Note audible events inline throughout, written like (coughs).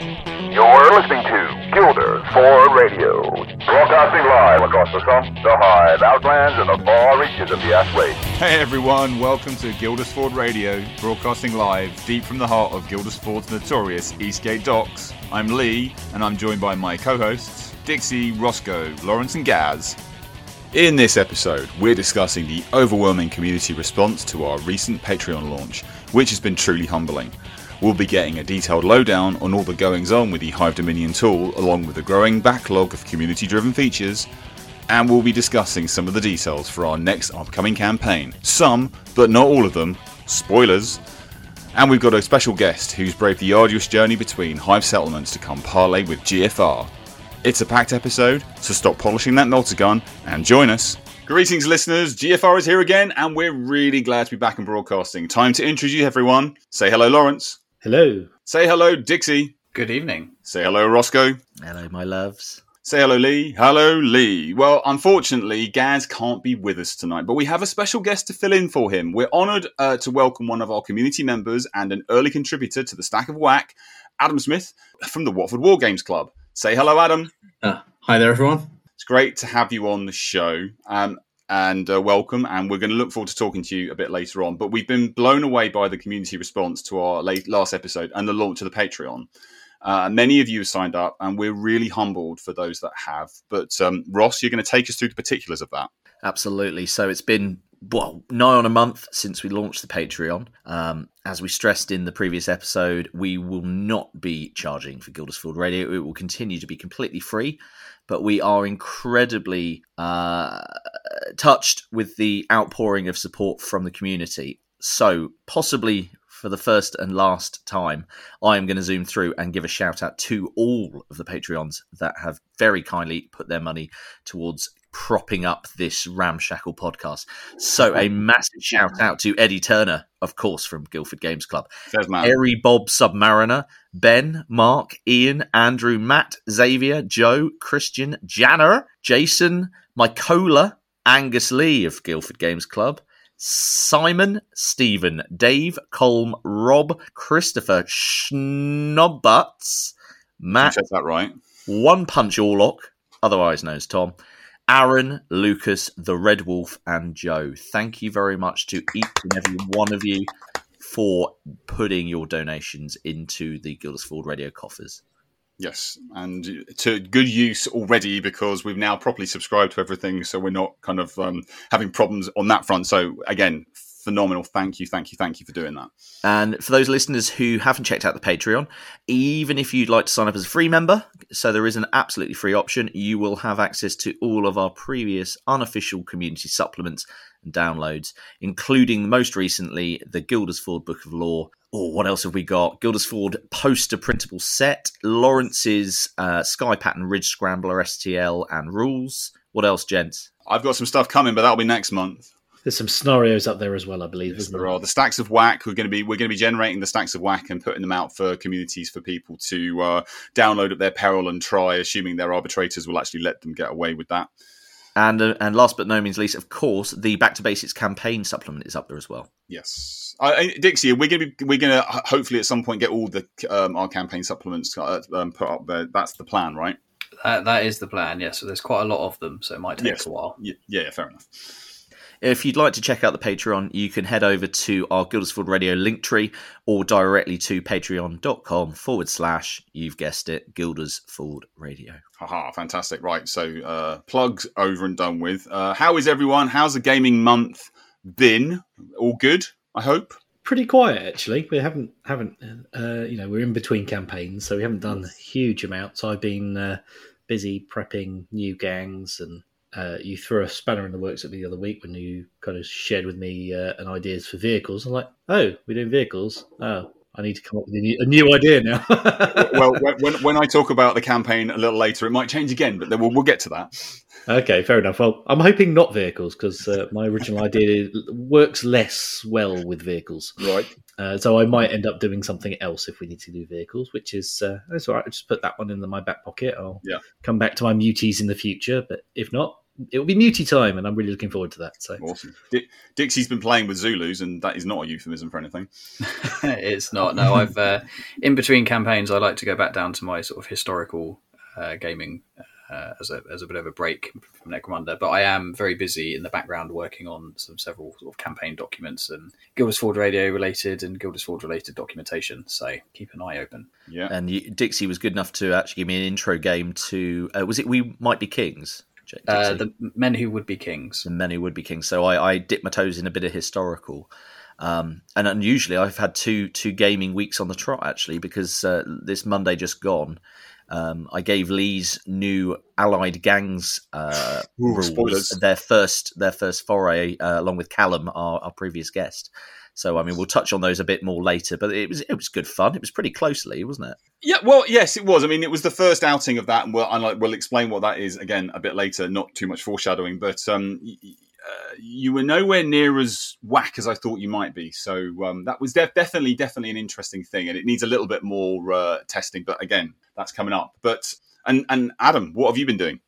You're listening to Gilders for Radio. Broadcasting live across the Sump, the Hive, Outlands, and the far reaches of the Ash Hey everyone, welcome to Guilders-Ford Radio, broadcasting live deep from the heart of Guilders-Ford's notorious Eastgate Docks. I'm Leigh, and I'm joined by my co-hosts, Dixie, Roscoe, Lawrence and Gaz. In this episode, we're discussing the overwhelming community response to our recent Patreon launch, which has been truly humbling. We'll be getting a detailed lowdown on all the goings on with the Hive Dominion tool, along with the growing backlog of community driven features, and we'll be discussing some of the details for our next upcoming campaign. Some, but not all of them, spoilers. And we've got a special guest who's braved the arduous journey between Hive settlements to come parlay with GFR. It's a packed episode, so stop polishing that melter gun and join us. Greetings, listeners. GFR is here again, and we're really glad to be back in broadcasting. Time to introduce everyone. Say hello, Lawrence. Hello. Say hello, Dixie. Good evening. Say hello, Roscoe. Hello, my loves. Say hello, Leigh. Hello, Leigh. Well, unfortunately, Gaz can't be with us tonight, but we have a special guest to fill in for him. We're honoured uh, to welcome one of our community members and an early contributor to the Stack of WAAC, Adam Smith from the Watford Wargames Club. Say hello, Adam. Uh, hi there, everyone. It's great to have you on the show. Um, and uh, welcome. And we're going to look forward to talking to you a bit later on. But we've been blown away by the community response to our late, last episode and the launch of the Patreon. Uh, many of you have signed up, and we're really humbled for those that have. But um, Ross, you're going to take us through the particulars of that. Absolutely. So it's been well nigh on a month since we launched the Patreon. Um, as we stressed in the previous episode, we will not be charging for Guilders-Ford Radio. It will continue to be completely free but we are incredibly uh, touched with the outpouring of support from the community. So, possibly for the first and last time, I am going to zoom through and give a shout out to all of the Patreons that have very kindly put their money towards propping up this ramshackle podcast. So a massive shout out to Eddie Turner, of course, from Guildford Games Club. Harry Bob Submariner, Ben, Mark, Ian, Andrew, Matt, Xavier, Joe, Christian, Janner, Jason, Mycola, Angus Lee of Guildford Games Club, Simon, Stephen, Dave, Colm, Rob, Christopher, Shnubuts, Matt. that right. One Punch Orlock, otherwise known as Tom, Aaron, Lucas, the Red Wolf, and Joe. Thank you very much to each and every one of you for putting your donations into the Guilders-Ford Radio coffers. Yes, and to good use already because we've now properly subscribed to everything, so we're not kind of um, having problems on that front. So again, phenomenal. Thank you, thank you, thank you for doing that. And for those listeners who haven't checked out the Patreon, even if you'd like to sign up as a free member, so there is an absolutely free option, you will have access to all of our previous unofficial community supplements and downloads, including most recently the Guilders-Ford Book of Law. Or oh, what else have we got? Guilders-Ford poster printable set, Lawrence's uh, Sky Pattern Ridge Scrambler STL and rules. What else, gents? I've got some stuff coming, but that'll be next month. There's some scenarios up there as well, I believe. Yes, there, are the stacks of WAAC. We're going to be we're going to be generating the stacks of WAAC and putting them out for communities for people to uh, download at their peril and try, assuming their arbitrators will actually let them get away with that. And uh, and last but no means least, of course, the Back to Basics campaign supplement is up there as well. Yes, I, Dixie, we're going to be we're going to hopefully at some point get all the um, our campaign supplements uh, um, put up there. That's the plan, right? That is the plan. Yes. Yeah. So there's quite a lot of them, so it might take yes. a while. Yeah, yeah, fair enough. If you'd like to check out the Patreon, you can head over to our Guilders-Ford Radio link tree or directly to patreon.com forward slash, you've guessed it, Guilders-Ford Radio. Haha, fantastic. Right, so uh, plugs over and done with. Uh, how is everyone? How's the gaming month been? All good, I hope? Pretty quiet, actually. We haven't, haven't uh, you know, we're in between campaigns, so we haven't done huge amounts. I've been uh, busy prepping new gangs and uh, you threw a spanner in the works at me the other week when you kind of shared with me uh, an ideas for vehicles. I'm like, oh, we're doing vehicles. Oh, I need to come up with a new, a new idea now. (laughs) well, when, when I talk about the campaign a little later, it might change again, but then we'll, we'll get to that. Okay, fair enough. Well, I'm hoping not vehicles because uh, my original idea works less well with vehicles. Right. Uh, so I might end up doing something else if we need to do vehicles, which is uh, that's all right. I'll just put that one in the, my back pocket. I'll yeah. come back to my muties in the future, but if not, it will be muty time, and I'm really looking forward to that. So Awesome. Di- Dixie's been playing with Zulus, and that is not a euphemism for anything. (laughs) it's not. No, I've uh, in between campaigns, I like to go back down to my sort of historical uh, gaming uh, as a as a bit of a break from Necromunda. But I am very busy in the background working on some several sort of campaign documents and Guilders-Ford Radio related and Guilders-Ford related documentation. So keep an eye open. Yeah. And you, Dixie was good enough to actually give me an intro game to. Uh, was it We Might Be Kings? Dixie? Uh, the men who would be kings. The men who would be kings. So I, I dipped my toes in a bit of historical. Um, and unusually, I've had two two gaming weeks on the trot actually because uh, this Monday just gone, um, I gave Leigh's new Allied Gangs uh, Ooh, rules spoilers. their first their first foray uh, along with Callum, our, our previous guest. So I mean, we'll touch on those a bit more later, but it was it was good fun. It was pretty closely, wasn't it? Yeah, well, yes, it was. I mean, it was the first outing of that, and we'll, like, we'll explain what that is again a bit later. Not too much foreshadowing, but um, uh, you were nowhere near as whack as I thought you might be. So um, that was def- definitely, definitely an interesting thing, and it needs a little bit more uh, testing. But again, that's coming up. But and and Adam, what have you been doing?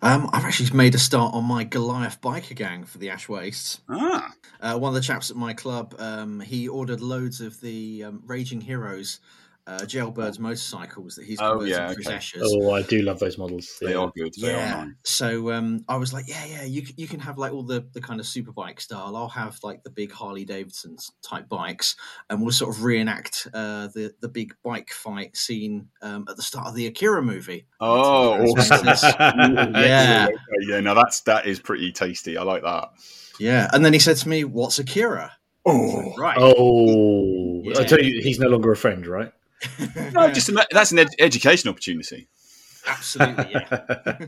Um, I've actually made a start on my Goliath biker gang for the Ash Wastes. Ah, Uh, one of the chaps at my club, um, he ordered loads of the um, Raging Heroes uh, Jailbirds motorcycles that he's Oh, yeah, for his okay. oh, I do love those models. they Yeah. are good. They are Yeah. nice. So um, I was like, yeah, yeah, you you can have like all the the kind of superbike style. I'll have like the big Harley Davidson type bikes, and we'll sort of reenact uh, the the big bike fight scene um, at the start of the Akira movie. Oh, awesome. (laughs) Yeah. Yeah. Now that's that is pretty tasty. I like that. Yeah, and then he said to me, "What's Akira?" Oh, Right. Oh, I tell you, he's no longer a friend, right? No, just a, that's an ed- education opportunity. absolutely. Yeah. (laughs)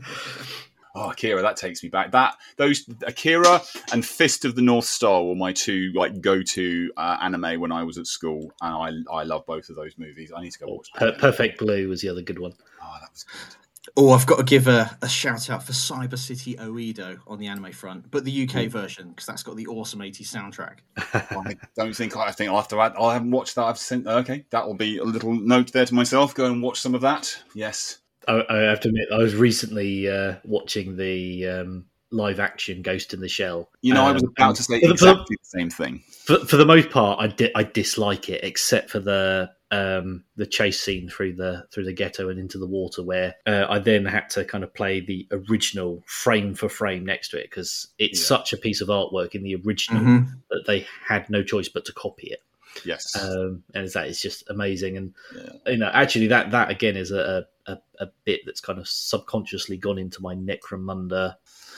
Oh, Akira, that takes me back. That those Akira and Fist of the North Star were my two like go-to uh, anime when I was at school, and I I love both of those movies. I need to go watch. Per- Perfect Blue was the other good one. Oh, that was good. Oh, I've got to give a, a shout out for Cyber City Oedo on the anime front, but the UK version because that's got the awesome 80s soundtrack. (laughs) I don't think I think I'll have to add. I haven't watched that. I've sent. Okay, that will be a little note there to myself. Go and watch some of that. Yes. I, I have to admit, I was recently uh, watching the um, live action Ghost in the Shell. You know, I was Um, about to say for the- the- exactly the same thing. for, for the most part, I di- I dislike it, except for the um, the chase scene through the through the ghetto and into the water, where uh, I then had to kind of play the original frame for frame next to it because it's Yeah. such a piece of artwork in the original Mhm. that they had no choice but to copy it. Yes. um, and that is just amazing. And Yeah. you know, actually, that that again is a, a a bit that's kind of subconsciously gone into my Necromunda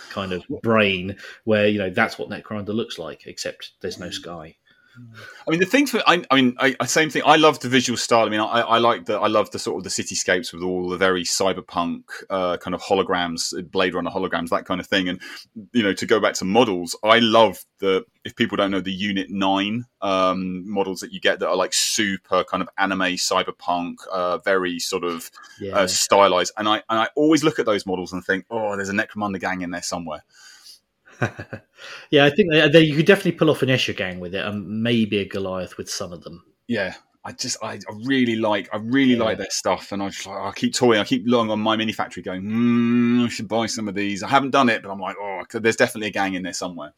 kind of brain, where you know that's what Necromunda looks like, except there's no mm. sky. I mean, the thing for I, I mean, I, I same thing. I love the visual style. I mean, I, I like the I love the sort of the cityscapes with all the very cyberpunk uh, kind of holograms, Blade Runner holograms, that kind of thing. And you know, to go back to models, I love the if people don't know the Unit Nine um, models that you get that are like super kind of anime cyberpunk, uh, very sort of Yeah, uh, stylized. And I and I always look at those models and think, oh, there's a Necromunda gang in there somewhere. (laughs) yeah. I think they, they, you could definitely pull off an Escher gang with it, and maybe a Goliath with some of them. yeah, I just I, I really like I really Yeah. like their stuff, and I just like I keep toying, I keep looking on MyMiniFactory, going, hmm, I should buy some of these. I haven't done it, but I'm like, oh, there's definitely a gang in there somewhere.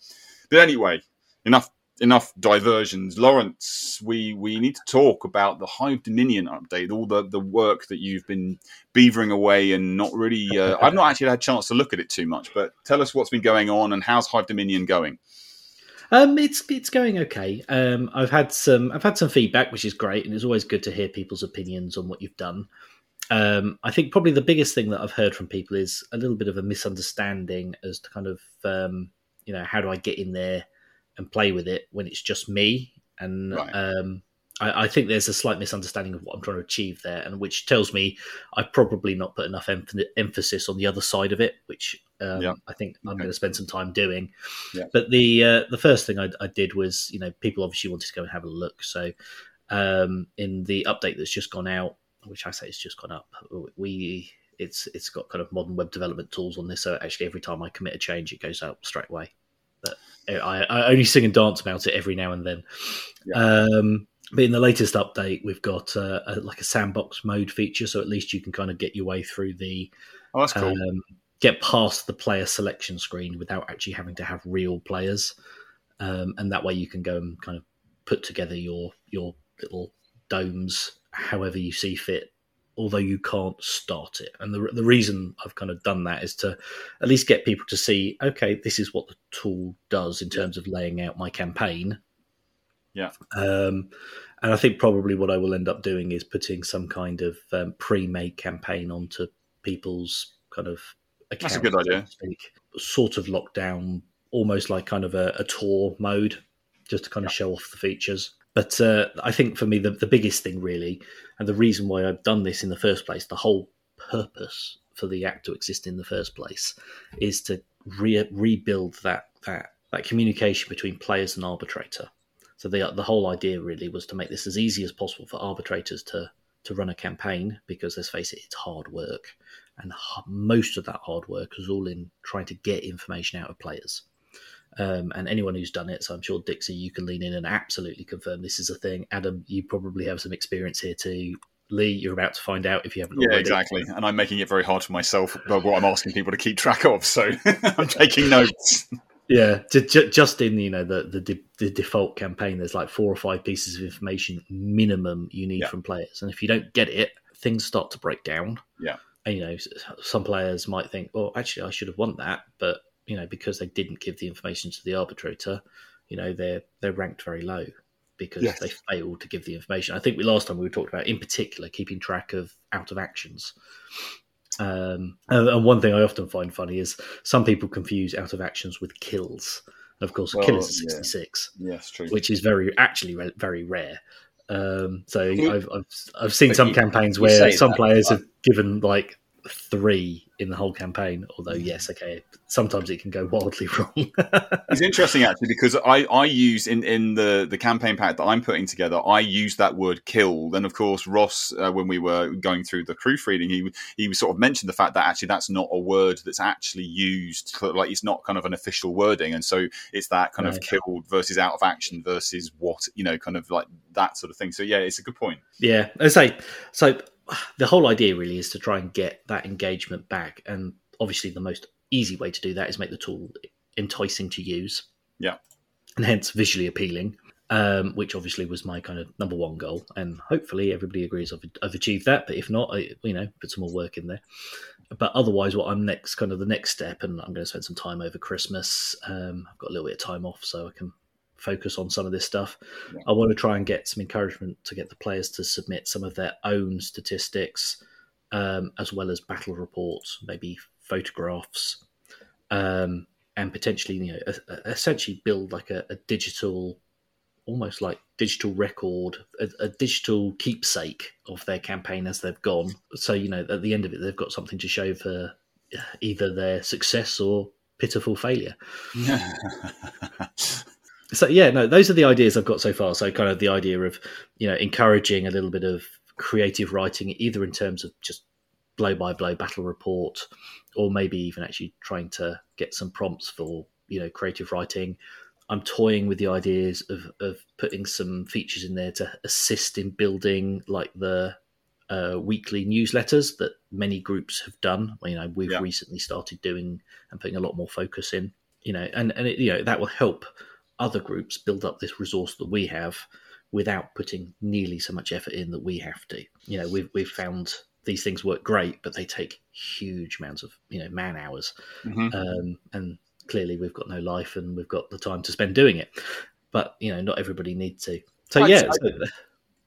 But anyway, enough enough diversions. Lawrence, we we need to talk about the Hive Dominion update, all the the work that you've been beavering away and not really. Uh, (laughs) I've not actually had a chance to look at it too much, but tell us what's been going on and how's Hive Dominion going. Um, it's it's going okay. Um, I've had some I've had some feedback, which is great, and it's always good to hear people's opinions on what you've done. Um, I think probably the biggest thing that I've heard from people is a little bit of a misunderstanding as to kind of um, you know how do I get in there and play with it when it's just me, and Right. um, I, I think there's a slight misunderstanding of what I'm trying to achieve there, and which tells me I've probably not put enough emph- emphasis on the other side of it, which um, Yeah. I think I'm Okay. going to spend some time doing. Yeah. But the uh, the first thing I, I did was, you know, people obviously wanted to go and have a look. So um, in the update that's just gone out, which I say it's just gone up, we it's it's got kind of modern web development tools on this. So actually, every time I commit a change, it goes out straight away. But I, I only sing and dance about it every now and then. Um, but in the latest update, we've got uh, a, like a sandbox mode feature, so at least you can kind of get your way through the Oh, that's cool. um, get past the player selection screen without actually having to have real players, um, and that way you can go and kind of put together your your little domes however you see fit although you can't start it. And the, the reason I've kind of done that is to at least get people to see, okay, this is what the tool does in terms of laying out my campaign. Yeah. Um, and I think probably what I will end up doing is putting some kind of um, pre-made campaign onto people's kind of accounts. That's a good idea. Sort of lockdown, almost like kind of a, a tour mode, just to kind of show off the features. But uh, I think for me, the, the biggest thing really, and the reason why I've done this in the first place, the whole purpose for the act to exist in the first place, is to re- rebuild that that that communication between players and arbitrator. So the the whole idea really was to make this as easy as possible for arbitrators to to run a campaign because let's face it, it's hard work, and most of that hard work is all in trying to get information out of players. Um, and anyone who's done it, so I'm sure Dixie, you can lean in and absolutely confirm this is a thing. Adam, you probably have some experience here too. Leigh, you're about to find out if you haven't. Yeah, already. exactly. And I'm making it very hard for myself by what I'm asking people to keep track of. So (laughs) I'm taking notes. Yeah, just in you know the, the the default campaign, there's like four or five pieces of information minimum you need Yeah. from players, and if you don't get it, things start to break down. Yeah. and you know some players might think, "Well, actually, I should have won that," but you know because they didn't give the information to the arbitrator, you know they're they're ranked very low because Yes. they failed to give the information. I think we last time we talked about, in particular, keeping track of out of actions. Um, and, one thing I often find funny is some people confuse out of actions with kills. Of course, a kill Well, is a yeah. 66, Yes, true. which is very actually re- very rare. Um, so I've, I've I've seen But some you- campaigns you where some that, players but- have given like three in the whole campaign. Although Mm. yes, okay, sometimes it can go wildly (laughs) wrong. It's interesting actually because I, I use in, in the, the campaign pack that I'm putting together, I use that word killed. And of course, Ross, uh, when we were going through the proofreading, he he sort of mentioned the fact that actually that's not a word that's actually used, like it's not kind of an official wording. And so it's that kind of killed versus out of action versus what, you know, kind of like that sort of thing. So yeah, it's a good point. Yeah, I say so. The whole idea really is to try and get that engagement back, and obviously the most easy way to do that is make the tool enticing to use. Yeah. and hence visually appealing, um, which obviously was my kind of number one goal, and hopefully everybody agrees I've, I've achieved that. But if not, I, you know, put some more work in there. But otherwise, what I'm next, kind of the next step, and I'm going to spend some time over Christmas. Um, I've got a little bit of time off, so I can focus on some of this stuff. Yeah. I want to try and get some encouragement to get the players to submit some of their own statistics, um, as well as battle reports, maybe photographs, um, and potentially, you know, e- e- essentially build like a, a digital, almost like digital record, a, a digital keepsake of their campaign as they've gone. So you know, at the end of it, they've got something to show for either their success or pitiful failure. (laughs) So yeah, no, those are the ideas I've got so far. So kind of the idea of you know encouraging a little bit of creative writing, either in terms of just blow by blow battle report, or maybe even actually trying to get some prompts for you know creative writing. I'm toying with the ideas of of putting some features in there to assist in building like the uh, weekly newsletters that many groups have done. You know, we've Yeah. recently started doing and putting a lot more focus in. You know, and and it, you know that will help other groups build up this resource that we have without putting nearly so much effort in that we have to. You know, we've we've found these things work great, but they take huge amounts of you know man hours, Mhm. um, and clearly we've got no life and we've got the time to spend doing it. But you know, not everybody needs to. So I'd yeah, say-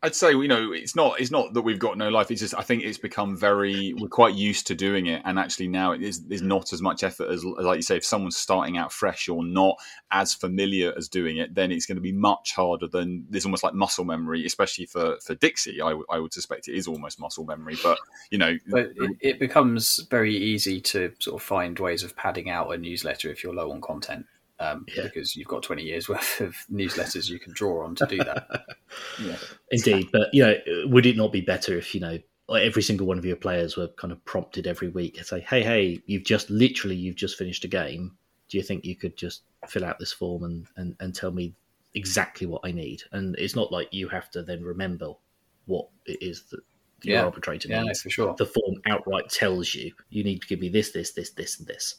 I'd say you know it's not it's not that we've got no life. It's just I think it's become very we're quite used to doing it, and actually now it is not as much effort as like you say if someone's starting out fresh or not as familiar as doing it, then it's going to be much harder than there's almost like muscle memory, especially for for Dixie. I, w- I would suspect it is almost muscle memory, but you know But it, it becomes very easy to sort of find ways of padding out a newsletter if you're low on content. Um, Yeah. Because you've got 20 years (laughs) worth of newsletters you can draw on to do that. (laughs) yeah. Indeed, but you know, would it not be better if you know every single one of your players were kind of prompted every week and say, "Hey, hey, you've just literally you've just finished a game. Do you think you could just fill out this form and and, and tell me exactly what I need?" And it's not like you have to then remember what it is that your Yeah. arbitrator Yeah, no, for sure. The form outright tells you you need to give me this, this, this, this, and this.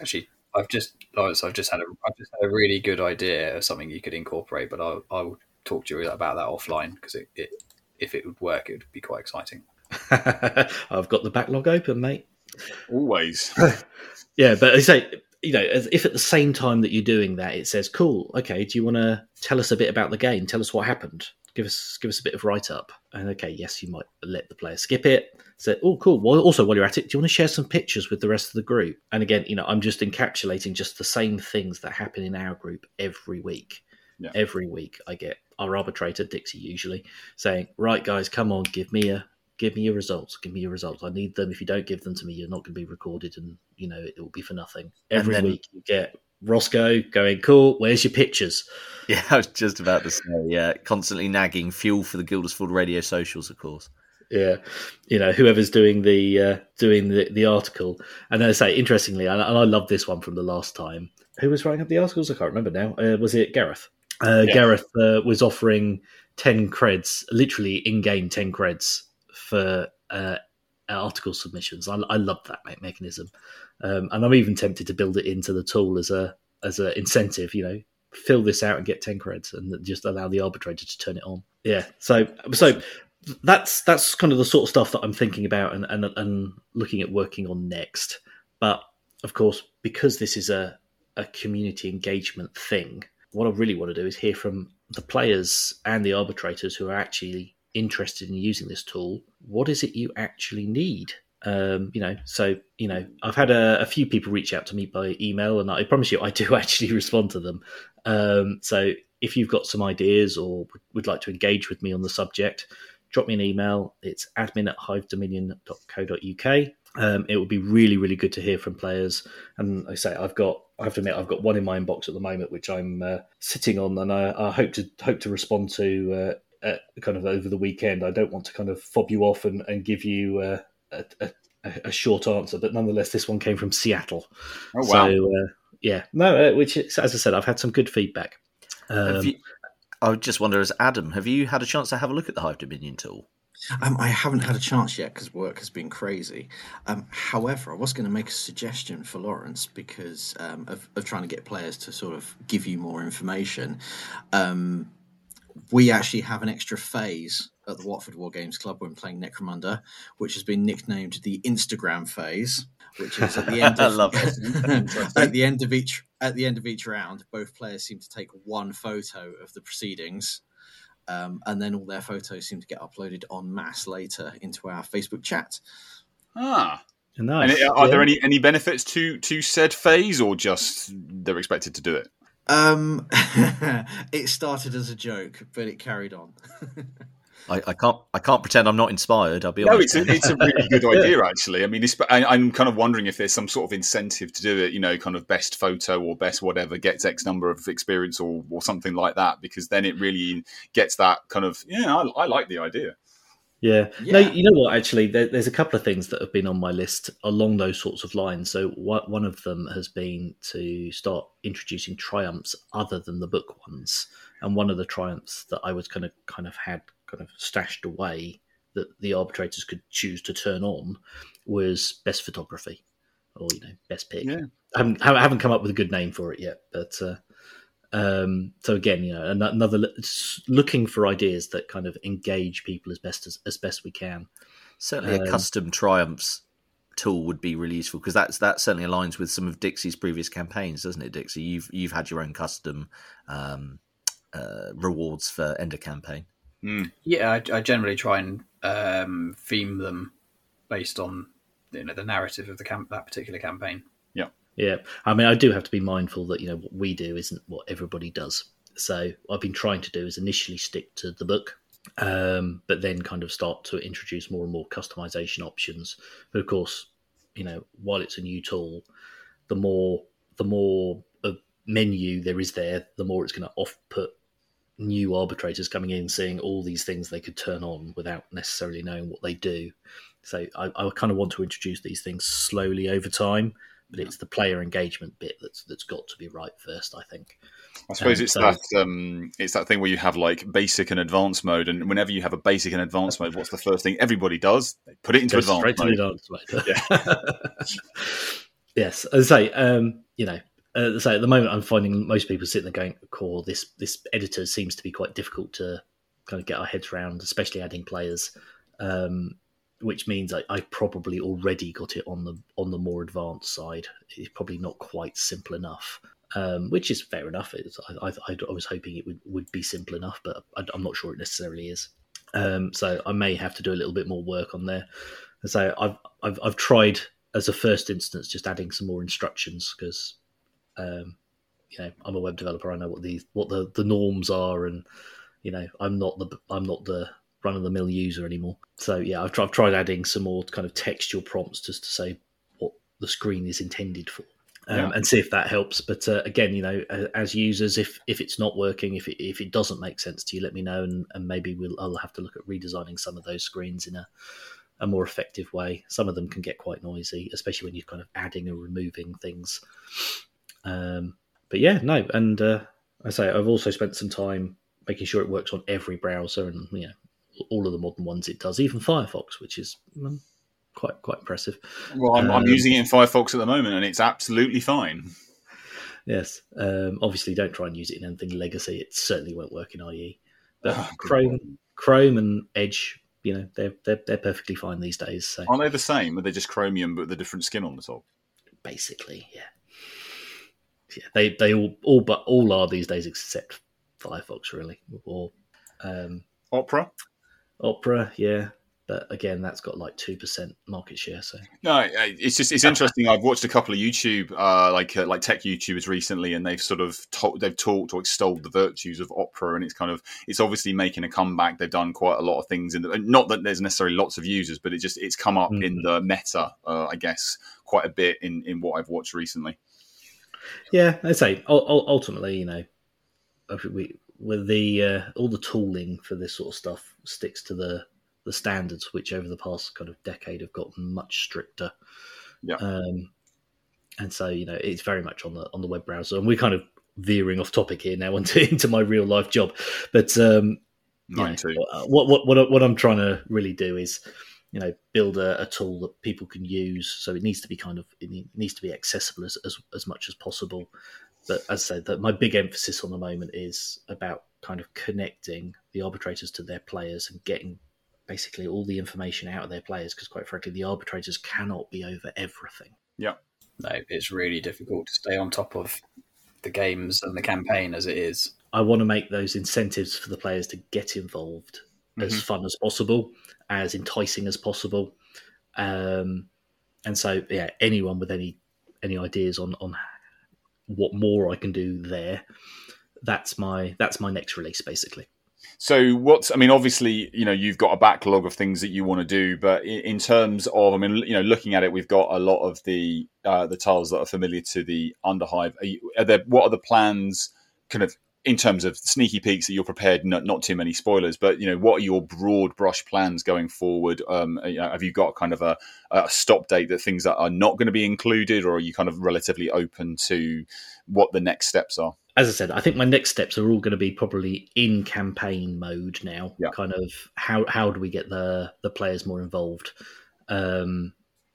Actually, I've just Lawrence, I've just had a I've just had a really good idea of something you could incorporate, but I'll I'll talk to you about that offline because it, it if it would work, it would be quite exciting. (laughs) I've got the backlog open, mate. Always. (laughs) Yeah, but I say, you know, as if at the same time that you're doing that, it says, "Cool, okay, do you want to tell us a bit about the game? Tell us what happened. Give us give us a bit of write up." And okay, yes, you might let the player skip it. Say, "Oh, cool. Well, also while you're at it, do you want to share some pictures with the rest of the group?" And again, you know, I'm just encapsulating just the same things that happen in our group every week. Yeah. Every week, I get our arbitrator Dixie usually saying, "Right, guys, come on, give me a." Give me your results. Give me your results. I need them. If you don't give them to me, you're not going to be recorded, and you know it will be for nothing. Every then- week you get Roscoe going, "Cool, where's your pictures?" (laughs) Yeah, I was just about to say, yeah, constantly nagging fuel for the Guilders-Ford radio socials, of course. Yeah, you know whoever's doing the uh, doing the, the article, and as I say, interestingly, and I, and I love this one from the last time. Who was writing up the articles? I can't remember now. Uh, was it Gareth? Uh, Yeah. Gareth uh, was offering ten creds, literally in-game ten creds for uh, article submissions. I, I love that mechanism, um, and I'm even tempted to build it into the tool as a as an incentive. You know, fill this out and get ten creds, and just allow the arbitrator to turn it on. Yeah. So so that's that's kind of the sort of stuff that I'm thinking about and and, and looking at working on next. But of course, because this is a a community engagement thing, what I really want to do is hear from the players and the arbitrators who are actually interested in using this tool. What is it you actually need? Um, you know, so you know, I've had a, a few people reach out to me by email, and I promise you, I do (laughs) actually respond to them. Um, so if you've got some ideas or would- like to engage with me on the subject, drop me an email. It's admin at hivedominion.co.uk. Um, it would be really, really good to hear from players. And I say, I've got, I have to admit, I've got one in my inbox at the moment, which I'm uh, sitting on, and I, I hope to hope to respond to uh, uh, kind of over the weekend. I don't want to kind of fob you off and, and give you uh, a, a, a short answer, but nonetheless, this one came from Seattle. Oh wow. So uh, yeah, no, uh, which is, as I said, I've had some good feedback. Um, you, I would just wonder, as Adam, have you had a chance to have a look at the Hive Dominion tool? Um, I haven't had a chance yet because work has been crazy. Um, however, I was going to make a suggestion for Lawrence because um, of, of trying to get players to sort of give you more information. Um, we actually have an extra phase at the Watford Wargames Club when playing Necromunda, which has been nicknamed the Instagram phase, which is at the end (laughs) I of love it. (laughs) at the end of each at the end of each round, both players seem to take one photo of the proceedings. Um, and then all their photos seem to get uploaded en masse later into our Facebook chat. Ah. nice. And are there any any benefits to to said phase, or just they're expected to do it? Um, (laughs) it started as a joke, but it carried on. I, I can't. I can't pretend I'm not inspired. I'll be No, honest. it's a, it's a really good (laughs) idea, actually. I mean, it's, I, I'm kind of wondering if there's some sort of incentive to do it, you know, kind of best photo or best whatever gets X number of experience or, or something like that, because then it really gets that kind of, yeah, I, I like the idea. Yeah. No, you know what? Actually, there, there's a couple of things that have been on my list along those sorts of lines. So one one of them has been to start introducing triumphs other than the book ones, and one of the triumphs that I was kind of kind of had kind of stashed away that the arbitrators could choose to turn on was best photography, or you know, best pick. Yeah. I haven't, I haven't come up with a good name for it yet, but. Uh, um, so again, you know, another looking for ideas that kind of engage people as best as, as best we can. certainly a um, custom triumphs tool would be really useful because that's that certainly aligns with some of Dixie's previous campaigns, doesn't it, Dixie? You've you've had your own custom um, uh, rewards for Ender campaign. Yeah, I, I generally try and um, theme them based on you know the narrative of the camp that particular campaign. Yeah, yeah. I mean, I do have to be mindful that you know what we do isn't what everybody does. So I've been trying to do is initially stick to the book, um, but then kind of start to introduce more and more customization options. But of course, you know, while it's a new tool, the more the more of menu there is there, the more it's going to off put new arbitrators coming in, seeing all these things they could turn on without necessarily knowing what they do. So I, I kind of want to introduce these things slowly over time, but it's the player engagement bit that's that's got to be right first. I think. I suppose Um, it's so- that um, it's that thing where you have like basic and advanced mode, and whenever you have a basic and advanced mode, what's the first thing everybody does? They put it into advanced mode. advanced mode. (laughs) yes, as I say, um, you know, uh, so at the moment, I'm finding most people sitting there going, "Core, this this editor seems to be quite difficult to kind of get our heads around, especially adding players." Um, which means I, I probably already got it on the on the more advanced side. It's probably not quite simple enough, um, which is fair enough. I, I, I was hoping it would, would be simple enough, but I, I'm not sure it necessarily is. Um, so I may have to do a little bit more work on there. And so I've, I've I've tried as a first instance just adding some more instructions because um, you know I'm a web developer. I know what the what the, the norms are, and you know I'm not the I'm not the run of the mill user anymore. So yeah, I've, tried- I've tried adding some more kind of textual prompts just to say what the screen is intended for. Um, Yeah. And see if that helps. But uh, again, you know, as users, if if it's not working, if it, if it doesn't make sense to you, let me know, and, and maybe we'll I'll have to look at redesigning some of those screens in a a more effective way. Some of them can get quite noisy, especially when you're kind of adding or removing things. Um, but yeah, no, and uh, I say I've also spent some time making sure it works on every browser, and you know, all of the modern ones it does, even Firefox, which is um, quite quite impressive. Well, I'm, I'm Um, using it in Firefox at the moment, and it's absolutely fine. Yes, um, obviously, don't try and use it in anything legacy. It certainly won't work in IE. But Oh, Chrome, Chrome, and Edge, you know, they're they're, they're perfectly fine these days. So Aren't they the same? Are they just Chromium but with a different skin on the top? basically, yeah, yeah, they they all all but all are these days except Firefox, really, or um, Opera? Opera, yeah. But again, that's got like two percent market share. So No, it's just it's interesting. I've watched a couple of YouTube, uh, like uh, like tech YouTubers recently, and they've sort of told, they've talked or extolled the virtues of Opera, and it's kind of it's obviously making a comeback. They've done quite a lot of things, in the, not that there's necessarily lots of users, but it just it's come up in Mhm. the meta, uh, I guess, quite a bit in in what I've watched recently. Yeah, I say ul- ul- ultimately, you know, we with the uh, all the tooling for this sort of stuff sticks to the the standards, which over the past kind of decade have gotten much stricter. Yeah. Um, and so you know, it's very much on the on the web browser, and we're kind of veering off topic here now (laughs) into into my real life job, but um, Mine too. what what what what I'm trying to really do is, you know, build a, a tool that people can use. So it needs to be kind of it needs to be accessible as as, as much as possible. But as I said, that my big emphasis on the moment is about kind of connecting the arbitrators to their players and getting basically all the information out of their players. Because quite frankly, the arbitrators cannot be over everything. Yep. No, it's really difficult to stay on top of the games and the campaign as it is. I want to make those incentives for the players to get involved as fun as possible, as enticing as possible. Um, and so, yeah, anyone with any any ideas on on what more I can do there, that's my that's my next release, basically. So what's I mean, obviously, you know, you've got a backlog of things that you want to do, but in, in terms of, I mean, you know, looking at it, we've got a lot of the uh, the tiles that are familiar to the Underhive. Are, you, are there what are the plans, kind of in terms of sneaky peeks that you're prepared? Not not too many spoilers, but you know, what are your broad brush plans going forward? Um, you know, have you got kind of a, a stop date that things that are not going to be included, or are you kind of relatively open to what the next steps are? As I said, I think my next steps are all going to be probably in campaign mode now. Yeah. Kind of how how do we get the the players more involved? Um,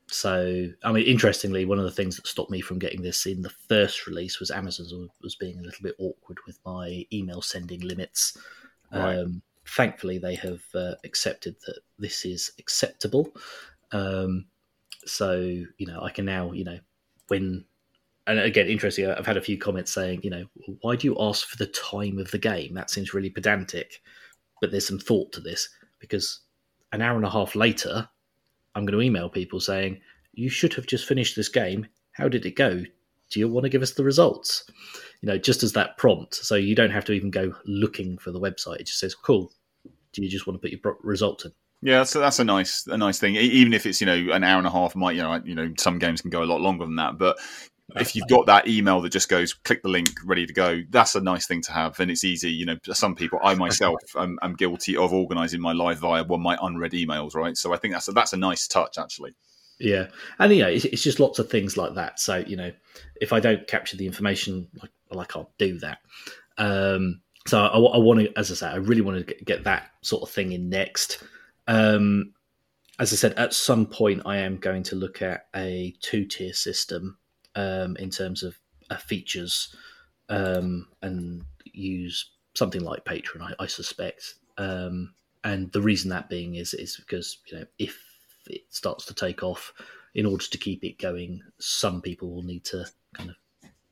so, I mean, interestingly, one of the things that stopped me from getting this in the first release was Amazon was being a little bit awkward with my email sending limits. Right. Um, thankfully, they have uh, accepted that this is acceptable. Um, so, you know, I can now, you know, when and again, interesting. I've had a few comments saying, you know, why do you ask for the time of the game? That seems really pedantic. But there's some thought to this because an hour and a half later, I'm going to email people saying, you should have just finished this game. How did it go? Do you want to give us the results? You know, just as that prompt. So you don't have to even go looking for the website. It just says, cool. Do you just want to put your results in? Yeah, so that's a nice a nice thing. Even if it's you know an hour and a half, might you know you know some games can go a lot longer than that. But if you've got that email that just goes click the link, ready to go, that's a nice thing to have, and it's easy. You know, some people, I myself, (laughs) am, am guilty of organising my live via one of my unread emails, right? So I think that's a, that's a nice touch actually. Yeah, and you know, it's, it's just lots of things like that. So you know, if I don't capture the information like well, I can't do that. Um, so I, I want to, as I say, I really want to get that sort of thing in next. Um, as I said, at some point, I am going to look at a two tier system um, in terms of uh, features um, and use something like Patreon, I, I suspect. Um, and the reason that being is is because you know if it starts to take off, in order to keep it going, some people will need to kind of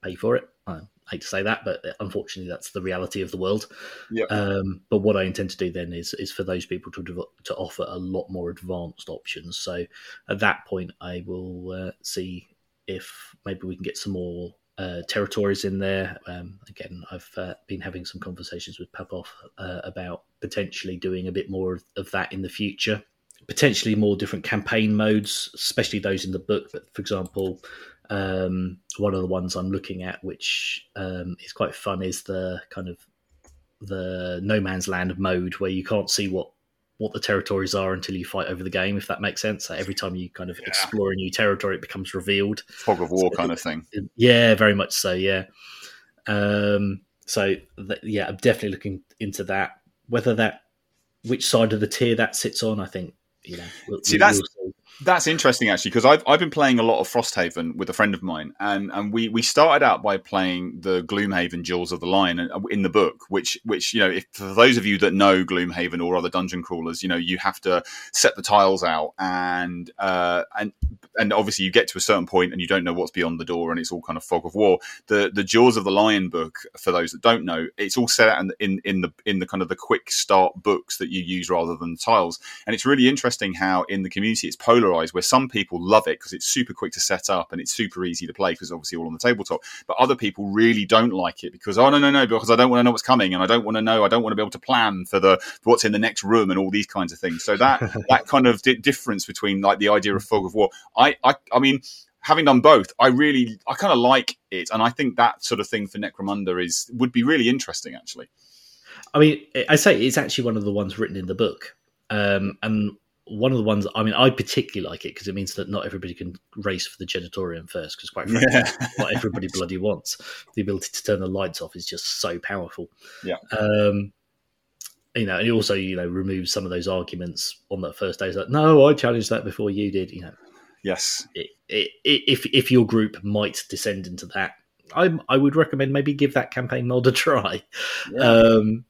pay for it. I hate to say that, but unfortunately, that's the reality of the world. Yep. Um, but what I intend to do then is is for those people to to offer a lot more advanced options. So at that point, I will uh, see if maybe we can get some more uh, territories in there. Um, again, I've uh, been having some conversations with Popov uh, about potentially doing a bit more of, of that in the future. Potentially more different campaign modes, especially those in the book. But for example, um, one of the ones I'm looking at, which um, is quite fun, is the kind of the no man's land mode where you can't see what what the territories are until you fight over the game. If that makes sense, so every time you kind of Yeah. explore a new territory, it becomes revealed. Fog of war kind of thing. Yeah, very much so. Yeah. Um, so th- yeah, I'm definitely looking into that. Whether that, which side of the tier that sits on, I think you know. We'll, See, we- that's- we'll see. That's interesting actually because I've I've been playing a lot of Frosthaven with a friend of mine, and and we we started out by playing the Gloomhaven Jaws of the Lion uh, in the book, which which you know if for those of you that know Gloomhaven or other dungeon crawlers, you know you have to set the tiles out and uh, and and obviously you get to a certain point and you don't know what's beyond the door and it's all kind of fog of war. The the Jaws of the Lion book, for those that don't know, it's all set out in, in in the in the kind of the quick start books that you use rather than tiles. And it's really interesting how in the community it's polarized, where some people love it because it's super quick to set up and it's super easy to play because obviously all on the tabletop. But other people really don't like it because oh no no no because I don't want to know what's coming and I don't want to know I don't want to be able to plan for the for what's in the next room and all these kinds of things. So that (laughs) that kind of di- difference between like the idea of fog of war, I I I mean. Having done both, I really, I kind of like it, and I think that sort of thing for Necromunda is would be really interesting, actually. I mean, I say it's actually one of the ones written in the book, um, and one of the ones. I mean, I particularly like it because it means that not everybody can race for the generatorium first. Because quite frankly, Yeah. (laughs) what everybody bloody wants. The ability to turn the lights off is just so powerful. Yeah. Um, you know, and it also you know removes some of those arguments on that first day. It's like, no, I challenged that before you did. You know, Yes, it, it, if if your group might descend into that, I I would recommend maybe give that campaign mod a try. Um,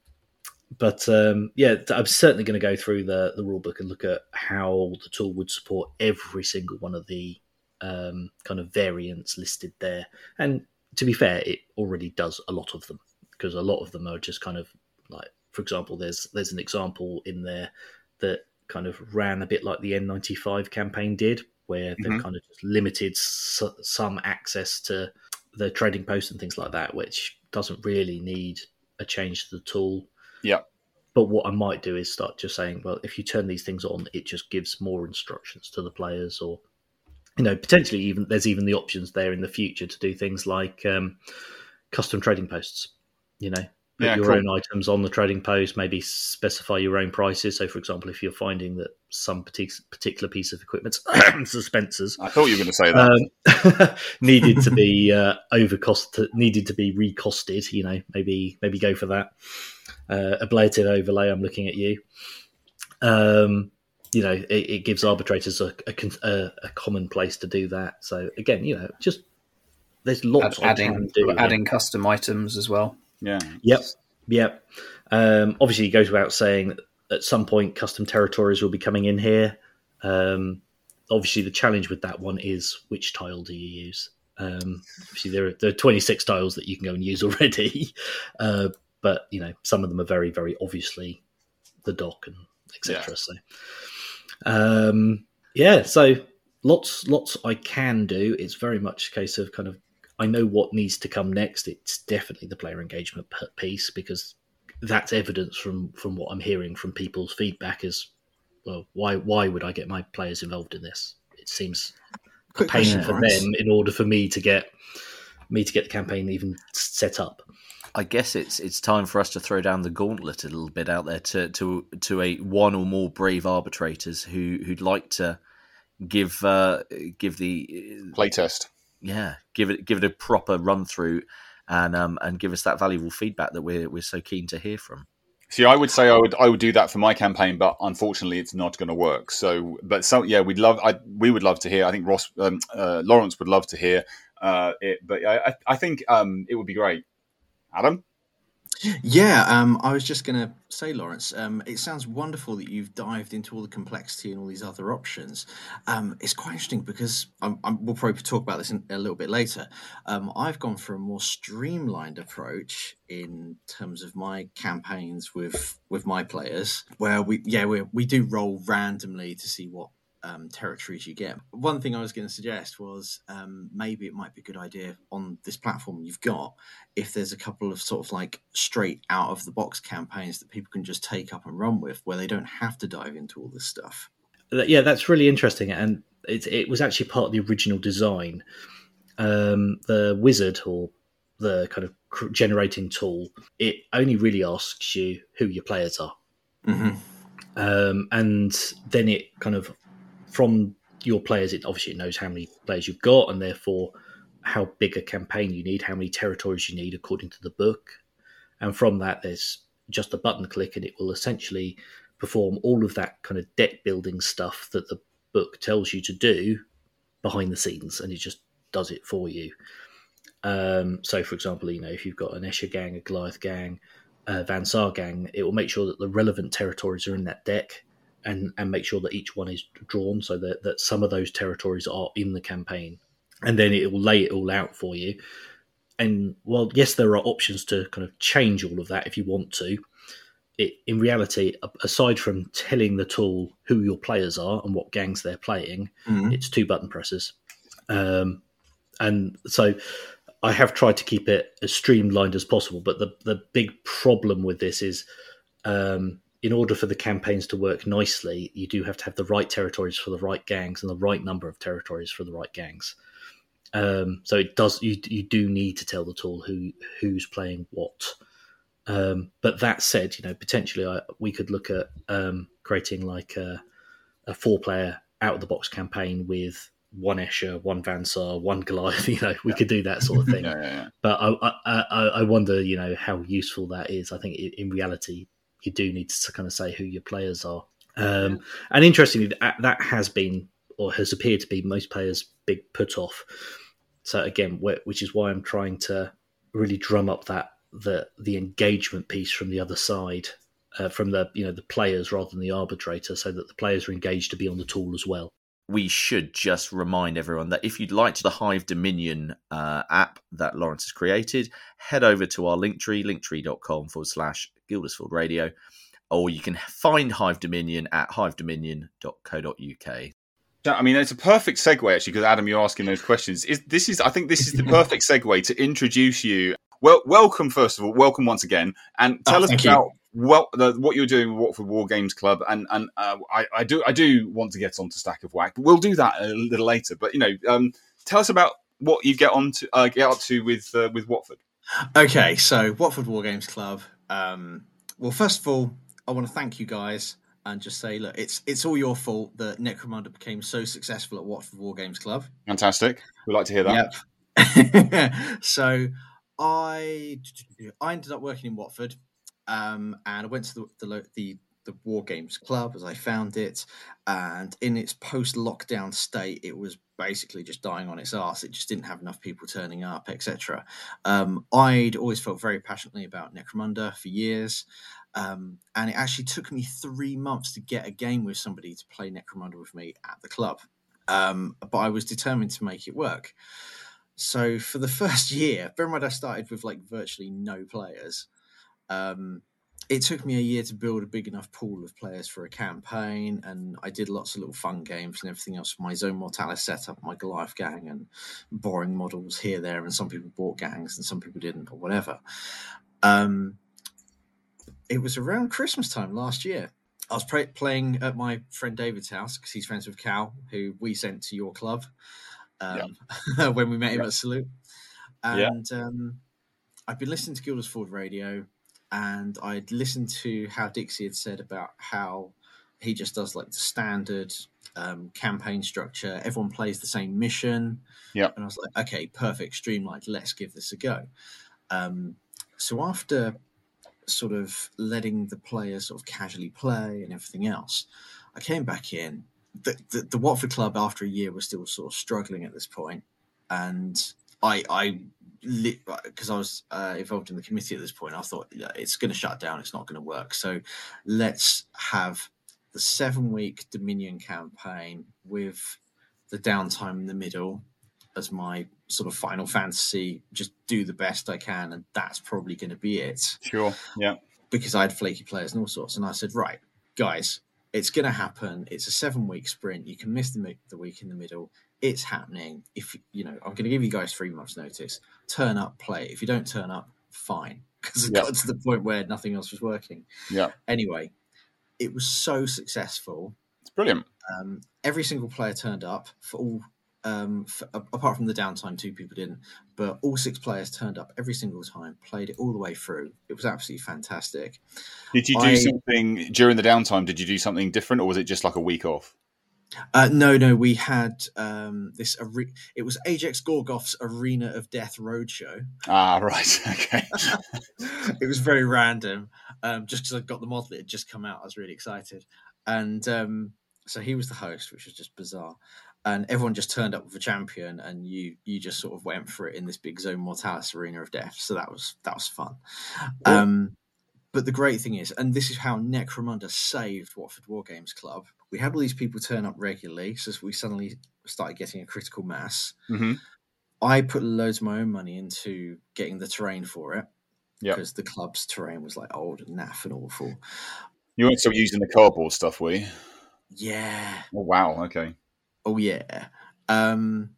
but um, yeah, I'm certainly going to go through the the rule book and look at how the tool would support every single one of the um, kind of variants listed there. And to be fair, it already does a lot of them because a lot of them are just kind of like, for example, there's there's an example in there that kind of ran a bit like the N95 campaign did, where they've Mhm. kind of just limited s- some access to the trading post and things like that, which doesn't really need a change to the tool. Yeah. But what I might do is start just saying, well, if you turn these things on, it just gives more instructions to the players, or you know, potentially even there's even the options there in the future to do things like um, custom trading posts. You know, put Yeah, your cool. own items on the trading post, maybe specify your own prices. So, for example, if you're finding that some particular piece of equipment, (coughs) suspensors, I thought you were going to say that. um, (laughs) needed to be uh, overcost, needed to be recosted. You know, maybe maybe go for that. Uh, ablative overlay. I'm looking at you. Um, you know, it, it gives arbitrators a, a, a, a common place to do that. So again, you know, just there's lots I adding can do. here. adding custom items as well. yeah. Yep. Yep. Um, obviously, it goes without saying that at some point custom territories will be coming in here. Um, obviously, the challenge with that one is which tile do you use? Um, obviously, there are, there are 26 tiles that you can go and use already, (laughs) uh, but you know some of them are very, very obviously the doc and etc. So, um, yeah, so lots, lots I can do. It's very much a case of kind of I know what needs to come next. It's definitely the player engagement piece because that's evidence from from what I'm hearing from people's feedback. Is well, why why would I get my players involved in this? It seems a pain for them in order for me to get me to get the campaign even set up. I guess it's it's time for us to throw down the gauntlet a little bit out there to to to a one or more brave arbitrators who who'd like to give uh, give the Playtest. yeah give it give it a proper run through and um, and give us that valuable feedback that we're we're so keen to hear from. See, I would say I would I would do that for my campaign, but unfortunately, it's not going to work. So, but so yeah, we'd love I we would love to hear. I think Ross um, uh, Lawrence would love to hear uh, it, but I I think um, it would be great. Adam. Yeah, um, I was just going to say, Lawrence, um, it sounds wonderful that you've dived into all the complexity and all these other options. Um, it's quite interesting because I'm, I'm, we'll probably talk about this in, a little bit later. Um, I've gone for a more streamlined approach in terms of my campaigns with with my players, where we yeah we we do roll randomly to see what um, territories you get. One thing I was going to suggest was um, maybe it might be a good idea on this platform you've got if there's a couple of sort of like straight out of the box campaigns that people can just take up and run with, where they don't have to dive into all this stuff. Yeah, that's really interesting, and it, it was actually part of the original design. Um, the wizard or the kind of generating tool, it only really asks you who your players are. Mm-hmm. Um, and then it kind of from your players, it obviously knows how many players you've got, and therefore how big a campaign you need, how many territories you need according to the book. And from that, there's just a button click, and it will essentially perform all of that kind of deck building stuff that the book tells you to do behind the scenes, and it just does it for you. Um, so, for example, you know, if you've got an Escher gang, a Goliath gang, a Van Saar gang, it will make sure that the relevant territories are in that deck and and make sure that each one is drawn so that, that some of those territories are in the campaign. And then it will lay it all out for you. And well yes there are options to kind of change all of that if you want to it in reality aside from telling the tool who your players are and what gangs they're playing mm-hmm. it's two button presses. Um, and so i have tried to keep it as streamlined as possible but the the big problem with this is um, in order for the campaigns to work nicely, you do have to have the right territories for the right gangs and the right number of territories for the right gangs. Um, so it does you you do need to tell the tool who who's playing what. Um, but that said, you know potentially I, we could look at um, creating like a, a four player out of the box campaign with one Escher, one Van Saar, one Goliath. (laughs) You know, we yeah. could do that sort of (laughs) thing. yeah, yeah, but I, I, I, wonder, you know, how useful that is. I think in reality, you do need to kind of say who your players are. Um. And interestingly, that, that has been or has appeared to be most players' big put off. So again, which is why I'm trying to really drum up that the the engagement piece from the other side, uh, from the you know the players rather than the arbitrator, so that the players are engaged to be on the tool as well. We should just remind everyone that if you'd like the Hive Dominion uh, app that Lawrence has created, head over to our Linktree, linktree.com forward slash Guilders-Ford Radio, or you can find Hive Dominion at hivedominion.co.uk. I mean, it's a perfect segue actually, because Adam, you're asking those questions. Is this is I think this is the (laughs) perfect segue to introduce you. Well, welcome first of all, welcome once again, and tell oh, us about well, the, what you're doing with Watford Wargames Club, and and uh, I, I, do I do want to get onto Stack of WAAC, but we'll do that a little later. But you know, um, tell us about what you get on to uh, get up to with uh, with Watford. Okay, so Watford Wargames Club um, well, first of all, I want to thank you guys and just say, look, it's it's all your fault that Necromunda became so successful at Watford Wargames Club. Fantastic. We'd like to hear that. Yep. (laughs) so I I ended up working in Watford, um, and I went to the, the the the Wargames Club as I found it, and in its post-lockdown state, it was basically just dying on its ass. It just didn't have enough people turning up, etc. Um, I'd always felt very passionately about Necromunda for years, um, and it actually took me three months to get a game with somebody to play Necromunda with me at the club. Um, but I was determined to make it work. So for the (laughs) first year, bear in mind I started with like virtually no players. Um, it took me a year to build a big enough pool of players for a campaign, and I did lots of little fun games and everything else. My Zone Mortalis setup, my Goliath gang, and borrowing models here, there, and some people bought gangs and some people didn't, or whatever. Um, it was around Christmas time last year. I was play- playing at my friend David's house because he's friends with Cal, who we sent to your club um, yeah. (laughs) when we met him at Salute. And yeah. um, I've been listening to Guilders-Ford Radio and I'd listened to how Dixie had said about how he just does like the standard um, campaign structure. Everyone plays the same mission. Yeah. And I was like, okay, perfect, streamlined. Let's give this a go. Um, so after sort of letting the players sort of casually play and everything else, I came back in. The, the, the Watford club after a year was still sort of struggling at this point, and I I because I was uh, involved in the committee at this point, I thought yeah, it's going to shut down. It's not going to work. So let's have the seven week Dominion campaign with the downtime in the middle as my sort of final fantasy. Just do the best I can, and that's probably going to be it. Sure. Yeah. Because I had flaky players and all sorts, and I said, right, guys, it's going to happen. It's a seven week sprint. You can miss the, the week in the middle it's happening. If you know, I'm going to give you guys three months' notice. Turn up, play. If you don't turn up, fine, (laughs) because it got to the point where nothing else was working. Yeah. Anyway, it was so successful. It's brilliant. Um, every single player turned up for all. Um, for, apart from the downtime, two people didn't, but all six players turned up every single time, played it all the way through. It was absolutely fantastic. Did you do I, something during the downtime? Did you do something different, or was it just like a week off? Uh, no, no, we had um, this. Are- it was Ajex Gorgoth's Arena of Death Roadshow. Ah, right. (laughs) Okay. (laughs) it was very random. Um, just because I got the model, it had just come out. I was really excited, and um, so he was the host, which was just bizarre. And everyone just turned up with a champion, and you you just sort of went for it in this big zone mortalis arena of death. So that was that was fun. Um, but the great thing is, and this is how Necromunda saved Watford Wargames Club. We had all these people turn up regularly, so we suddenly started getting a critical mass. Mm-hmm. I put loads of my own money into getting the terrain for it yep. because the club's terrain was like old and naff and awful. You weren't still using the cardboard stuff, were you? Yeah. Oh wow. Okay. Oh yeah. Um,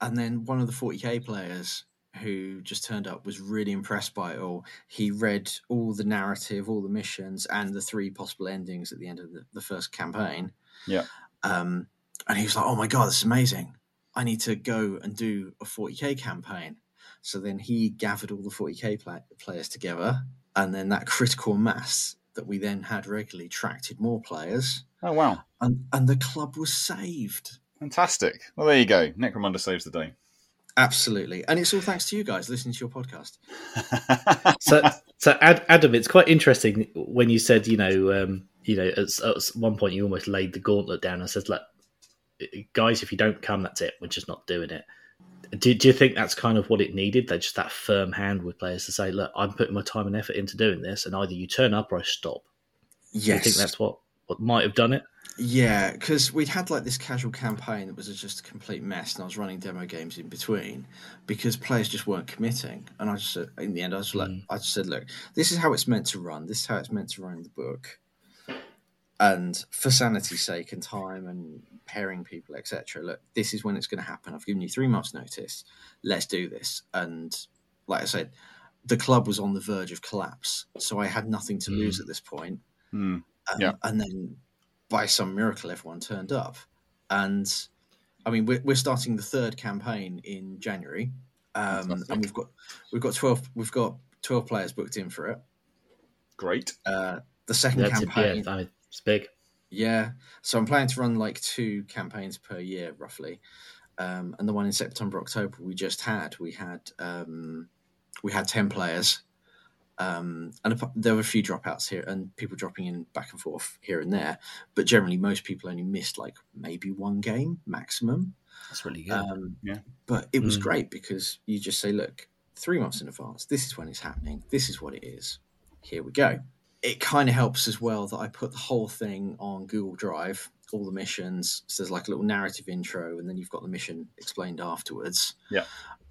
and then one of the 40k players who just turned up was really impressed by it all. He read all the narrative, all the missions, and the three possible endings at the end of the, the first campaign. Yeah. Um, and he was like, "Oh my god, this is amazing! I need to go and do a 40k campaign." So then he gathered all the 40k play- players together, and then that (laughs) critical mass that we then had regularly attracted more players. Oh wow! And and the club was saved. Fantastic. Well, there you go. Necromunda saves the day. Absolutely, and it's all thanks to you guys listening to your podcast. (laughs) so, so Adam, it's quite interesting when you said, you know, um, you know, at, at, one point you almost laid the gauntlet down and said, "Like, guys, if you don't come, that's it. We're just not doing it." Do, do you think that's kind of what it needed? That just that firm hand with players to say, "Look, I'm putting my time and effort into doing this, and either you turn up or I stop." Yes, do you think that's what what might have done it? Yeah, because we'd had like this casual campaign that was just a complete mess, and I was running demo games in between because players just weren't committing. And I just, in the end, I was like, mm. I just said, look, this is how it's meant to run. This is how it's meant to run in the book. And for sanity's sake and time and pairing people, etc., look, this is when it's going to happen. I've given you three months' notice. Let's do this. And like I said, the club was on the verge of collapse, so I had nothing to mm. lose at this point. Mm. Um, yeah. And then by some miracle, everyone turned up. And I mean, we're, we're starting the third campaign in January, um, and we've got we've got twelve we've got twelve players booked in for it. Great. Uh, the second That's campaign, yeah, it's big. Yeah, so I'm planning to run like two campaigns per year, roughly. Um, and the one in September, October, we just had we had um, we had ten players um, and there were a few dropouts here and people dropping in back and forth here and there, but generally most people only missed like maybe one game maximum. That's really good. Um, yeah, but it was mm. great because you just say, "Look, three months in advance, this is when it's happening. This is what it is. Here we go." It kind of helps as well that I put the whole thing on Google Drive, all the missions. So there's like a little narrative intro, and then you've got the mission explained afterwards. Yeah.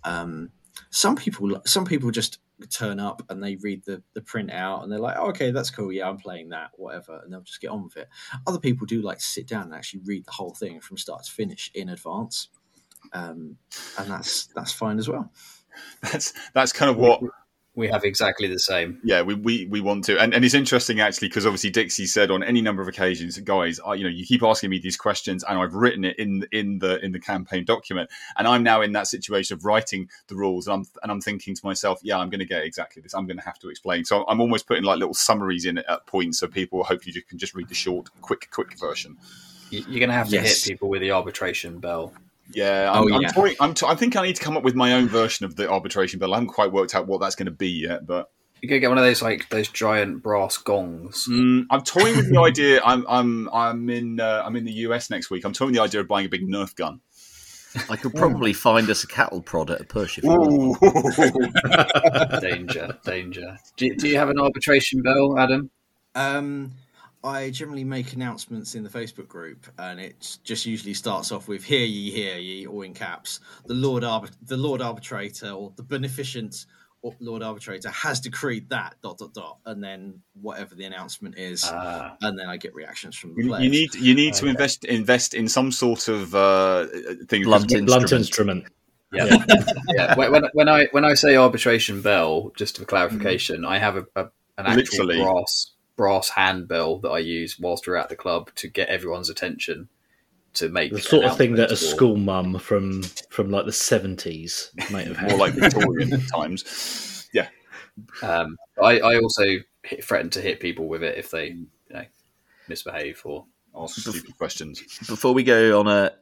Um, some people, some people just turn up and they read the the print out and they're like, oh, okay, that's cool. Yeah, I'm playing that, whatever, and they'll just get on with it. Other people do like sit down and actually read the whole thing from start to finish in advance, um, and that's that's fine as well. That's that's kind of what we have exactly the same. Yeah, we, we, we want to, and, and it's interesting actually because obviously Dixie said on any number of occasions, guys, I, you know, you keep asking me these questions, and I've written it in in the in the campaign document, and I'm now in that situation of writing the rules, and I'm and I'm thinking to myself, yeah, I'm going to get exactly this. I'm going to have to explain. So I'm almost putting like little summaries in at points, so people hopefully just can just read the short, quick, quick version. You're going to have to yes. hit people with the arbitration bell Yeah, I'm, Oh, I'm yeah. toying- I'm t- I think I need to come up with my own version of the arbitration bill. I haven't quite worked out what that's going to be yet, but you're gonna get one of those like those giant brass gongs. mm, I'm toying with the idea. I'm I'm I'm in uh, I'm in the US next week. I'm toying with the idea of buying a big Nerf gun. I could probably find us a cattle prod at a push if. Ooh. (laughs) danger, danger. Do you, do you have an arbitration bell, Adam? Um, I generally make announcements in the Facebook group, and it just usually starts off with "Hear ye, hear ye," all in caps. The Lord, Arbit- the Lord Arbitrator, or the beneficent Lord Arbitrator has decreed that dot dot dot, and then whatever the announcement is, Ah, and then I get reactions from the You, players. you need you need to Okay. invest invest in some sort of uh, thing. Blunt Blunt instrument. instrument. yeah, (laughs) yeah. When, when, when I when I say arbitration bell, just for clarification, I have a, a an actual Literally. brass brass handbell that I use whilst we're at the club to get everyone's attention to make The sort of thing that a announcements school mum from from like the seventies might have had. more like Victorian (laughs) times. Yeah, Um, I, I also hit, threaten to hit people with it if they you know misbehave or ask stupid questions. Before we go on a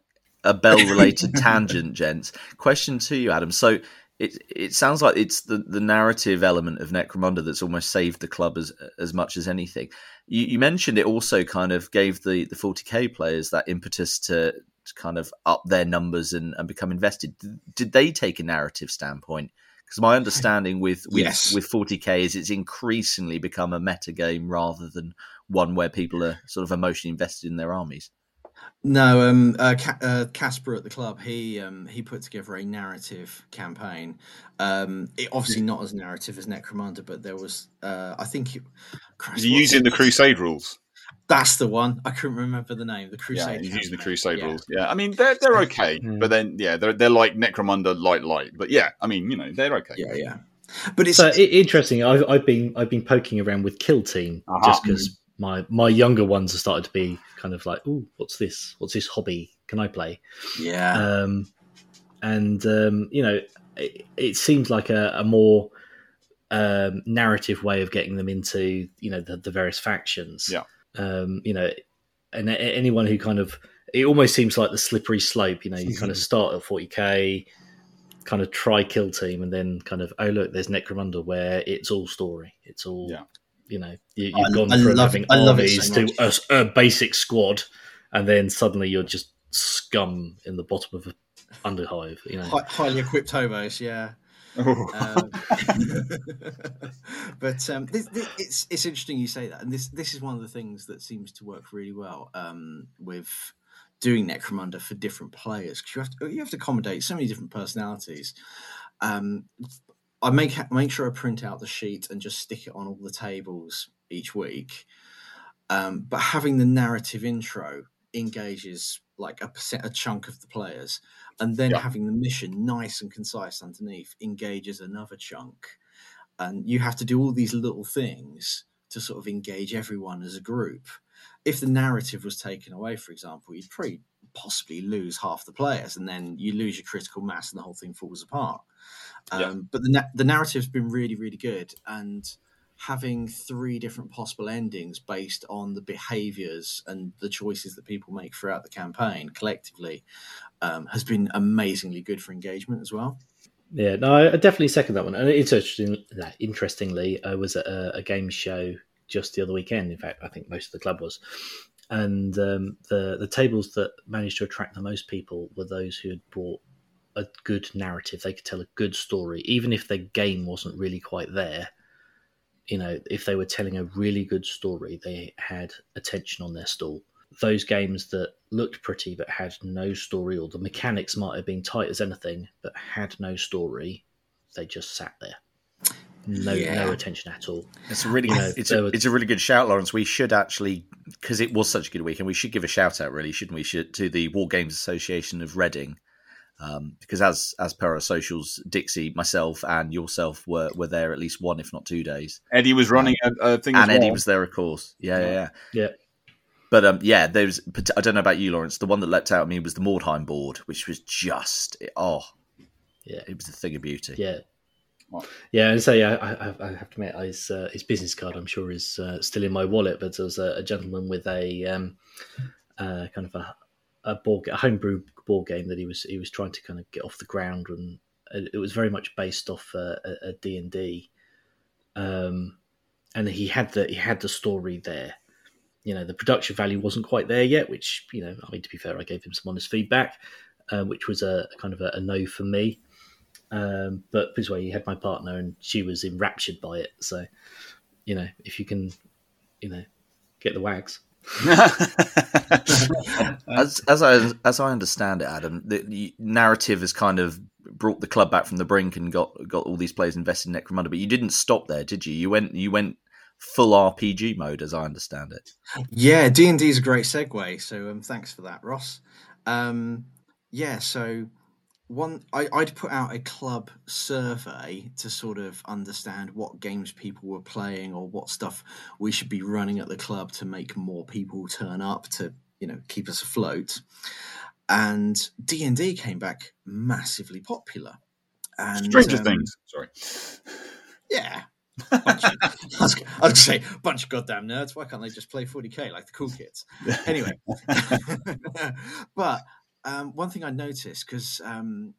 a bell related (laughs) tangent, gents, question to you, Adam. So it it sounds like it's the, the narrative element of Necromunda that's almost saved the club as as much as anything. You, you mentioned it also kind of gave the the 40k players that impetus to, to kind of up their numbers and, and become invested. Did, did they take a narrative standpoint? Because my understanding with with, Yes. with 40k is it's increasingly become a meta game rather than one where people are sort of emotionally invested in their armies. No, um, uh, Ca- uh, Casper at the club, he um, he put together a narrative campaign. Um, it, obviously not as narrative as Necromunda, but there was, uh, I think, it, Christ, Is he what's using the Crusade rules? That's the one. I couldn't remember the name. The Yeah, Crusade. he's using the. Crusade Yeah. rules. Yeah, I mean they're they're okay, Yeah. but then yeah, they're they're like Necromunda light light. But yeah, I mean you know they're okay. Yeah, yeah. But it's So i- interesting. I've, I've been I've been poking around with Kill Team Uh-huh. just because my my younger ones have started to be kind of like, oh, what's this? What's this hobby? Can I play? yeah, Um, and um, you know, it, it seems like a, a more um, narrative way of getting them into you know the, the various factions. Yeah. Um, you know, and a- anyone who kind of it almost seems like the slippery slope. You know, you kind of (laughs) start at forty k. Kind of try kill team, and then kind of oh look, there's Necromunda where it's all story. It's all Yeah. You know. you, you've gone I from love- having it armies so to a, a basic squad, and then suddenly you're just scum in the bottom of a underhive. You know, Hi- highly equipped hobos. Yeah. Um, (laughs) but um, this, this, it's it's interesting you say that, and this this is one of the things that seems to work really well um, with doing Necromunda for different players because you have to you have to accommodate so many different personalities. Um, I make make sure I print out the sheet and just stick it on all the tables each week. Um, but having the narrative intro engages like a percent, a chunk of the players, and then Yeah. having the mission nice and concise underneath engages another chunk. And you have to do all these little things to sort of engage everyone as a group. If the narrative was taken away, for example, you'd pretty possibly lose half the players, and then you lose your critical mass, and the whole thing falls apart. Um, Yeah. But the na- the narrative's been really, really good, and having three different possible endings based on the behaviors and the choices that people make throughout the campaign collectively um, has been amazingly good for engagement as well. Yeah, no, I definitely second that one. And it's interesting. Interestingly, I was at a, a game show just the other weekend. In fact, I think most of the club was, and um, the the tables that managed to attract the most people were those who had brought a good narrative. They could tell a good story, even if the game wasn't really quite there. You know, if they were telling a really good story, they had attention on their stall. Those games that looked pretty but had no story, or the mechanics might have been tight as anything but had no story, they just sat there. No, Yeah. no attention at all. It's a really, You know, it's a, were- it's a really good shout, Lawrence. We should actually, because it was such a good weekend, we should give a shout out, really, shouldn't we? Should to the War Games Association of Reading, um, because as as per our socials, Dixie, myself, and yourself were were there at least one, if not two days, Eddie was running a, a thing, and as Eddie well. was there, of course. Yeah, yeah, yeah. Yeah. But um, yeah, there was. I don't know about you, Lawrence. The one that leapt out at me was the Mordheim board, which was just oh, Yeah. it was a thing of beauty. Yeah. What? Yeah, and so yeah, I, I, I have to admit, his uh, his business card, I'm sure, is uh, still in my wallet. But there was a, a gentleman with a um, uh, kind of a, a board a homebrew board game that he was he was trying to kind of get off the ground, and it was very much based off uh, a D and D. Um, and he had the he had the story there. You know, the production value wasn't quite there yet, which you know, I mean, to be fair, I gave him some honest feedback, uh, which was a kind of a, a no for me. Um, but this way, he had my partner, and she was enraptured by it. So, you know, if you can, you know, get the wags. As as I as I understand it, Adam, the, the, narrative has kind of brought the club back from the brink and got got all these players invested in Necromunda. But you didn't stop there, did you? You went you went full RPG mode, as I understand it. Yeah, D and D is a great segue. So um, thanks for that, Ross. Um, yeah, so one I, would put out a club survey to sort of understand what games people were playing or what stuff we should be running at the club to make more people turn up to you know keep us afloat. And d&d came back massively popular. And stranger um, things sorry. Yeah. Of, (laughs) I was, I was say bunch of goddamn nerds. Why can't they just play 40k like the cool kids? Anyway, (laughs) (laughs) but um, one thing I noticed because um,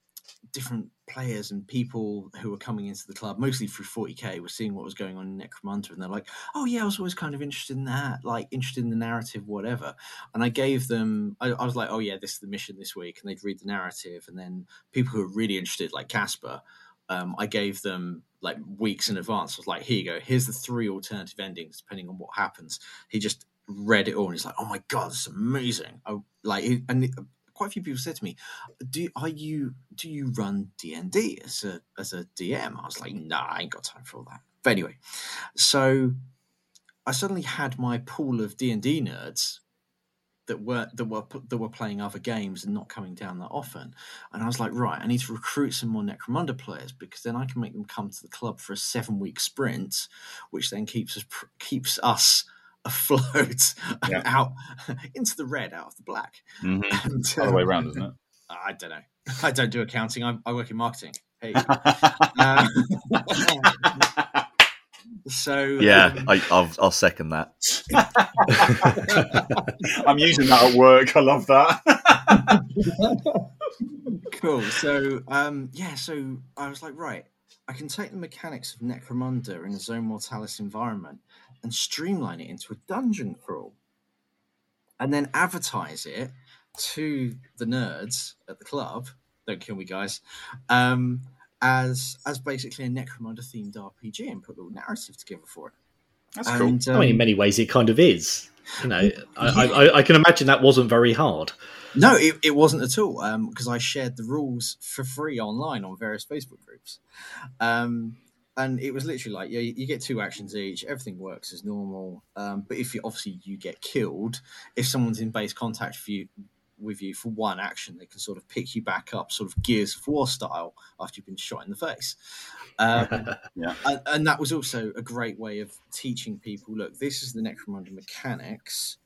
different players and people who were coming into the club, mostly through 40k, were seeing what was going on in Necromunda, and they're like, "Oh yeah, I was always kind of interested in that, like interested in the narrative, whatever." And I gave them, I, I was like, "Oh yeah, this is the mission this week," and they'd read the narrative, and then people who were really interested, like Casper, um, I gave them like weeks in advance. I was like, "Here you go. Here's the three alternative endings, depending on what happens." He just read it all, and he's like, "Oh my god, is amazing!" I, like, and quite a few people said to me, "Do are you do you run D and D as a as a DM?" I was like, "Nah, I ain't got time for all that." But anyway, so I suddenly had my pool of D and D nerds that were that were that were playing other games and not coming down that often. And I was like, right, I need to recruit some more Necromunda players because then I can make them come to the club for a seven week sprint, which then keeps us keeps us afloat (laughs) yeah. out into the red out of the black. Mm-hmm. (laughs) And, Other way around, isn't it? I don't know. (laughs) I don't do accounting. I, I work in marketing. Hey. uh, so yeah, um, I, will I'll second that. I'm using that at work. I love that. cool. So um, yeah, so I was like, right, I can take the mechanics of Necromunda in a Zone Mortalis environment and streamline it into a dungeon crawl. And then advertise it to the nerds at the club. Don't kill me guys. Um, as as basically a necromunda themed rpg and put a little narrative together for it. That's and, cool. Um, i mean in many ways it kind of is. You know I, I, I, can imagine that wasn't very hard. No it, it wasn't at all because um, i shared the rules for free online on various facebook groups. Um, and it was literally like yeah, you get two actions each. Everything works as normal. Um, but if you obviously you get killed, if someone's in base contact for you, with you for one action, they can sort of pick you back up, sort of Gears of War style, after you've been shot in the face. Um, (laughs) yeah. and, and, that was also a great way of teaching people: look, this is the Necromunda mechanics.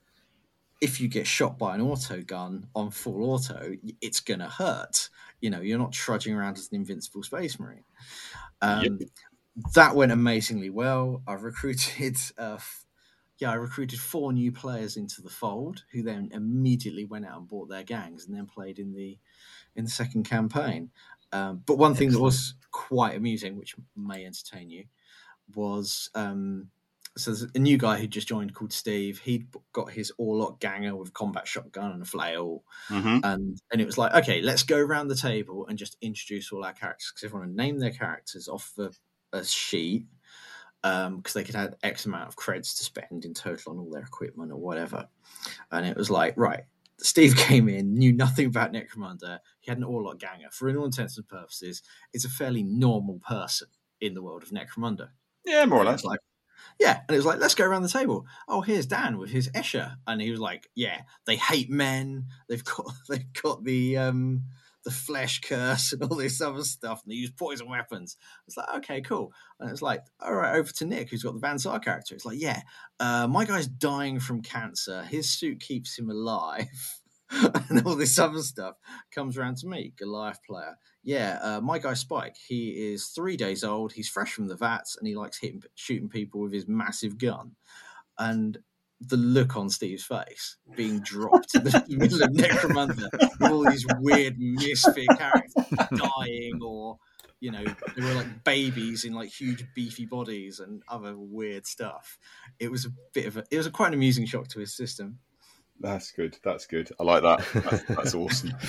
If you get shot by an auto gun on full auto, it's gonna hurt. You know, you're not trudging around as an invincible space marine. Um, yep that went amazingly well. I recruited, (laughs) uh, yeah, I recruited four new players into the fold, who then immediately went out and bought their gangs, and then played in the in the second campaign. Um, but one thing Excellent. that was quite amusing, which may entertain you, was um, so there's a new guy who just joined called Steve. He'd got his Orlock ganger with combat shotgun and a flail, mm-hmm. and and it was like, okay, let's go around the table and just introduce all our characters because everyone named their characters off the a sheet because um, they could have X amount of creds to spend in total on all their equipment or whatever. And it was like, right, Steve (laughs) came in, knew nothing about Necromunda. He had an Orlock ganger. For all intents and purposes, is a fairly normal person in the world of Necromunda. Yeah, more or less. Like, yeah, and it was like, let's go around the table. Oh, here's Dan with his Escher, and he was like, yeah, they hate men. They've got (laughs) they've got the um the flesh curse and all this other stuff, and they use poison weapons. It's like, okay, cool. And it's like, all right, over to Nick, who's got the Van Saar character. It's like, yeah, uh, my guy's dying from cancer. His suit keeps him alive. (laughs) and all this other stuff comes around to me, Goliath player. Yeah, uh, my guy Spike, he is three days old. He's fresh from the vats, and he likes hitting, shooting people with his massive gun. And the look on Steve's face being dropped in the (laughs) middle of Necromunda with all these weird misfit characters dying or you know they were like babies in like huge beefy bodies and other weird stuff. It was a bit of a it was a quite an amusing shock to his system. That's good. That's good. I like that. That's, that's awesome. (laughs)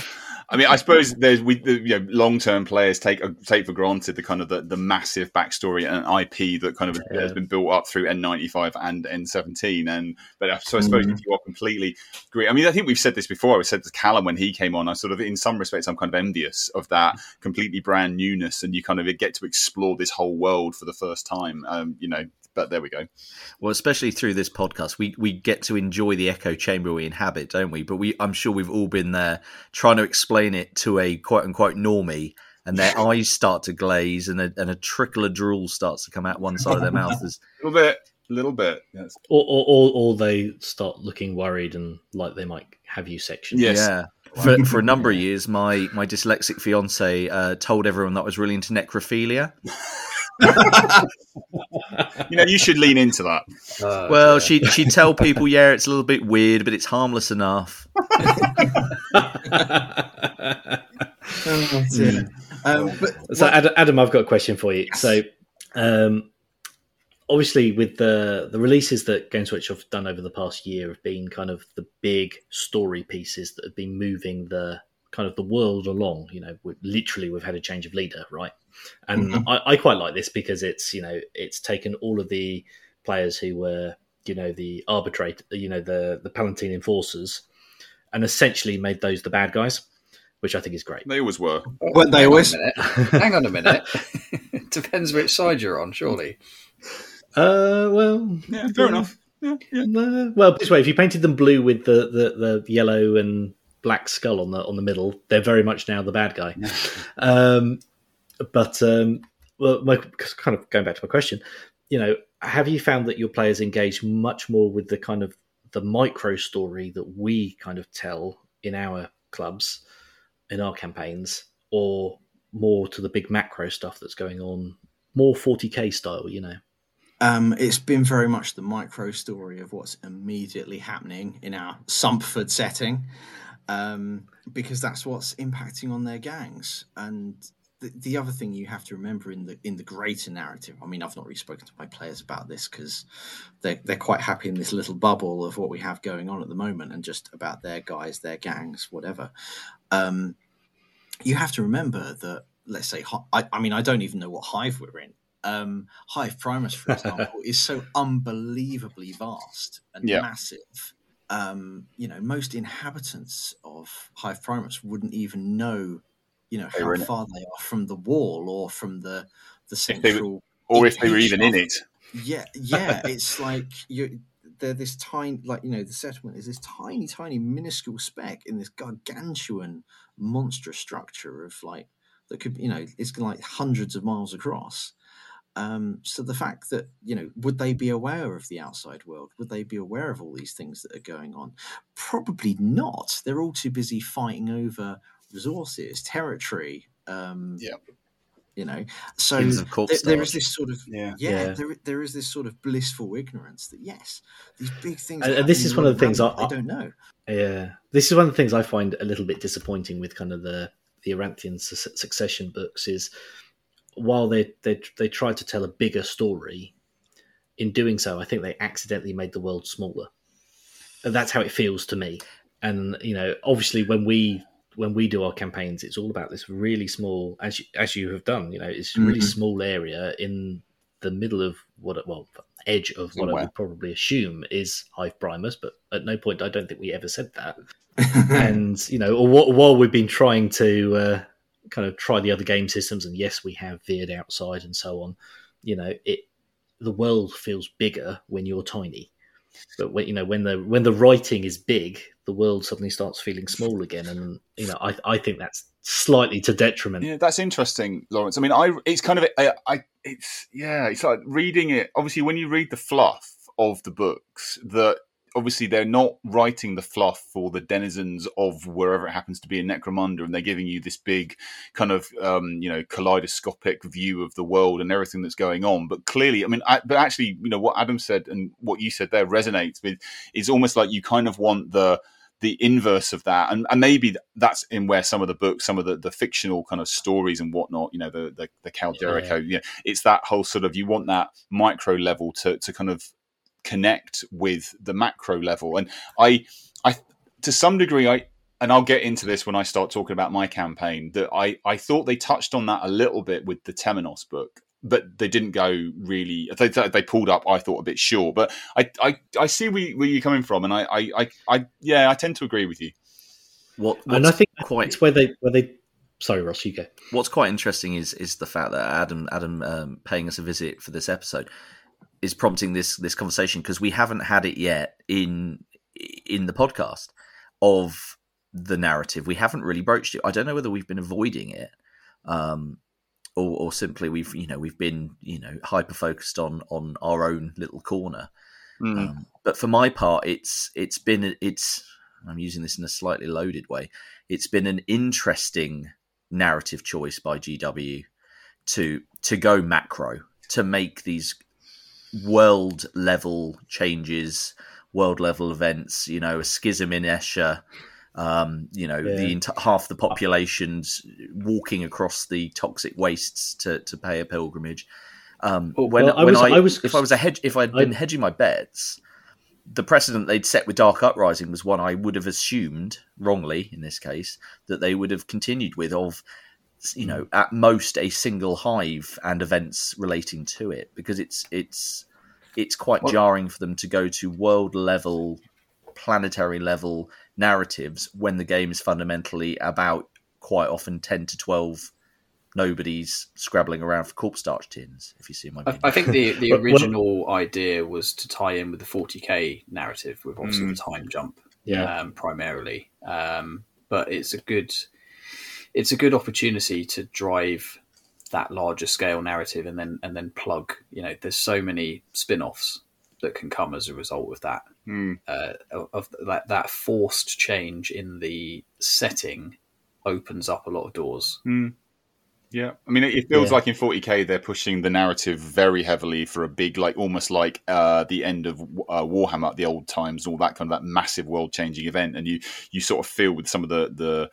I mean, I suppose there's we the, you know long term players take take for granted the kind of the, the massive backstory and IP that kind of Yeah. has been built up through N95 and N17. And but I- so I suppose Mm. if you are completely agree, I mean, I think we've said this before. I said to Callum when he came on. I sort of, in some respects, I'm kind of envious of that completely brand newness, and you kind of get to explore this whole world for the first time. Um, you know, but there we go. Well, especially through this podcast, we, we get to enjoy the echo chamber we inhabit, don't we? But we, I'm sure we've all been there trying to explain it to a quote unquote normie, and their (laughs) eyes start to glaze, and a, and a trickle of drool starts to come out one side of their mouth. As, A (laughs) little bit, a little bit. Yes. Or, or, or, or they start looking worried and like they might have you sectioned. Yes. Yeah. For, for a number of years, my, my dyslexic fiance uh, told everyone that I was really into necrophilia. (laughs) You know, you should lean into that. Uh, Well, yeah. she she'd tell people, yeah, it's a little bit weird, but it's harmless enough. Oh, (laughs) dear. Um, but So, Adam, Adam, I've got a question for you. So, um, obviously, with the the releases that Games Workshop have done over the past year have been kind of the big story pieces that have been moving the kind of the world along. You know, we, literally, we've had a change of leader, right? And Mhm. I, I quite like this because it's you know it's taken all of the players who were you know the arbitrate, you know the the Palatine enforcers, and essentially made those the bad guys, which I think is great. They always were. weren't they Hang on a always? minute. (laughs) Hang on a minute. (laughs) Depends which side you're on, surely. Uh, well, Yeah, fair enough. Yeah, yeah. Uh, well, this way, if you painted them blue with the, the, the yellow and black skull on the on the middle, they're very much now the bad guy. Um, but um, well, my, kind of going back to my question, you know, have you found that your players engage much more with the kind of the micro story that we kind of tell in our clubs, in our campaigns, or more to the big macro stuff that's going on, more 40k style, you know? Um, it's been very much the micro story of what's immediately happening in our Sumpford setting, um, because that's what's impacting on their gangs. And the, the other thing you have to remember in the in the greater narrative, I mean, I've not really spoken to my players about this because they're they're quite happy in this little bubble of what we have going on at the moment, and just about their guys, their gangs, whatever. Um, you have to remember that, let's say, I, I mean, I don't even know what hive we're in um, Hive Primus, for example, (laughs) is so unbelievably vast and Yeah. massive. Um, you know, most inhabitants of Hive Primus wouldn't even know, you know, how in it. far they are from the wall or from the the If were- central. Or if they were even in it. Yeah, yeah, it's like you. They're this tiny, like you know, the settlement is this tiny, tiny, minuscule speck in this gargantuan, monstrous structure of like that could, you know, it's like hundreds of miles across. Um, so the fact that you know, would they be aware of the outside world? Would they be aware of all these things that are going on? Probably not. They're all too busy fighting over resources, territory. Um, Yeah. You know, so Skins there- there is this sort of Yeah. yeah, Yeah. There, there is this sort of blissful ignorance that yes, these big things. And- and this is one of the things around I- don't know. Yeah, this is one of the things I find a little bit disappointing with kind of the the Aranthian su- succession books is while they they they try to tell a bigger story, in doing so, I think they accidentally made the world smaller. And that's how it feels to me. And you know, obviously, when we when we do our campaigns, it's all about this really small, as you, as you have done. You know, it's a really Mhm. small area in the middle of what well edge of what I would probably assume is Hive Primus, but at no point I don't think we ever said that. (laughs) and you know, or wh- while we've been trying to uh, kind of try the other game systems, and yes, we have veered outside and so on. You know, it the world feels bigger when you're tiny, but when you know when the when the writing is big, the world suddenly starts feeling small again, and you know, I I think that's slightly to detriment. Yeah, that's interesting, Lawrence. I mean, I it's kind of I, I it's yeah, it's like reading it. Obviously, when you read the fluff of the books, that obviously they're not writing the fluff for the denizens of wherever it happens to be in Necromunda, and they're giving you this big kind of um, you know kaleidoscopic view of the world and everything that's going on. But clearly, I mean, I, but actually, you know what Adam said and what you said there resonates with is almost like you kind of want the the inverse of that and, and maybe that's in where some of the books some of the, the fictional kind of stories and whatnot you know the the, the Kal Jericho yeah. it's that whole sort of you want that micro level to to kind of connect with the macro level and i i to some degree i and I'll get into this when I start talking about my campaign. That I, I thought they touched on that a little bit with the Temenos book, but they didn't go really. They, they pulled up, I thought, a bit short. But I, I, I see where, where you're coming from, and I, I, I, I, yeah, I tend to agree with you. What, and I think quite it's where they where they. Sorry, Ross, you go. What's quite interesting is is the fact that Adam Adam um, paying us a visit for this episode is prompting this this conversation because we haven't had it yet in in the podcast of the narrative. We haven't really broached it. I don't know whether we've been avoiding it. Um, or, or simply we've you know we've been you know hyper focused on on our own little corner. Mm. Um, but for my part, it's it's been it's I'm using this in a slightly loaded way. It's been an interesting narrative choice by GW to to go macro to make these world level changes, world level events. You know, a schism in Escher um, you know, yeah. the half the population's walking across the toxic wastes to, to pay a pilgrimage. Um, when, well, I, when was, I, I, was, if I was a hedge, if I'd been I, hedging my bets, the precedent they'd set with Dark Uprising was one I would have assumed wrongly in this case that they would have continued with of you know at most a single hive and events relating to it because it's it's it's quite well, jarring for them to go to world level planetary level narratives when the game is fundamentally about quite often 10 to 12 nobodies scrabbling around for corpse starch tins if you see my I, I think the, (laughs) the original well, idea was to tie in with the 40k narrative with obviously mm. the time jump yeah. um, primarily. Um, but it's a good it's a good opportunity to drive that larger scale narrative and then and then plug you know there's so many spin-offs that can come as a result of that mm. uh, of that that forced change in the setting opens up a lot of doors. Mm. Yeah, I mean, it feels yeah. like in 40k they're pushing the narrative very heavily for a big, like almost like uh, the end of uh, Warhammer, the old times, all that kind of that massive world changing event, and you you sort of feel with some of the the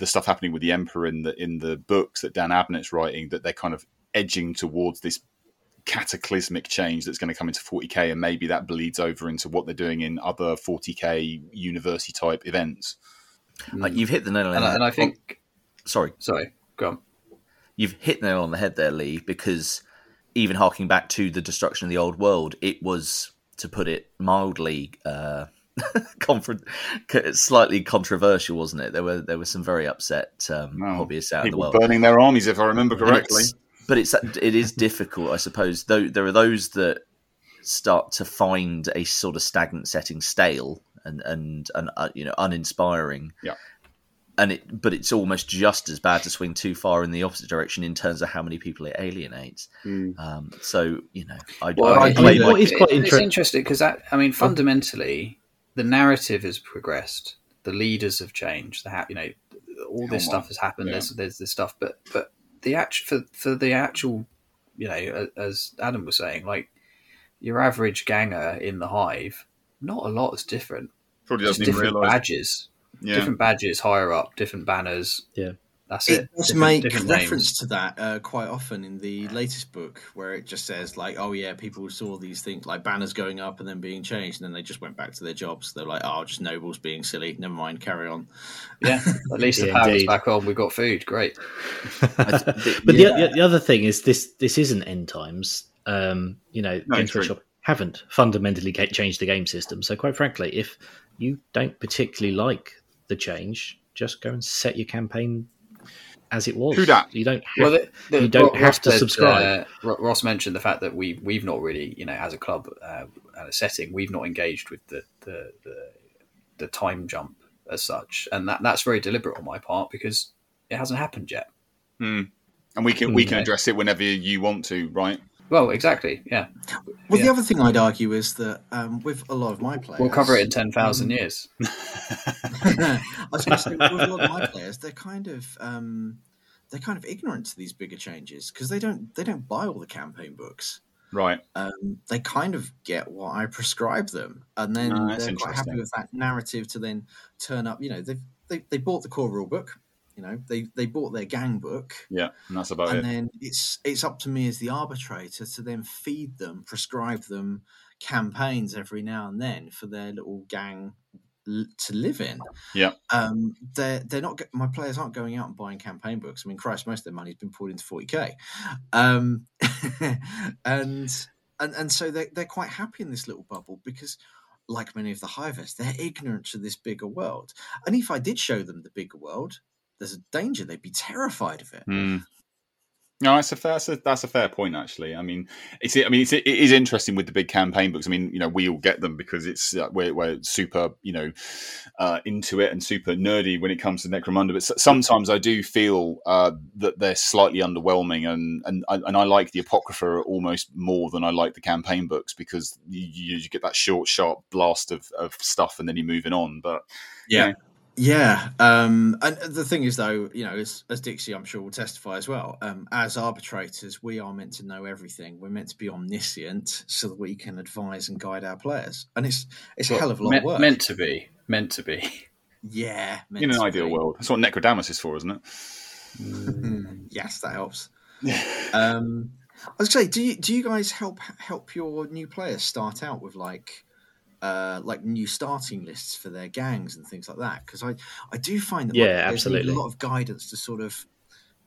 the stuff happening with the Emperor in the in the books that Dan Abnett's writing that they're kind of edging towards this cataclysmic change that's going to come into 40k, and maybe that bleeds over into what they're doing in other 40k university type events. Uh, you've hit the nail on the head. And I think, oh, sorry, sorry, go on. You've hit the nail on the head there, Leigh, because even harking back to the destruction of the old world, it was, to put it mildly, uh, (laughs) slightly controversial, wasn't it? There were there were some very upset um, hobbyists out in the world, burning their armies, if I remember correctly but it's it is difficult, I suppose. Though there are those that start to find a sort of stagnant setting stale and and and uh, you know uninspiring. Yeah. And it, but it's almost just as bad to swing too far in the opposite direction in terms of how many people it alienates. Mm. Um, so you know, I, well, I, I, I mean, what is quite it, it's interesting because that I mean, fundamentally, the narrative has progressed, the leaders have changed, the you know, all this Come stuff on. has happened. Yeah. There's there's this stuff, but but the actual for, for the actual, you know, as Adam was saying, like your average ganger in the hive, not a lot is different. Probably doesn't Just different realize. badges, yeah. different badges higher up, different banners. Yeah, that's it. It does make reference to that uh, quite often in the latest book, where it just says like, "Oh yeah, people saw these things like banners going up and then being changed, and then they just went back to their jobs." They're like, "Oh, just nobles being silly. Never mind, carry on." Yeah, at least yeah, the power's indeed. back on. We've got food. Great. but (laughs) yeah. the, the other thing is this: this isn't end times. Um, you know, no, Games Workshop haven't fundamentally changed the game system. So, quite frankly, if you don't particularly like the change, just go and set your campaign as it was. True that. You don't. Have, well, the, the, you don't Ross have to said, subscribe. Uh, Ross mentioned the fact that we we've not really, you know, as a club uh, and a setting, we've not engaged with the, the the, the time jump as such, and that that's very deliberate on my part because it hasn't happened yet. Mm. And we can we can address it whenever you want to, right? Well, exactly. Yeah, Well, Yeah. the other thing I'd argue is that um, with a lot of my players, we'll cover it in ten thousand years. (laughs) I was going to say with a lot of my players, they're kind of um, they're kind of ignorant to these bigger changes because they don't they don't buy all the campaign books. Right. Um, they kind of get what I prescribe them, and then that's they're quite happy with that narrative to then turn up. You know, they've they, they bought the core rule book. You know, they they bought their gang book, Yeah, and that's about and it. And then it's it's up to me as the arbitrator to then feed them, prescribe them campaigns every now and then for their little gang to live in. Yeah. Um, they're they're not my players aren't going out and buying campaign books. I mean, Christ, most of their money's been poured into forty k, um, (laughs) and and and so they're they're quite happy in this little bubble because. Like many of the hivers, they're ignorant to this bigger world. And if I did show them the bigger world, there's a danger they'd be terrified of it. Hmm. No, that's a fair. That's a, that's a fair point, actually. I mean, it's. I mean, it's, it is interesting with the big campaign books. I mean, you know, we all get them because it's uh, we're, we're super, you know, uh, into it and super nerdy when it comes to Necromunda. But sometimes I do feel uh, that they're slightly underwhelming, and and I- and I like the Apocrypha almost more than I like the campaign books because you, you, you get that short, sharp blast of, of stuff, and then you're moving on. But Yeah. Yeah. Um, and the thing is, though, you know, as, as Dixie, I'm sure, will testify as well, um, as arbitrators, we are meant to know everything. We're meant to be omniscient so that we can advise and guide our players. And it's it's a hell of a lot Me- of work. meant to be, meant to be. yeah. in an ideal be. world, that's what Necrodamus is for, isn't it? yes, that helps. um, I was going to say, do you, do you guys help help your new players start out with like uh, like new starting lists for their gangs and things like that? Because I I do find that Yeah, players need absolutely. a lot of guidance to sort of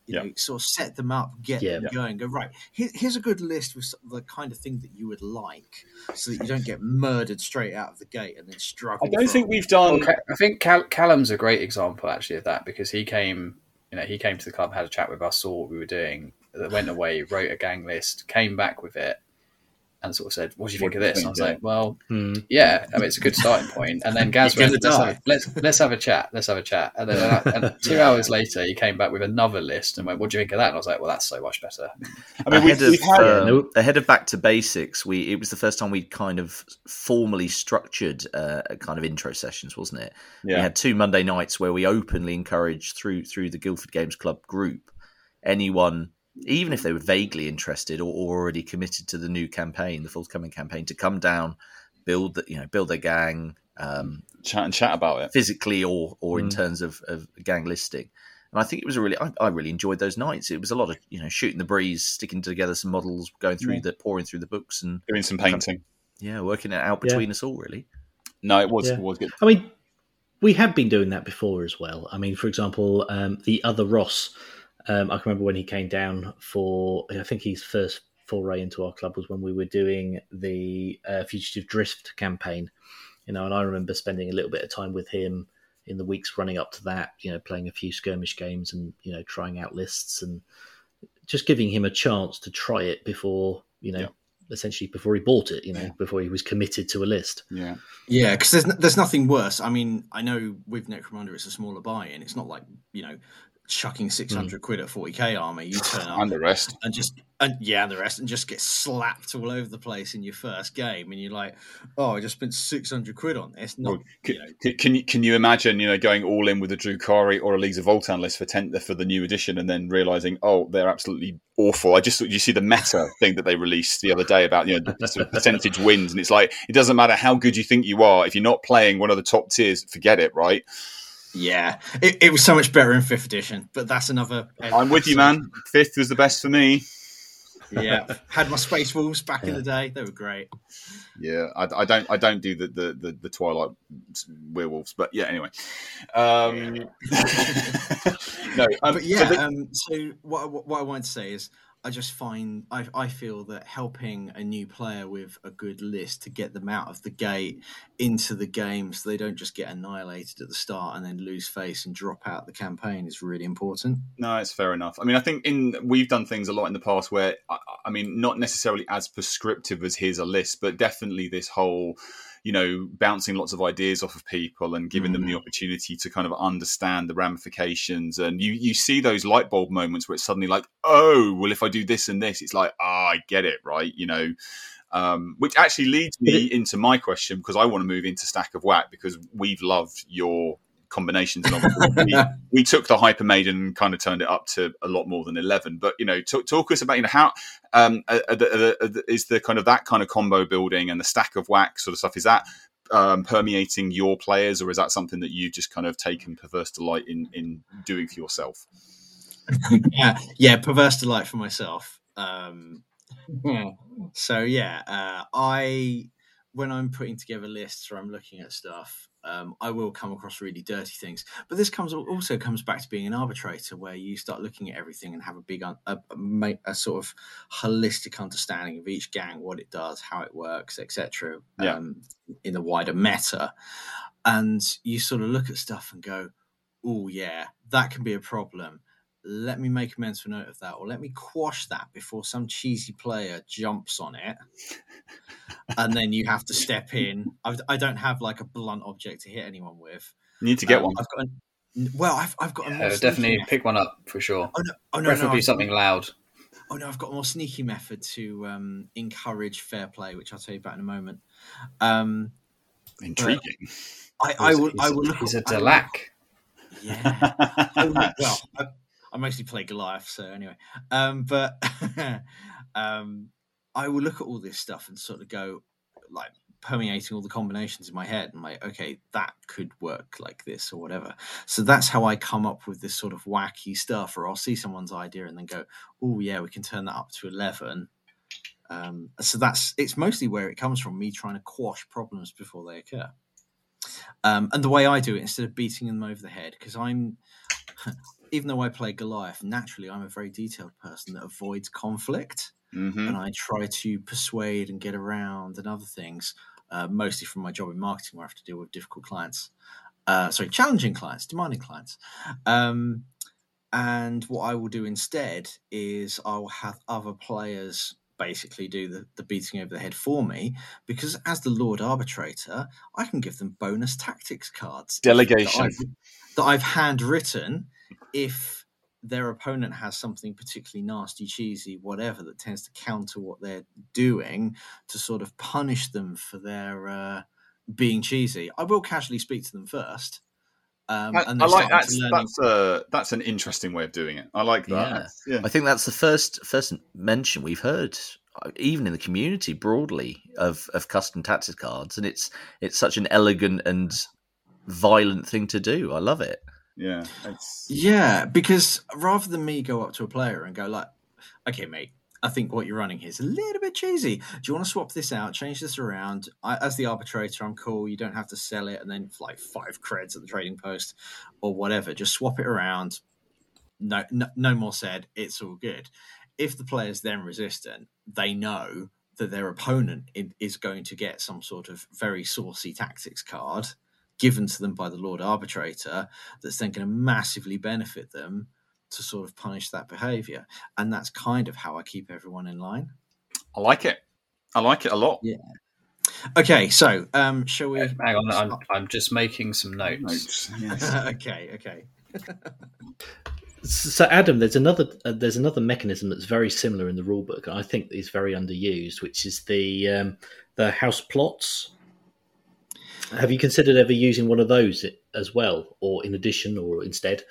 you Yeah. know sort of set them up, get Yeah. them going. Go right. Here, here's a good list with the kind of thing that you would like, so that you don't get murdered straight out of the gate and then struggle. I don't think we've Well, done. Ca- I think Cal- Callum's a great example actually of that because he came, you know, he came to the club, had a chat with us, saw what we were doing, went away, wrote a gang list, came back with it, and sort of said, "What do you think of this?" And I was like, "Well, Hmm. yeah, I mean, it's a good starting point." (laughs) And then Gaz You're went, gonna let's die. have, let's, let's have a chat, let's have a chat. And then uh, and (laughs) two hours later, he came back with another list and went, "What do you think of that?" And I was like, "Well, that's so much better." I mean, (laughs) we've, of, we've had. um, no- ahead of back to basics, we it was the first time we kind of formally structured uh, a kind of intro sessions, wasn't it? We had two Monday nights where we openly encouraged through through the Guildford Games Club group anyone, even if they were vaguely interested or, or already committed to the new campaign, the forthcoming campaign, to come down, build the, you know build their gang um, chat and chat about it. physically or or in Mm. terms of, of gang listing. And I think it was a really, I, I really enjoyed those nights. It was a lot of you know shooting the breeze, sticking together some models, going through Yeah. the pouring through the books, and Doing some painting. yeah, working it out between us all. Really, No, it was Yeah. it was good. I mean, we have been doing that before as well. I mean, for example, um, the other Ross, um, I can remember when he came down for, I think his first foray into our club was when we were doing the uh, Fugitive Drift campaign, you know, and I remember spending a little bit of time with him in the weeks running up to that, you know, playing a few skirmish games and, you know, trying out lists and just giving him a chance to try it before, you know, Yeah. essentially before he bought it, you know, before he was committed to a list. Yeah, Yeah, because there's n- there's nothing worse. I mean, I know with Necromunda it's a smaller buy-in. It's not like you know chucking six hundred mm. quid at forty k armor. You turn up and the rest. and just and yeah, and the rest and just get slapped all over the place in your first game, and you're like, oh, I just spent six hundred quid on this. Not Well, Can, you know, can- you can you imagine you know going all in with a Drukhari or a Leagues of Votann list for ten, for the new edition and then realizing oh they're absolutely awful. I just you see the meta (laughs) thing that they released the other day about you know sort of percentage wins and it's like it doesn't matter how good you think you are if you're not playing one of the top tiers, forget it. Right? Yeah, it, it was so much better in fifth edition, but that's another. I'm with you, man. Fifth was the best for me. Yeah, (laughs) had my space wolves back in the day. They were great. Yeah, I, I don't I don't do the, the, the, the Twilight werewolves, but yeah. Anyway, um, (laughs) no, (laughs) um, but so yeah, the- um, so what, what I wanted to say is, I just find I, I feel that helping a new player with a good list to get them out of the gate into the game, so they don't just get annihilated at the start and then lose face and drop out the campaign, is really important. No, it's fair enough. I mean, I think in we've done things a lot in the past where, I, I mean, not necessarily as prescriptive as here's a list, but definitely this whole, you know, bouncing lots of ideas off of people and giving mm. them the mm. opportunity to kind of understand the ramifications. And you you see those light bulb moments where it's suddenly like, oh, well, if I do this and this, it's like, ah, oh, I get it, right? You know. Um, which actually leads me into my question because I want to move into Stack of WAAC because we've loved your combinations. And we, (laughs) we, took the Hyper Maiden and kind of turned it up to a lot more than eleven. But you know, talk, talk us about you know how um, are, are the, are the, is the kind of that kind of combo building and the Stack of WAAC sort of stuff. Is that um, permeating your players, or is that something that you've just kind of taken perverse delight in in doing for yourself? (laughs) yeah, yeah, perverse delight for myself. Um, yeah. So yeah, uh, I when I'm putting together lists or I'm looking at stuff, um, I will come across really dirty things. But this comes also comes back to being an arbitrator, where you start looking at everything and have a big, a, a, a sort of holistic understanding of each gang, what it does, how it works, etc. Yeah. Um, in the wider meta, and you sort of look at stuff and go, "Oh yeah, that can be a problem." Let me make a mental note of that, or let me quash that before some cheesy player jumps on it, (laughs) and then you have to step in. I, I, don't have like a blunt object to hit anyone with. You need to get um, one. I've got. A, well, I've, I've got. Yeah, definitely method. pick one up for sure. Oh no! Oh no! Preferably no, something loud. Oh no! I've got a more sneaky method to um, encourage fair play, which I'll tell you about in a moment. Um, Intriguing. I, I, will. I will look. He's a Delaque. Yeah. oh, well, I, mostly play Goliath, so anyway. Um, but (laughs) um, I will look at all this stuff and sort of go like permeating all the combinations in my head and like, okay, that could work like this or whatever. So that's how I come up with this sort of wacky stuff, or I'll see someone's idea and then go, oh yeah, we can turn that up to eleven. Um, so that's it's mostly where it comes from me trying to quash problems before they occur. Um, and the way I do it, instead of beating them over the head, because I'm (laughs) even though I play Goliath, naturally I'm a very detailed person that avoids conflict, mm-hmm. and I try to persuade and get around and other things. Uh, mostly from my job in marketing, where I have to deal with difficult clients, uh, sorry, challenging clients, demanding clients. Um, and what I will do instead is I'll have other players basically do the, the beating over the head for me because as the Lord Arbitrator, I can give them bonus tactics cards. Delegation. That I've, that I've handwritten if their opponent has something particularly nasty, cheesy, whatever that tends to counter what they're doing to sort of punish them for their uh, being cheesy, I will casually speak to them first. Um, I, I like that's that's a that's an interesting way of doing it. I like that. Yeah. yeah. I think that's the first first mention we've heard, uh, even in the community broadly, of of custom tactics cards, and it's it's such an elegant and violent thing to do. I love it. Yeah, it's... yeah, because rather than me go up to a player and go like, "Okay, mate, I think what you're running here is a little bit cheesy. Do you want to swap this out, change this around? I, as the arbitrator, I'm cool. You don't have to sell it and then like five creds at the trading post or whatever. Just swap it around. No, no, no more said. It's all good. If the player's then resistant, they know that their opponent is going to get some sort of very saucy tactics card given to them by the Lord Arbitrator that's then going to massively benefit them to sort of punish that behavior. And that's kind of how I keep everyone in line. I like it. I like it a lot. Yeah. Okay, so um, shall we? Hang on, I'm, I'm just making some notes. notes. Yes. (laughs) (laughs) okay, okay. so, Adam, there's another uh, there's another mechanism that's very similar in the rulebook. I think is very underused, which is the um, the house plots have you considered ever using one of those as well, or in addition, or instead?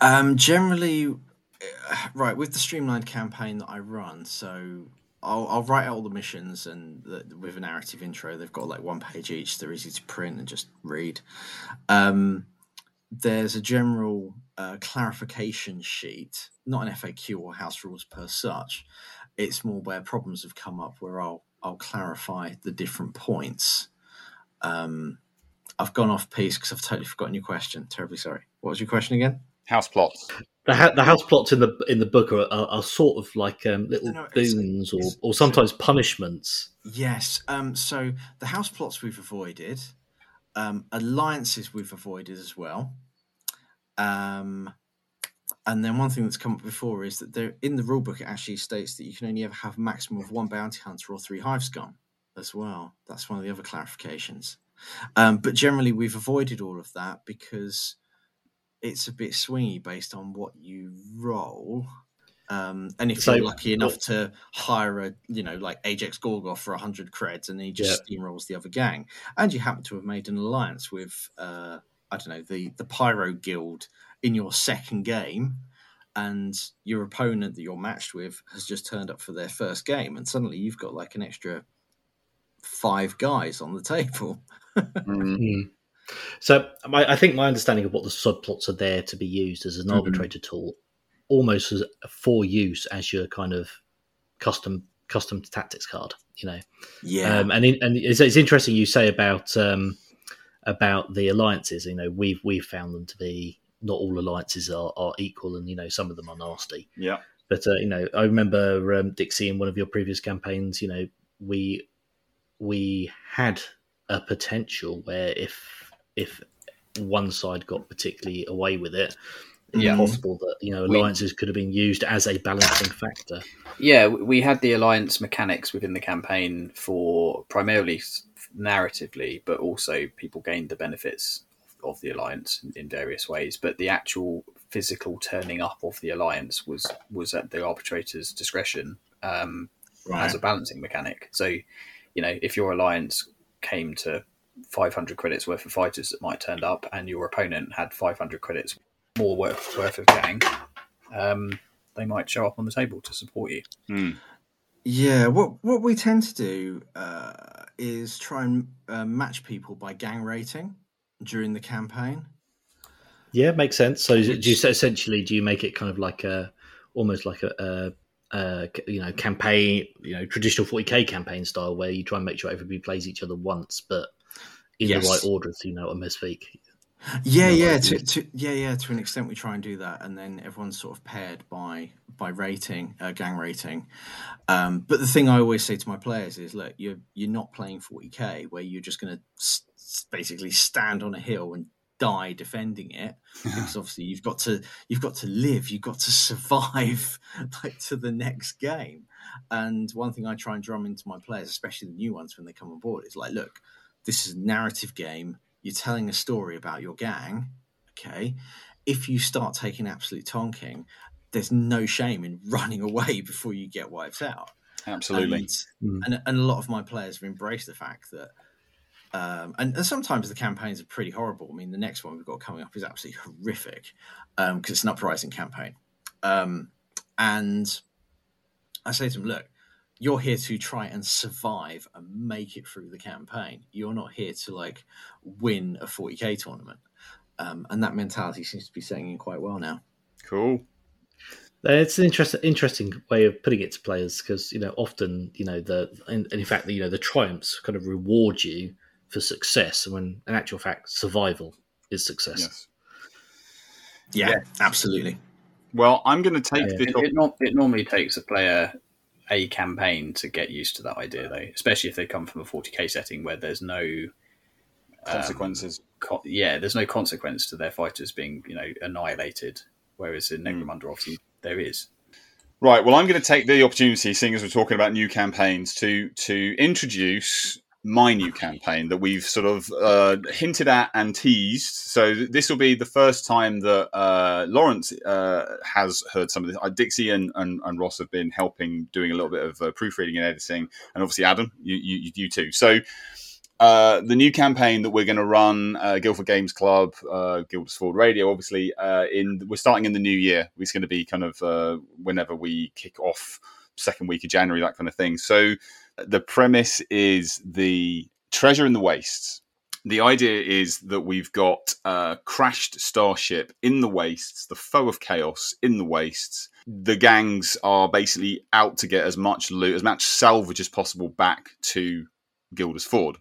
Um, generally, uh, right with the streamlined campaign that I run, so I'll, I'll write out all the missions and the, with a narrative intro. They've got like one page each. They're easy to print and just read. Um, there's a general uh, clarification sheet, not an FAQ or house rules per such. It's more where problems have come up where I'll I'll clarify the different points um, I've gone off piece because I've totally forgotten your question. Terribly sorry. What was your question again? House plots. The, ha- the house plots in the in the book are, are, are sort of like um, little no, boons or, or sometimes punishments. Yes. Um, so the house plots we've avoided, um, alliances we've avoided as well. Um, and then one thing that's come up before is that there in the rulebook it actually states that you can only ever have maximum of one bounty hunter or three hive scum. As well. That's one of the other clarifications. Um, but generally, we've avoided all of that because it's a bit swingy based on what you roll. Um, and if So- you're lucky enough to hire a, you know, like Ajex Gorgoth for 100 creds and he just steamrolls the other gang, and you happen to have made an alliance with, uh, I don't know, the, the Pyro Guild in your second game, and your opponent that you're matched with has just turned up for their first game, and suddenly you've got like an extra five guys on the table. Mm. Hmm. So my, I think my understanding of what the subplots are there to be used as an Mhm. arbitrator tool, almost as for use as your kind of custom custom tactics card. You know, Yeah. um, and in, and it's, it's interesting you say about um, about the alliances. You know, we've we've found them to be not all alliances are, are equal, and you know some of them are nasty. Yeah. But uh, you know, I remember um, Dixie in one of your previous campaigns. You know, we we had a potential where if if one side got particularly away with it, it's Yeah. possible that you know We- alliances could have been used as a balancing factor. Yeah, we had the alliance mechanics within the campaign for primarily narratively, but also people gained the benefits of the alliance in, in various ways. But the actual physical turning up of the alliance was was at the arbitrator's discretion um, right. as a balancing mechanic. So, you know, if your alliance came to 500 credits worth of fighters that might turned up, and your opponent had 500 credits more worth worth of gang, um, they might show up on the table to support you. Hmm. Yeah, what what we tend to do uh, is try and uh, match people by gang rating during the campaign. Yeah, makes sense. So do you say essentially do you make it kind of like a almost like a, a, a you know campaign you know traditional 40k campaign style where you try and make sure everybody plays each other once but in Yes. the right order so you know what I misspeak. Yeah, yeah, to, to yeah, yeah. To an extent, we try and do that, and then everyone's sort of paired by by rating, uh, gang rating. Um, but the thing I always say to my players is, look, you're you're not playing 40k where you're just going to s- basically stand on a hill and die defending it (laughs) because obviously you've got to you've got to live you've got to survive (laughs) like to the next game. And one thing i try and drum into my players especially the new ones when they come on board is like look this is a narrative game. You're telling a story about your gang okay? If you start taking absolute tonking there's no shame in (laughs) running away before you get wiped out. Absolutely. and, mm. and, and a lot of my players have embraced the fact that, um, and, and sometimes the campaigns are pretty horrible. I mean, the next one we've got coming up is absolutely horrific because it's an uprising campaign. Um, and I say to them, look, you're here to try and survive and make it through the campaign. You're not here to like win a 40k tournament. Um, and that mentality seems to be setting in quite well now. Cool. It's an interesting, interesting way of putting it to players because you know often you know the and, and in fact you know the triumphs kind of reward you for success, when in actual fact survival is success. Yes. Yeah, absolutely. Well, I'm going to take Yeah. this. It, it, not, it normally takes a player a campaign to get used to that idea, though, especially if they come from a 40k setting where there's no um, consequences. co- yeah, there's no consequence to their fighters being you know annihilated. Whereas in Hmm. Necromunda, obviously, there is. Right. Well, I'm going to take the opportunity, seeing as we're talking about new campaigns, to to introduce my new campaign that we've sort of uh, hinted at and teased. So this will be the first time that uh, Lawrence uh, has heard some of this. Dixie and, and, and Ross have been helping, doing a little bit of uh, proofreading and editing, and obviously Adam, you you, you too. So. Uh, the new campaign that we're going to run, uh, Guildford Games Club, Guilders-Ford Radio, obviously, in we're starting in the new year. It's going to be kind of whenever we kick off, second week of January, that kind of thing. So the premise is the treasure in the wastes. The idea is that we've got a crashed starship in the wastes, the foe of chaos in the wastes. The gangs are basically out to get as much loot, as much salvage as possible back to Guilders-Ford.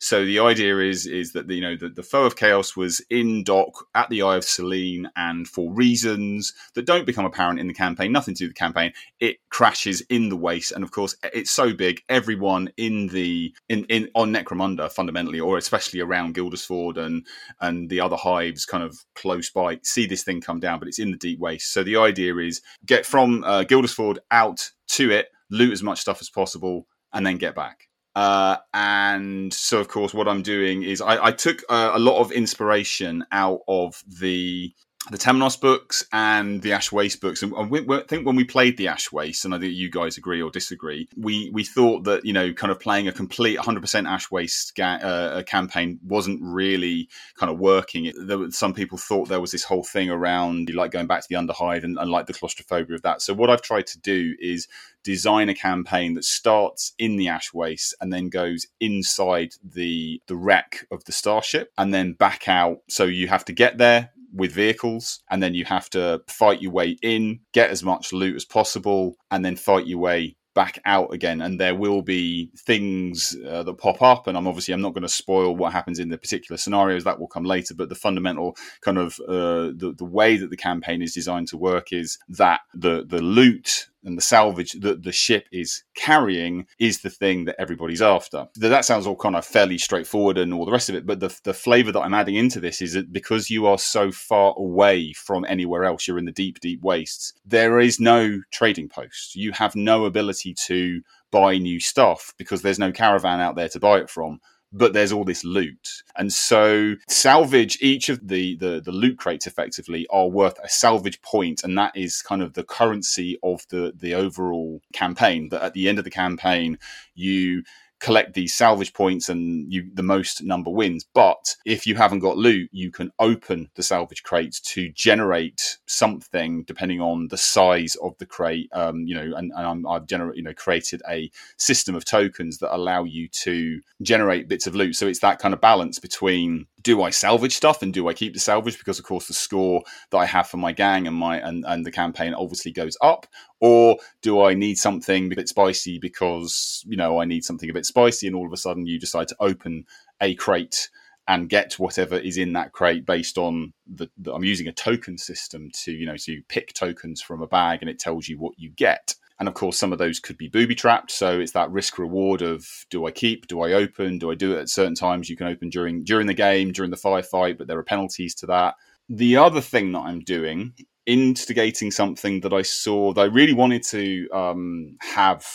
So the idea is is that the, you know the, the foe of chaos was in dock at the Eye of Selene, and for reasons that don't become apparent in the campaign, nothing to do with the campaign, it crashes in the waste. And of course, it's so big, everyone in the in, in on Necromunda fundamentally, or especially around Guilders-Ford and and the other hives, kind of close by, see this thing come down, but it's in the deep waste. So the idea is get from uh, Guilders-Ford out to it, loot as much stuff as possible, and then get back. Uh, and so, of course, what I'm doing is I, I took uh, a lot of inspiration out of the the Temenos books and the Ash Waste books. And we, we, I think when we played the Ash Waste, and I think you guys agree or disagree, we we thought that you know, kind of playing a complete 100% Ash Waste ga- uh, campaign wasn't really kind of working. It, there, some people thought there was this whole thing around like going back to the Underhive and, and like the claustrophobia of that. So what I've tried to do is design a campaign that starts in the ash waste and then goes inside the the wreck of the starship and then back out so you have to get there with vehicles, and then you have to fight your way in, get as much loot as possible, and then fight your way back out again. And there will be things uh, that pop up and i'm obviously i'm not going to spoil what happens in the particular scenarios that will come later but the fundamental kind of uh, the, the way that the campaign is designed to work is that the the loot and the salvage that the ship is carrying is the thing that everybody's after. That sounds all kind of fairly straightforward and all the rest of it, but the, the flavor that I'm adding into this is that because you are so far away from anywhere else, you're in the deep, deep wastes, there is no trading post. You have no ability to buy new stuff because there's no caravan out there to buy it from but there's all this loot. And so salvage each of the, the the loot crates effectively are worth a salvage point, and that is kind of the currency of the the overall campaign. That at the end of the campaign, you collect these salvage points and you the most number wins. But if you haven't got loot, you can open the salvage crates to generate something depending on the size of the crate. Um, you know, and, and i have generated, you know created a system of tokens that allow you to generate bits of loot. So it's that kind of balance between do I salvage stuff and do I keep the salvage? Because of course the score that I have for my gang and my and, and the campaign obviously goes up. Or do I need something a bit spicy because you know I need something a bit spicy and all of a sudden you decide to open a crate and get whatever is in that crate based on the, the I'm using a token system to you know so you pick tokens from a bag and it tells you what you get and of course, some of those could be booby trapped. So it's that risk reward of do I keep, do I open, do I do it at certain times? You can open during during the game, during the firefight, but there are penalties to that. The other thing that I'm doing, instigating something that I saw that I really wanted to um, have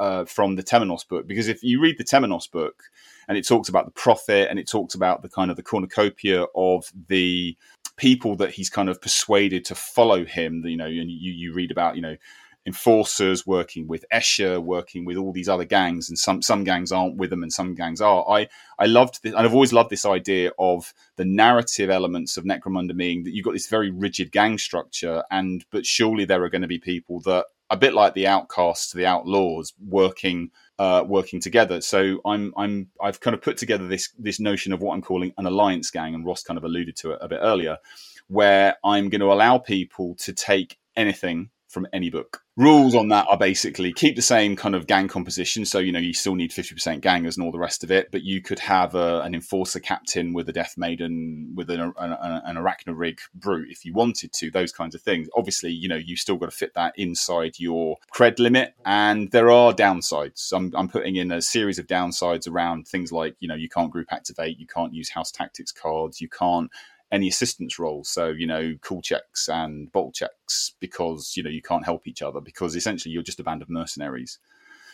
uh, from the Temenos book, because if you read the Temenos book, and it talks about the prophet and it talks about the kind of the cornucopia of the people that he's kind of persuaded to follow him. You know, and you you read about you know enforcers, working with Escher, working with all these other gangs, and some some gangs aren't with them, and some gangs are. I I loved this, and I've always loved this idea of the narrative elements of Necromunda being that you've got this very rigid gang structure, and but surely there are going to be people that a bit like the outcasts, the outlaws, working uh, working together. So I'm I'm I've kind of put together this this notion of what I'm calling an alliance gang, and Ross kind of alluded to it a bit earlier, where I'm going to allow people to take anything from any book. Rules on that are basically keep the same kind of gang composition. So, you know, you still need 50% gangers and all the rest of it, but you could have a, an enforcer captain with a death maiden, with an, an, an arachni-rig brute if you wanted to, those kinds of things. Obviously, you know, you still got to fit that inside your cred limit. And there are downsides. I'm, I'm putting in a series of downsides around things like, you know, you can't group activate, you can't use house tactics cards, you can't any assistance roles. So, you know, cool checks and bolt checks because, you know, you can't help each other because essentially you're just a band of mercenaries.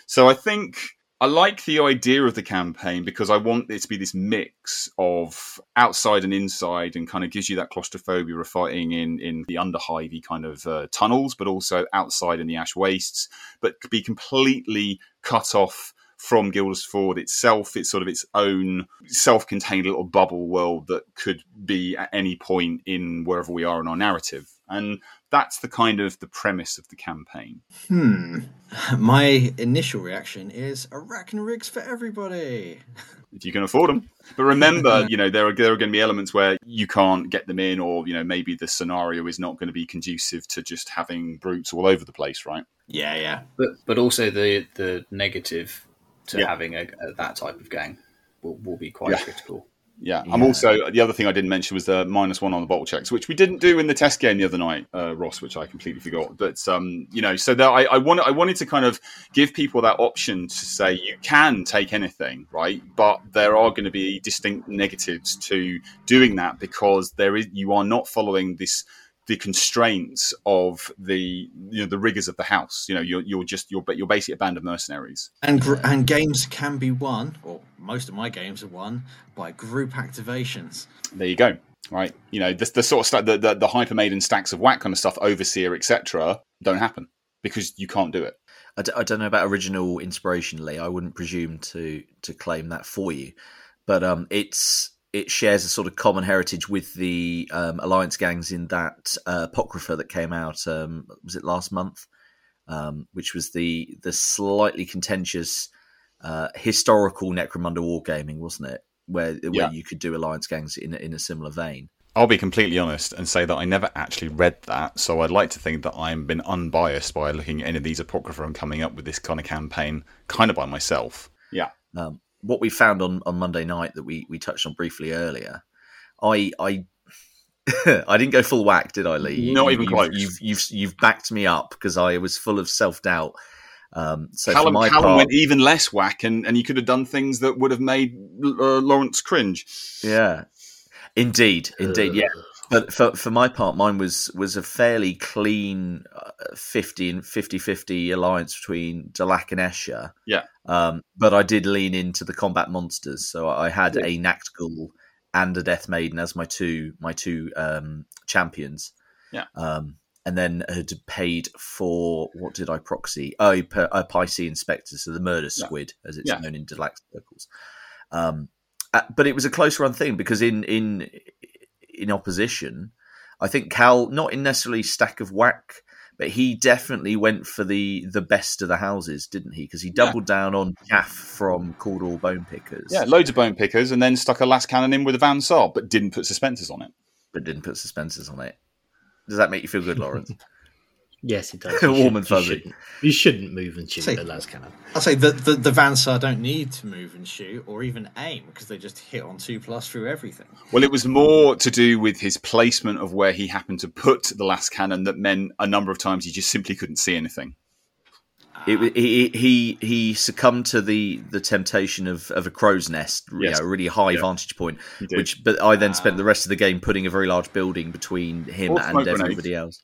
So I think I like the idea of the campaign because I want it to be this mix of outside and inside and kind of gives you that claustrophobia of fighting in, in the underhivey kind of uh, tunnels, but also outside in the ash wastes, but be completely cut off from Guilders-Ford itself. It's sort of its own self-contained little bubble world that could be at any point in wherever we are in our narrative. And that's the kind of the premise of the campaign. Hmm. (laughs) My initial reaction is arachni-rigs for everybody. (laughs) If you can afford them. But remember, (laughs) you know, there are, there are going to be elements where you can't get them in, or, you know, maybe the scenario is not going to be conducive to just having brutes all over the place, right? Yeah, yeah. But but also the the negative to Yeah. having a, a, that type of gang will, will be quite Yeah. critical. Yeah. I'm also the other thing I didn't mention was the minus one on the bottle checks, which we didn't do in the test game the other night, uh, Ross, which I completely forgot. But um, you know, so that I, I wanted I wanted to kind of give people that option to say you can take anything, right? But there are going to be distinct negatives to doing that because there is you are not following this the constraints of the you know the rigors of the house. You know, you're you're just you're you're basically a band of mercenaries. And gr- and games can be won, or most of my games are won by group activations. There you go. Right, you know the, the sort of stuff, the, the the hyper maiden stacks of WAAC kind of stuff, overseer, etc. Don't happen because you can't do it. I d- I don't know about original inspiration, Leigh. I wouldn't presume to to claim that for you, but um, it's it shares a sort of common heritage with the um, alliance gangs in that uh, apocrypha that came out. Um, was it last month? Um, which was the the slightly contentious uh, historical Necromunda wargaming, wasn't it? Where where Yeah. you could do alliance gangs in a- in a similar vein. I'll be completely honest and say that I never actually read that, so I'd like to think that I've been unbiased by looking at any of these apocrypha and coming up with this kind of campaign kind of by myself. Yeah. Um, what we found on, on Monday night that we, we touched on briefly earlier, I I (laughs) I didn't go full whack, did I, Leigh? Not even you've, close. You've you've you've backed me up because I was full of self doubt. Um, so Callum, for my Callum part, went even less whack, and, and you could have done things that would have made uh, Lawrence cringe. yeah, indeed, indeed, yeah. Uh, But for for my part, mine was was a fairly clean uh, 50 and 50-50 alliance between Delaque and Escher. Yeah. Um, but I did lean into the combat monsters, so I had Yeah. a Nacht-Ghul and a Death Maiden as my two my two um, champions. Yeah. Um, and then had paid for what did I proxy? Oh, a Piscean Spektor, so the Murder Yeah. Squid, as it's Yeah. known in Delaque circles. Um, uh, but it was a close run thing because in in in opposition, I think Cal not in necessarily stack of WAAC, but he definitely went for the the best of the houses, didn't he? Because he Yeah. doubled down on Chaff from Cawdor Bone Pickers, Yeah, loads of bone pickers, and then stuck a las cannon in with a Van Saar, but didn't put suspensors on it. but didn't put suspensors on it. Does that make you feel good, Lawrence? (laughs) Yes, it does. (laughs) Warm and You fuzzy. shouldn't, you shouldn't move and shoot See- the las cannon. I'll say the the, the Van Saar don't need to move and shoot or even aim because they just hit on two plus through everything. Well, it was more to do with his placement of where he happened to put the las cannon that meant a number of times he just simply couldn't see anything. It, he he he succumbed to the the temptation of, of a crow's nest, you Yes. know, a really high Yeah. vantage point. Which, but I then spent ah. the rest of the game putting a very large building between him and smoke grenades. everybody else.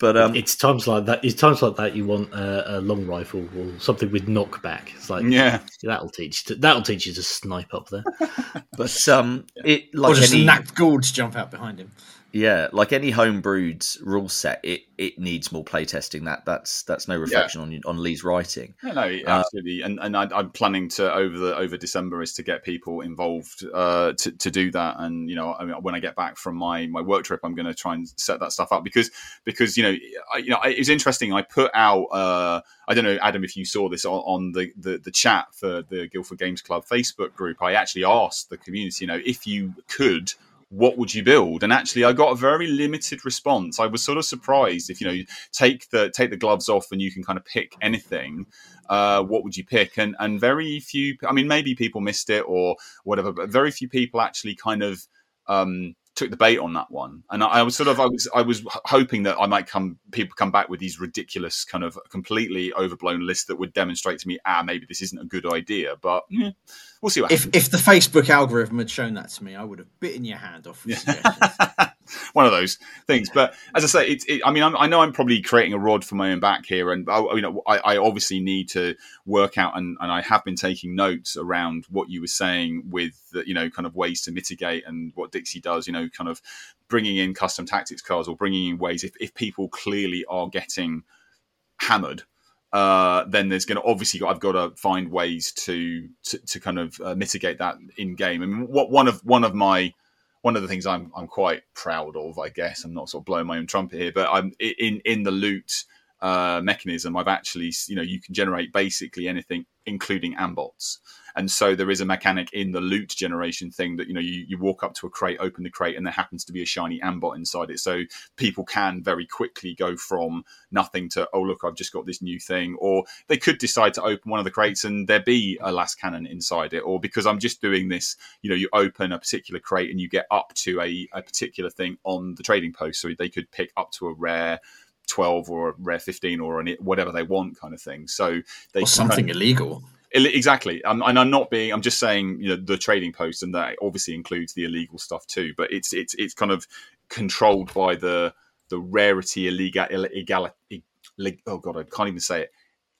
But um, it's times like that. It's times like that you want a, a long rifle or something with knockback. It's like yeah, that'll teach. To, that'll teach you to snipe up there. (laughs) but um, it or like just any Nacht-Ghul to jump out behind him. Yeah, like any homebrewed rule set, it it needs more playtesting. That that's that's no reflection on on Leigh's writing. Yeah, no, absolutely, and and I, I'm planning to over the over December is to get people involved uh, to to do that, and you know, I mean, when I get back from my my work trip, I'm going to try and set that stuff up because because you know, I, you know, it was interesting. I put out, uh, I don't know, Adam, if you saw this on, on the, the the chat for the Guildford Games Club Facebook group. I actually asked the community, you know, if you could what would you build? And actually i got a very limited response. I was sort of surprised if you know take the take the gloves off and you can kind of pick anything uh, what would you pick? And and very few i mean maybe people missed it or whatever but very few people actually kind of um took the bait on that one. And I, I was sort of i was i was hoping that i might come people come back with these ridiculous kind of completely overblown lists that would demonstrate to me ah maybe this isn't a good idea but yeah, we'll see what happens. If if the Facebook algorithm had shown that to me, I would have bitten your hand off. (laughs) One of those things. But as I say, it's. It, I mean, I'm, I know I'm probably creating a rod for my own back here, and I, you know, I, I obviously need to work out, and, and I have been taking notes around what you were saying with, the, you know, kind of ways to mitigate, and what Dixie does, you know, kind of bringing in custom tactics cards or bringing in ways if, if people clearly are getting hammered uh, then there's going to obviously I've got to find ways to to, to kind of uh, mitigate that in game. I mean, what one of one of my one of the things I'm I'm quite proud of, I guess. I'm not sort of blowing my own trumpet here, but I'm in in the loot uh, mechanism. I've actually you know you can generate basically anything, including ambots. And so there is a mechanic in the loot generation thing that you know you, you walk up to a crate, open the crate, and there happens to be a shiny ambot inside it. So people can very quickly go from nothing to oh look, I've just got this new thing, or they could decide to open one of the crates and there be a las cannon inside it, or because I'm just doing this, you know, you open a particular crate and you get up to a, a particular thing on the trading post, so they could pick up to a rare. 12 or a rare 15 or an, whatever they want kind of thing so they or something kind of- illegal. Exactly, um, and I'm not being. I'm just saying, you know, the trading post, and that obviously includes the illegal stuff too. But it's it's it's kind of controlled by the the rarity illegal illegal. Oh god, I can't even say it.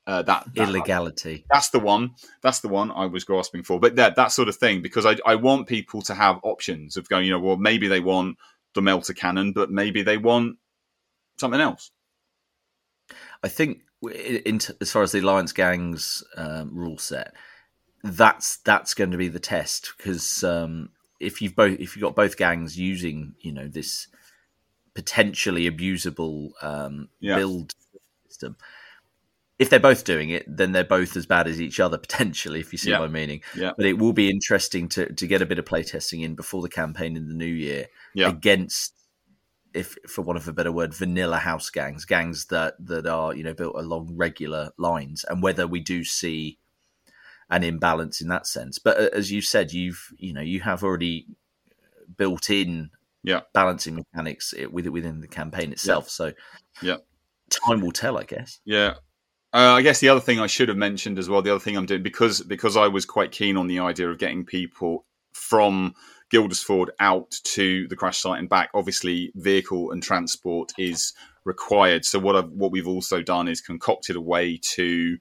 Uh, that, that, illegality. That's the one. That's the one I was grasping for. But that that sort of thing because I I want people to have options of going. You know, well maybe they want the melter cannon, but maybe they want something else. I think in, as far as the alliance gangs um, rule set, that's that's going to be the test because um, if you've both if you've got both gangs using you know this potentially abusable um, yeah. build system. If they're both doing it, then they're both as bad as each other (laughs) potentially. If you see yeah. what I'm meaning, yeah. But it will be interesting to to get a bit of playtesting in before the campaign in the new year yeah. against if for want of a better word, vanilla house gangs, gangs that that are you know built along regular lines, and whether we do see an imbalance in that sense. But uh, as you said, you've you know you have already built in yeah balancing mechanics within the campaign itself. Yeah. So yeah, time will tell, I guess. Yeah. Uh, I guess the other thing I should have mentioned as well, the other thing I'm doing because because I was quite keen on the idea of getting people from Guilders-Ford out to the crash site and back. Obviously, vehicle and transport is required. So what I've, what we've also done is concocted a way to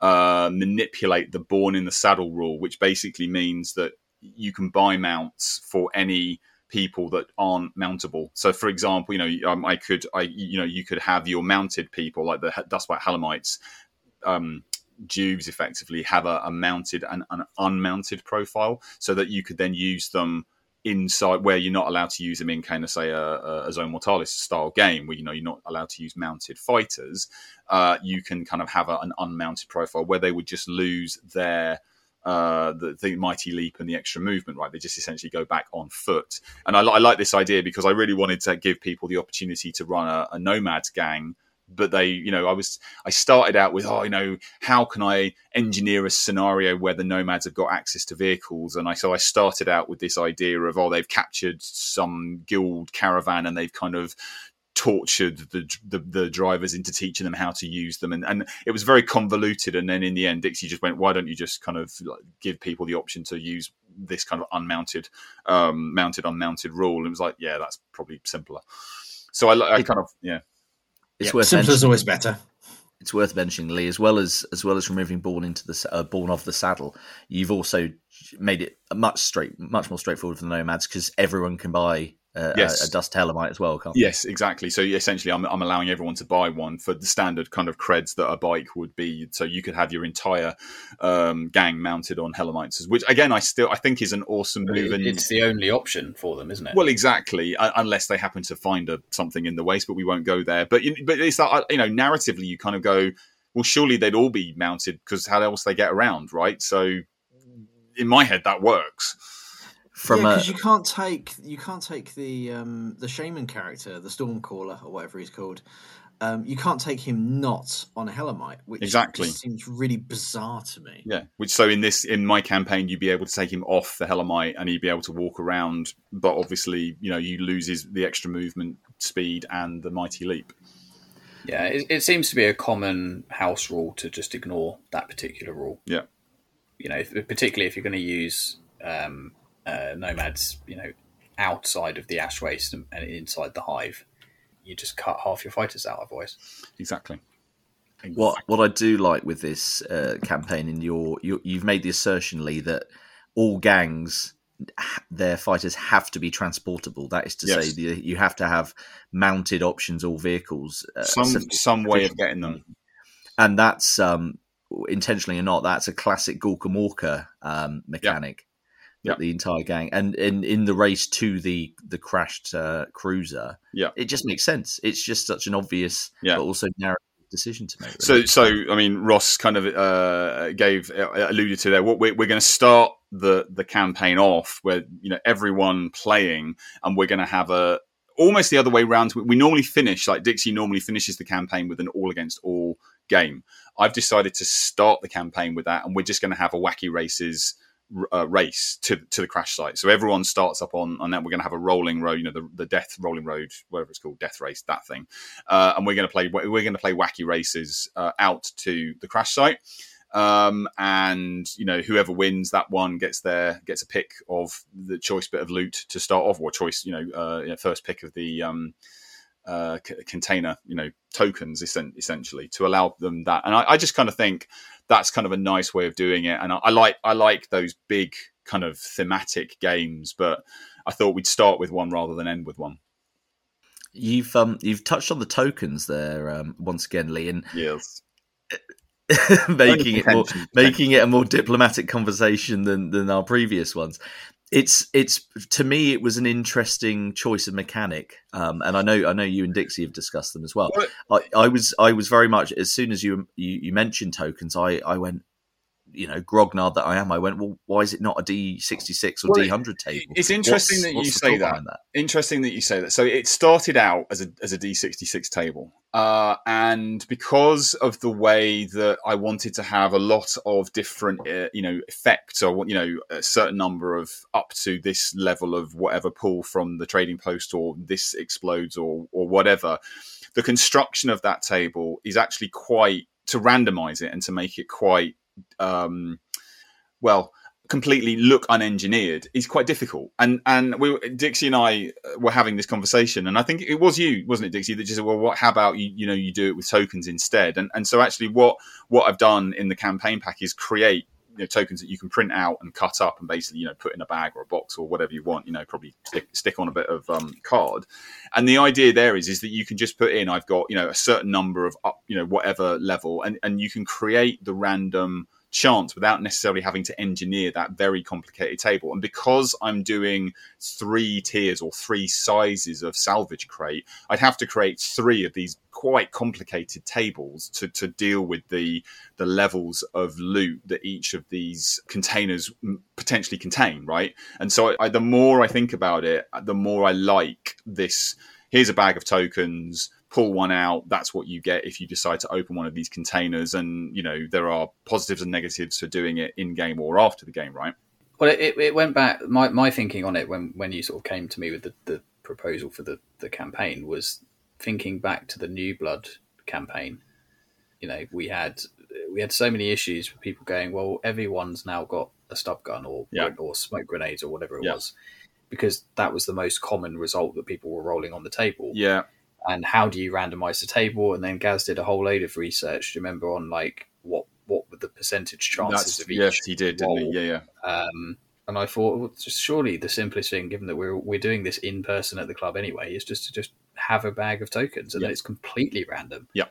uh, manipulate the born in the saddle rule, which basically means that you can buy mounts for any people that aren't mountable. So, for example, you know, um, I could, I, you know, you could have your mounted people like the Dustback Helamites, um, Dubes effectively have a, a mounted and an unmounted profile, so that you could then use them inside where you're not allowed to use them in kind of say a, a zone mortalis style game where you know you're not allowed to use mounted fighters uh, you can kind of have a, an unmounted profile where they would just lose their uh, the, the, mighty leap and the extra movement, right? They just essentially go back on foot. And I, I like this idea because I really wanted to give people the opportunity to run a, a nomads gang but they you know i was i started out with oh you know how can i engineer a scenario where the nomads have got access to vehicles and i so i started out with this idea of oh they've captured some guild caravan and they've kind of tortured the, the, the drivers into teaching them how to use them, and and it was very convoluted. And then in the end, Dixie just went, "Why don't you just kind of give people the option to use this kind of unmounted, um, mounted unmounted rule?" And it was like, "Yeah, that's probably simpler." So I, I kind of yeah, it's yeah, worth simpler is always better. It's worth mentioning, Leigh, as well as as well as removing born into the uh, born off the saddle. You've also made it much straight, much more straightforward for the nomads because everyone can buy uh, yes. a, a, dust Helamite as well, can't Yes, exactly. So essentially, I'm, I'm allowing everyone to buy one for the standard kind of creds that a bike would be. So you could have your entire um, gang mounted on Helamites, which again, I still I think is an awesome move. And it's the only option for them, isn't it? Well, exactly, unless they happen to find a, something in the waste, but we won't go there. But but it's that you know narratively, you kind of go, well, surely they'd all be mounted because how else they get around, right? So in my head, that works from yeah, because you can't take you can't take the um, the shaman character, the Stormcaller or whatever he's called. Um, you can't take him not on a Helamite, which exactly seems really bizarre to me. Yeah, which so in this in my campaign, you'd be able to take him off the Helamite and he'd be able to walk around, but obviously, you know, you lose his, the extra movement speed and the mighty leap. Yeah, it, it seems to be a common house rule to just ignore that particular rule. Yeah, you know, if, particularly if you're going to use um, uh, nomads, you know, outside of the ash waste and, and, inside the hive, you just cut half your fighters out otherwise. Exactly. exactly. What what I do like with this uh, campaign, in your, you, you've made the assertion, Leigh, that all gangs their fighters have to be transportable. That is to yes. say, you have to have mounted options or vehicles. Uh, some some way of getting them, and that's um, intentionally or not. That's a classic Gorkamorka um, mechanic yep. the entire gang, and in in the race to the the crashed uh, cruiser, yeah, it just makes sense. It's just such an obvious, yeah. but also narrow decision to make. Really. So, so I mean, Ross kind of uh, gave uh, alluded to there. What we're, we're going to start the the campaign off where you know everyone playing, and we're going to have a almost the other way around. We normally finish like Dixie normally finishes the campaign with an all against all game. I've decided to start the campaign with that, and we're just going to have a wacky races uh, race to to the crash site. So everyone starts up on, and then we're going to have a rolling road, you know, the, the death rolling road, whatever it's called, death race, that thing. Uh, and we're going to play we're going to play wacky races uh, out to the crash site. Um, and you know whoever wins that one gets their gets a pick of the choice bit of loot to start off, or choice you know, uh, you know first pick of the um, uh, c- container you know tokens essentially to allow them that. And I, I just kind of think that's kind of a nice way of doing it. And I, I like I like those big kind of thematic games, but I thought we'd start with one rather than end with one. You've um you've touched on the tokens there um, once again, Leigh, and yes. (laughs) making it more making it a more diplomatic conversation than than our previous ones. It's it's to me it was an interesting choice of mechanic, um, and I know I know you and Dixie have discussed them as well. I, I was I was very much as soon as you you, you mentioned tokens, I I went you know grognard that I am, I went, well, why is it not a D sixty six or D hundred table? It's interesting what's, that you say that. that. Interesting that you say that. So it started out as a as a D sixty six table, uh, and because of the way that I wanted to have a lot of different, uh, you know, effects, or you know, a certain number of up to this level of whatever pull from the trading post, or this explodes, or or whatever. The construction of that table is actually quite to randomize it and to make it quite um, well, completely look unengineered is quite difficult. And and we Dixie and I were having this conversation, and I think it was you, wasn't it, Dixie, that just said, well, what? How about you? You know, you do it with tokens instead. And and so actually, what what I've done in the campaign pack is create. You know, tokens that you can print out and cut up and basically you know put in a bag or a box or whatever you want you know probably stick, stick on a bit of um, card. And the idea there is is that you can just put in i've got you know a certain number of up you know whatever level and and you can create the random chance without necessarily having to engineer that very complicated table. And because I'm doing three tiers or three sizes of salvage crate, I'd have to create three of these quite complicated tables to, to deal with the the levels of loot that each of these containers potentially contain, right? And so I, the more I think about it, the more I like this. Here's a bag of tokens pull one out that's what you get if you decide to open one of these containers. And you know there are positives and negatives for doing it in game or after the game right? Well it, it went back my, my thinking on it when when you sort of came to me with the, the proposal for the, the campaign was thinking back to the new blood campaign. You know we had we had so many issues with people going well everyone's now got a stub gun or yeah. or smoke grenades or whatever it yeah. was because that was the most common result that people were rolling on the table. Yeah and how do you randomize the table? And then Gaz did a whole load of research. Do you remember on like what what were the percentage chances That's, of each? Yes, he did, didn't he? Yeah, yeah. Um, and I thought, well, surely the simplest thing, given that we're we're doing this in person at the club anyway, is just to just have a bag of tokens, and yeah. then it's completely random. Yeah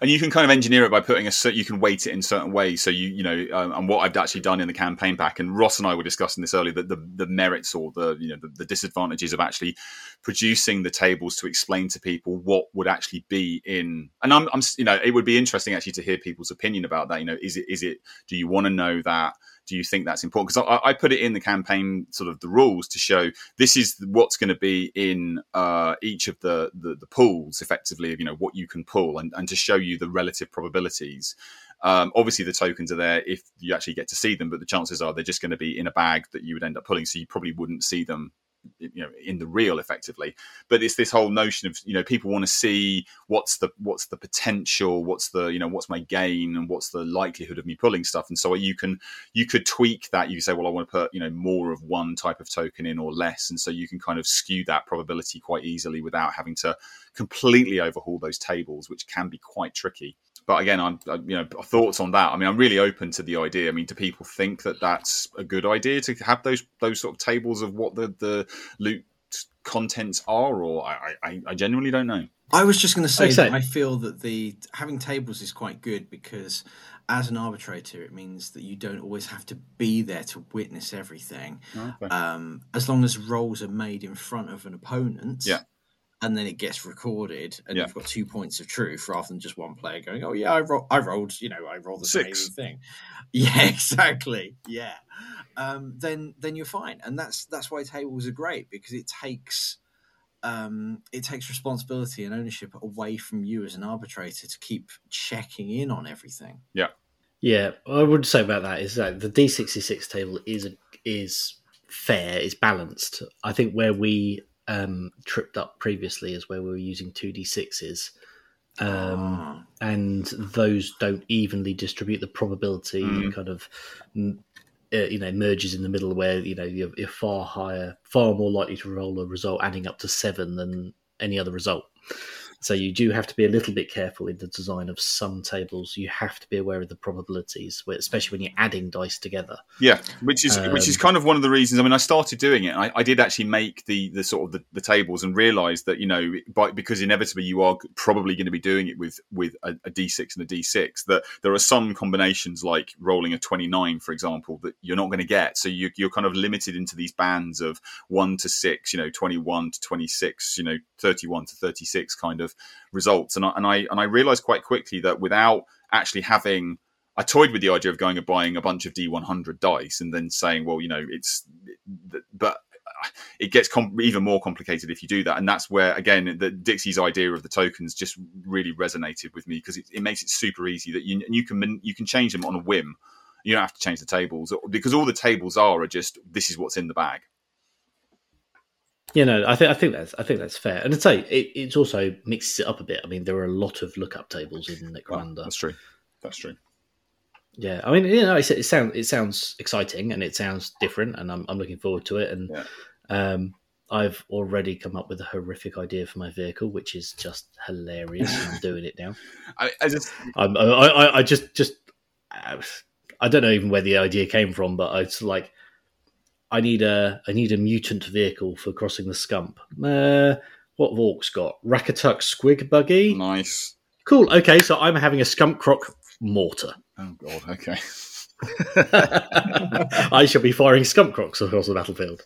and you can kind of engineer it by putting a you can weight it in certain ways. So you you know um, and what i've actually done in the campaign pack and ross and i were discussing this earlier that the, the merits or the you know the, the, disadvantages of actually producing the tables to explain to people what would actually be in and I'm, I'm you know it would be interesting actually to hear people's opinion about that. You know is it is it do you want to know that do you think that's important? Because I, I, put it in the campaign sort of the rules to show this is what's going to be in uh, each of the, the, the pools, effectively, of you know what you can pull, and, and to show you the relative probabilities. Um, obviously, the tokens are there if you actually get to see them, but the chances are they're just going to be in a bag that you would end up pulling, so you probably wouldn't see them you know in the real effectively. But it's this whole notion of you know people want to see what's the what's the potential what's the you know what's my gain and what's the likelihood of me pulling stuff. And so you can you could tweak that. You say well i want to put you know more of one type of token in or less. And so you can kind of skew that probability quite easily without having to completely overhaul those tables which can be quite tricky but again, I'm you know thoughts on that. I mean, I'm really open to the idea. I mean, do people think that that's a good idea to have those those sort of tables of what the the loot contents are, or I I, I genuinely don't know. I was just going to say that I feel that the having tables is quite good because as an arbitrator, it means that you don't always have to be there to witness everything. Okay. Um, as long as rolls are made in front of an opponent, yeah and then it gets recorded, and yeah. you've got two points of truth rather than just one player going, "Oh yeah, I, ro- I rolled, you know, I rolled the same thing." (laughs) Yeah, exactly. Yeah, um, then then you're fine, and that's that's why tables are great because it takes um, it takes responsibility and ownership away from you as an arbitrator to keep checking in on everything. Yeah, yeah. I would say about that is that the D sixty six table is is fair, is balanced. I think where we um, tripped up previously is where we were using 2d6s um, Ah. and those don't evenly distribute the probability. Mm. Kind of, mm, uh, you know, merges in the middle where you know you're, you're far higher, far more likely to roll a result adding up to seven than any other result. So you do have to be a little bit careful in the design of some tables. You have to be aware of the probabilities, especially when you're adding dice together. Yeah, which is which is Um, kind of one of the reasons. I mean, I started doing it. I, I did actually make the the sort of the, the tables and realised that you know, by, because inevitably you are probably going to be doing it with with a, a d6 and a d6. That there are some combinations like rolling a twenty nine, for example, that you're not going to get. So you, you're kind of limited into these bands of one to six, you know, twenty one to twenty six, you know, thirty one to thirty six kind of results. And I and I and I realised quite quickly that without actually having I toyed with the idea of going and buying a bunch of D100 dice and then saying, well, you know, it's, but it gets com- even more complicated if you do that. And that's where, again, the Dixie's idea of the tokens just really resonated with me because it, it makes it super easy that you, you can you can change them on a whim. You don't have to change the tables because all the tables are are just this is what's in the bag. You know, I think I think that's I think that's fair. And I'd say it, it's also mixes it up a bit. I mean, there are a lot of lookup tables in Well, Necromunda. that's true. That's true. Yeah, I mean, you know, it, it sounds it sounds exciting and it sounds different, and I'm I'm looking forward to it. And Yeah. um, I've already come up with a horrific idea for my vehicle, which is just hilarious. I'm doing it now. (laughs) I, I just I'm, I, I I just just I don't know even where the idea came from, but it's like I need a I need a mutant vehicle for crossing the Sump. Uh, what have orcs got? Rukkatrukk Squig Buggy. nice. Cool. Okay, so I'm having a Sump Croc mortar. (laughs) Oh god. Okay. (laughs) (laughs) I shall be firing Sump Crocs across the battlefield.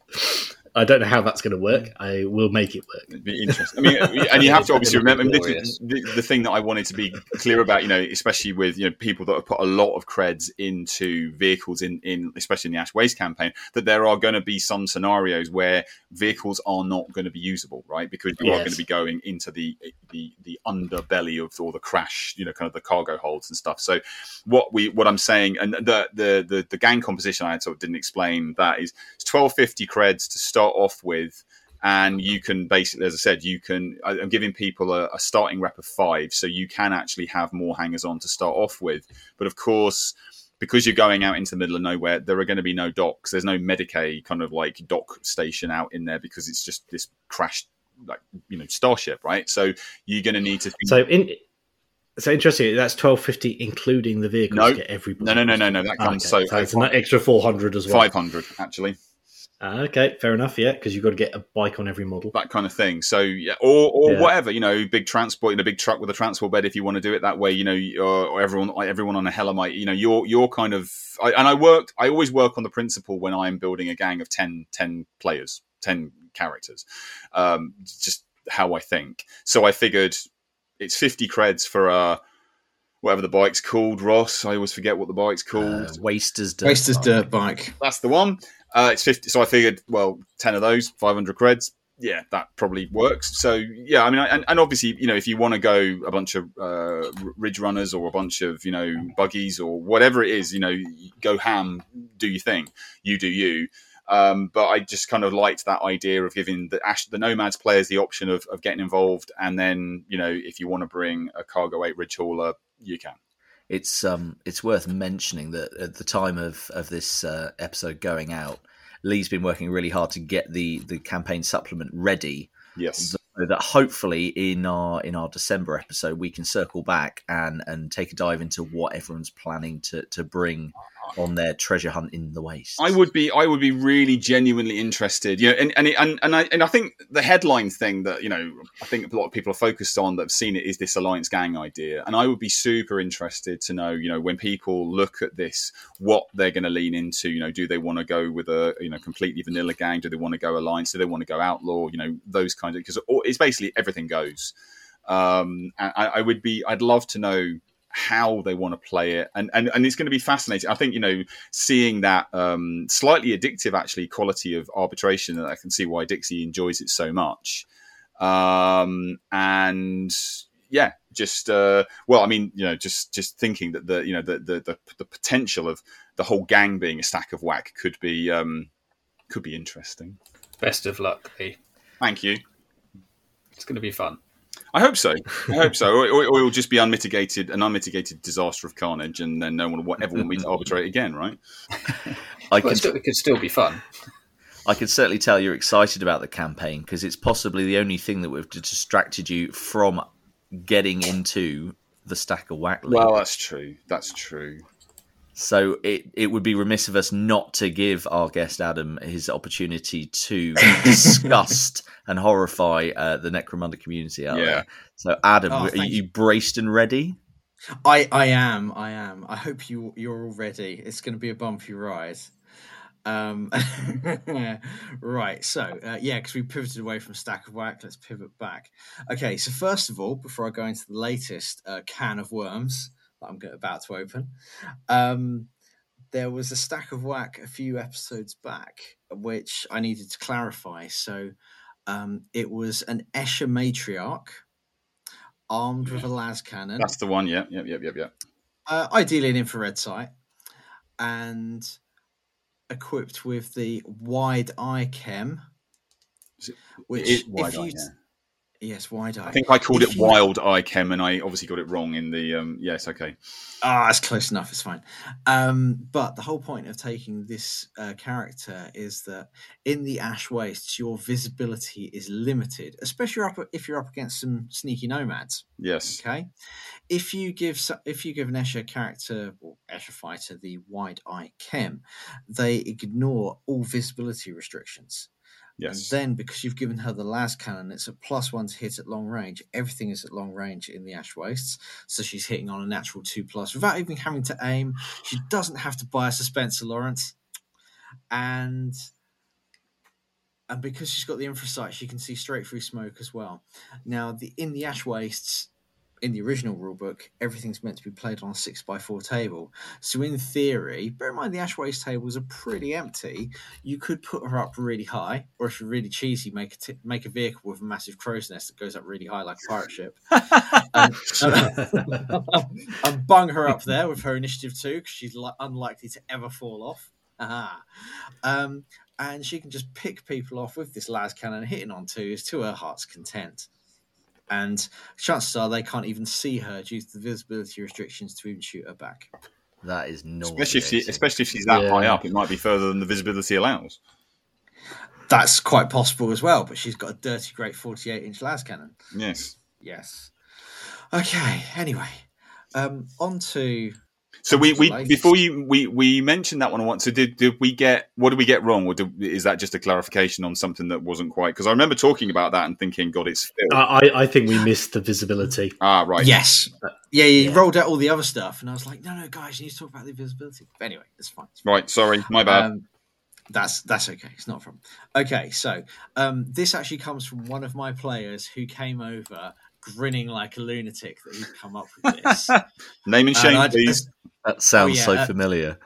I don't know how that's going to work. Mm. I will make it work. It'd be interesting. I mean, (laughs) and you have to obviously remember is the, the thing that I wanted to be clear about. You know, especially with you know people that have put a lot of creds into vehicles in in especially in the Ash Waste campaign, that there are going to be some scenarios where vehicles are not going to be usable, right? Because you are going to be going into the the the underbelly of all the crash, you know, kind of the cargo holds and stuff. So what we what I'm saying, and the the the, the gang composition I sort of didn't explain that is it's 1250 creds to start off with and you can basically as i said you can i'm giving people a, a starting rep of five so you can actually have more hangers on to start off with but of course because you're going out into the middle of nowhere there are going to be no docks there's no medicae kind of like dock station out in there because it's just this crashed like you know starship right so you're going to need to think So in so interesting. That's twelve fifty, including the vehicles. No. to get everybody. no no no no no that oh, comes Okay, so, it's an extra four hundred as well. 500 actually Ah, okay, fair enough. Yeah, because you've got to get a bike on every model. that kind of thing. So yeah, or or Yeah. whatever, you know, big transport in a big truck with a transport bed if you want to do it that way. You know, or, or everyone like everyone on a Helamite. You know, you're you're kind of. I, and I worked. I always work on the principle when I'm building a gang of 10, 10 players, ten characters. Um, just how I think. So I figured it's fifty creds for uh whatever the bike's called. Ross, I always forget what the bike's called. Uh, Wasters Dirt Waster's Bike. dirt bike. That's the one. Uh, it's 50. So I figured, well, 10 of those, 500 creds. Yeah, that probably works. So, yeah, I mean, I, and, and obviously, you know, if you want to go a bunch of uh, Ridge Runners or a bunch of, you know, buggies or whatever it is, you know, go ham, do your thing, you do you. Um, but I just kind of liked that idea of giving the Ash, the Nomads players the option of, of getting involved. And then, you know, if you want to bring a Cargo 8 Ridge Hauler, you can. It's um it's worth mentioning that at the time of of this uh, episode going out, Leigh's been working really hard to get the the campaign supplement ready, Yes. so that hopefully in our in our December episode we can circle back and and take a dive into what everyone's planning to to bring on their treasure hunt in the waste. I would be I would be really genuinely interested. You know, and and and and I, and I think the headline thing that you know I think a lot of people are focused on that have seen it is this alliance gang idea, and I would be super interested to know you know when people look at this what they're going to lean into. You know, do they want to go with a you know completely vanilla gang? Do they want to go alliance? Do they want to go outlaw? You know, those kinds of because it's basically everything goes. Um, I, I would be I'd love to know how they want to play it and, and and it's going to be fascinating i think you know seeing that um, slightly addictive actually quality of arbitration that I can see why Dixie enjoys it so much. Um, and yeah, just uh, well, I mean, you know, just just thinking that the you know the the the, the potential of the whole gang being a stack of WAAC could be um, could be interesting. Best of luck, Leigh. Thank you. It's going to be fun. I hope so. I hope so. Or, or, or it'll just be unmitigated, an unmitigated disaster of carnage, and then no one will ever want me to arbitrate again, right? I Well, can it, could still be fun. I can certainly tell you're excited about the campaign because it's possibly the only thing that would have distracted you from getting into the stack of WAAC league. Well, that's true. That's true. So it, it would be remiss of us not to give our guest Adam his opportunity to (laughs) disgust and horrify uh, the Necromunda community out Yeah. there. So Adam, Oh, are thank you braced and ready? I, I am, I am. I hope you you're all ready. It's going to be a bumpy ride. Um, (laughs) right. So uh, yeah, because we pivoted away from Stack of WAAC, let's pivot back. Okay. So first of all, before I go into the latest uh, can of worms that I'm about to open, um, there was a Stack of WAAC a few episodes back, which I needed to clarify. So um, it was an Escher matriarch armed with a las cannon That's the one. Yeah, yep, yep, yep, yep. uh, ideally an infrared sight, and equipped with the wide eye chem, Is it- which if wide eye, you yeah. Yes wide eye. I think I called If it you- Wild Eye Chem, and I obviously got it wrong in the. Um, yes, okay. Ah, it's close enough. It's fine. Um, but the whole point of taking this uh, character is that in the Ash Wastes, your visibility is limited, especially up, if you're up against some sneaky nomads. Yes. Okay, if you give if you give an Escher character or Escher fighter the wide eye chem, they ignore all visibility restrictions. Yes. And then because you've given her the las cannon, it's a plus one to hit at long range. Everything is at long range in the Ash Wastes, so she's hitting on a natural two plus without even having to aim. She doesn't have to buy a suspensor, Lawrence, and and because she's got the infrasight, she can see straight through smoke as well. Now, the in the Ash Wastes, in the original rulebook, everything's meant to be played on a six by four table. So in theory, bear in mind the Ash Waste tables are pretty empty. You could put her up really high, or if you're really cheesy, make a t- make a vehicle with a massive crow's nest that goes up really high like a pirate ship, and, (laughs) (laughs) and bung her up there with her initiative two because she's li- unlikely to ever fall off. Aha. Um, and she can just pick people off with this las cannon, hitting on twos to her heart's content. And chances are they can't even see her due to the visibility restrictions to even shoot her back. That is not Especially if she, especially if she's that Yeah. high up, it might be further than the visibility allows. That's quite possible as well, but she's got a dirty, great 48 inch las cannon. Yes. Yes. Okay, anyway, um, on to. So we, we Latest. before you we, we mentioned that one once. So did, did we get what did we get wrong, or did, is that just a clarification on something that wasn't quite? Because I remember talking about that and thinking, God, it's Phil. I, I- I think we missed the visibility. (laughs) ah, right. Yes. Yeah, you Yeah. rolled out all the other stuff, and I was like, no, no, guys, you need to talk about the visibility. But anyway, it's fine. It's fine. Right. Sorry, my bad. Um, that's that's okay. It's not a problem. Okay, so um, this actually comes from one of my players who came over grinning like a lunatic that he'd come up with this. (laughs) Name and and shame, I- please. That sounds yeah, so uh, familiar.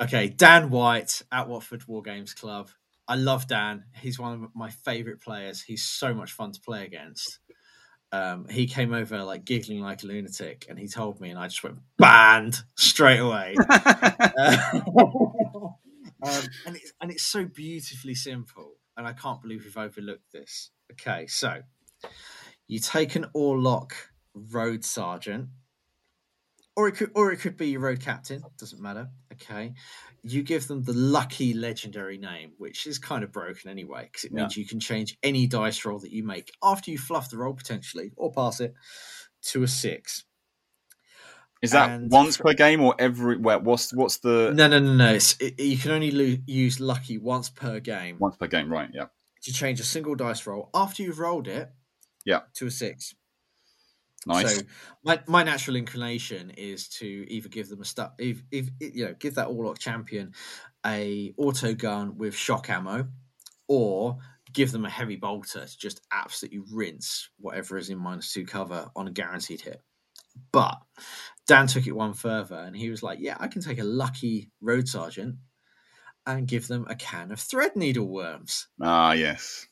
Okay, Dan White at Watford Wargames Club. I love Dan. He's one of my favourite players. He's so much fun to play against. Um, he came over like giggling like a lunatic, and he told me, and I just went banned straight away. Uh, (laughs) (laughs) um, and it's and it's so beautifully simple, and I can't believe we've overlooked this. Okay, so you take an Orlock road sergeant, or it could or it could be your road captain. Doesn't matter. Okay, you give them the lucky legendary name, which is kind of broken anyway, because it means you can change any dice roll that you make after you fluff the roll potentially or pass it to a six. Is that and- once per game or every? Where, what's what's the No, no, no, no. It's, it, you can only lo- use lucky once per game once per game? Right. Yeah. to change a single dice roll after you've rolled it. Yeah. To a six. Nice. So my, my natural inclination is to either give them a stuff, if, if you know, give that Orlock champion a auto gun with shock ammo, or give them a heavy bolter to just absolutely rinse whatever is in minus two cover on a guaranteed hit. But Dan took it one further, and he was like, "Yeah, I can take a lucky road sergeant and give them a can of thread needle worms." ah, yes.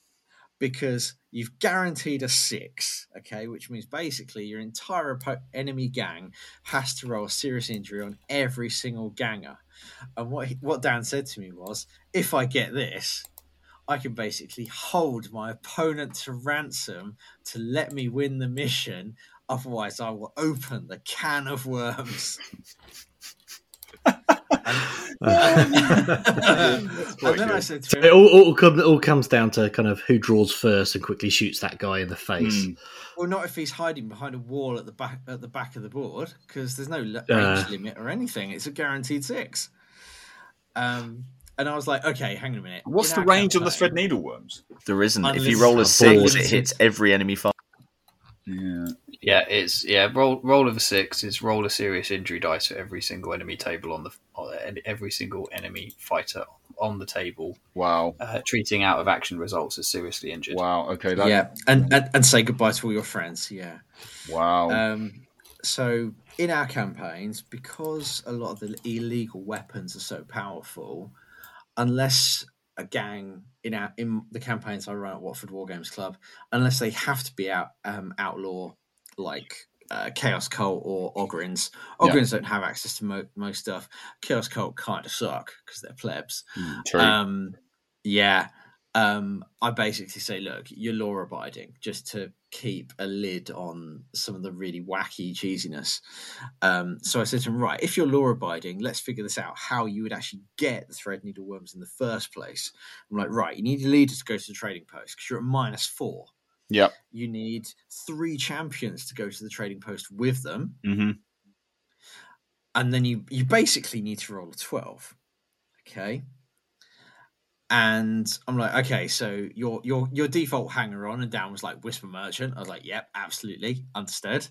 Because you've guaranteed a six, okay, which means basically your entire enemy gang has to roll serious injury on every single ganger. And what he, what Dan said to me was, if I get this, I can basically hold my opponent to ransom to let me win the mission. Otherwise, I will open the can of worms. (laughs) (laughs) and, and then I said to it all, all, come, all comes down to kind of who draws first and quickly shoots that guy in the face. Hmm. "Well, not if he's hiding behind a wall at the back at the back of the board, because there's no le- Uh. range limit or anything. It's a guaranteed six. Um, and I was like, "Okay, hang on a minute. What's In the range on the thread needle worms? There isn't. if you roll a six, bored. it hits every enemy fighter. Yeah. Yeah, it's yeah. Roll roll of a six is roll a serious injury dice for every single enemy table on the on every single enemy fighter on the table, Wow. uh, treating out of action results as seriously injured. Wow. Okay. That, Yeah, and, and and say goodbye to all your friends. Yeah. Wow. Um, so in our campaigns, because a lot of the illegal weapons are so powerful, unless a gang in our in the campaigns I run at Watford Wargames Club, unless they have to be out um, outlaw like uh, Chaos Cult or Ogryns. Yeah. Ogryns don't have access to mo- most stuff. Chaos Cult kind of suck because they're plebs. Mm, True. Um, yeah. Um, I basically say, look, you're law abiding just to keep a lid on some of the really wacky cheesiness. Um, so I said to him, right, if you're law abiding, let's figure this out how you would actually get the thread needle worms in the first place. I'm like, right, you need your leader to go to the trading post because you're at minus four. Yep. You need three champions to go to the trading post with them. hmm and then you you basically need to roll a 12 okay? And i'm like okay so your your your default hanger on and down was like whisper merchant. I was like yep absolutely. Understood.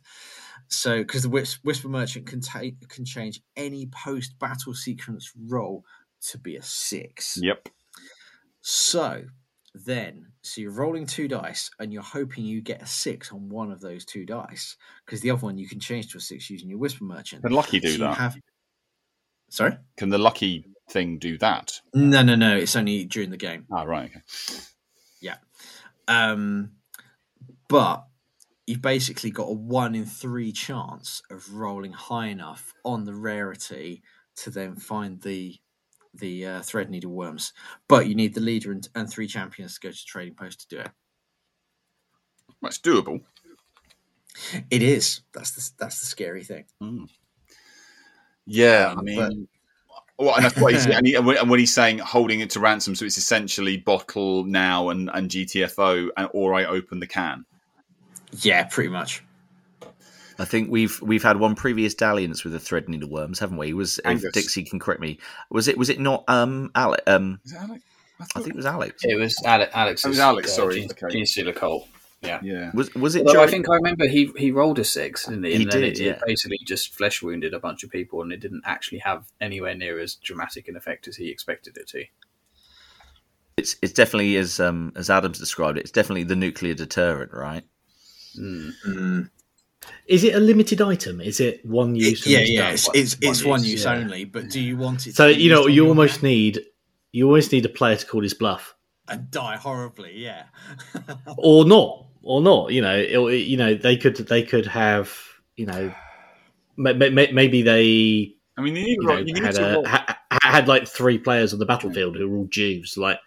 So because the Whis- whisper merchant can take can change any post battle sequence roll to be a six. Yep. so then, so you're rolling two dice and you're hoping you get a six on one of those two dice because the other one you can change to a six using your Whisper Merchant. Can Lucky do So that? have- Sorry? Can the lucky thing do that? No, no, no. It's only during the game. Ah, right. Okay. Um, but you've basically got a one in three chance of rolling high enough on the rarity to then find the the uh, thread needle worms. But you need the leader and, and three champions to go to trading post to do it. That's doable. It is. That's the that's the scary thing. Yeah, I Um, mean, well, and that's what he's (laughs) and, he, when and when he's saying holding it to ransom, so it's essentially bottle now and, and GTFO, and or I open the can. Yeah, pretty much. I think we've we've had one previous dalliance with the thread needle worms, haven't we? Was Angus. if Dixie can correct me, was it was it not um Alex? Um, Is that Alex? I think it was Alex. It was Alex. Alex. It was Alex, sorry. Gene, Okay. Genestealer Cult. Yeah. Was was it? Although I think I remember he he rolled a six, didn't he? He then did, it, yeah. it basically just flesh wounded a bunch of people, and it didn't actually have anywhere near as dramatic an effect as he expected it to. it's it's definitely as um as Adams described it. It's definitely the nuclear deterrent, right? Mm. Mm. Is it a limited item? Is it one use? and yeah, it's yeah. done? It's it's, it's one use yeah. only. But do you want it? So to you know, you almost hand need you always need a player to call his bluff, and die horribly. Yeah. (laughs) or not, or not. You know, it, you know they could they could have you know ma- ma- ma- maybe they I mean, you need, you to know, you need had, to a, ha- had like three players on the battlefield who were all Jews. Like,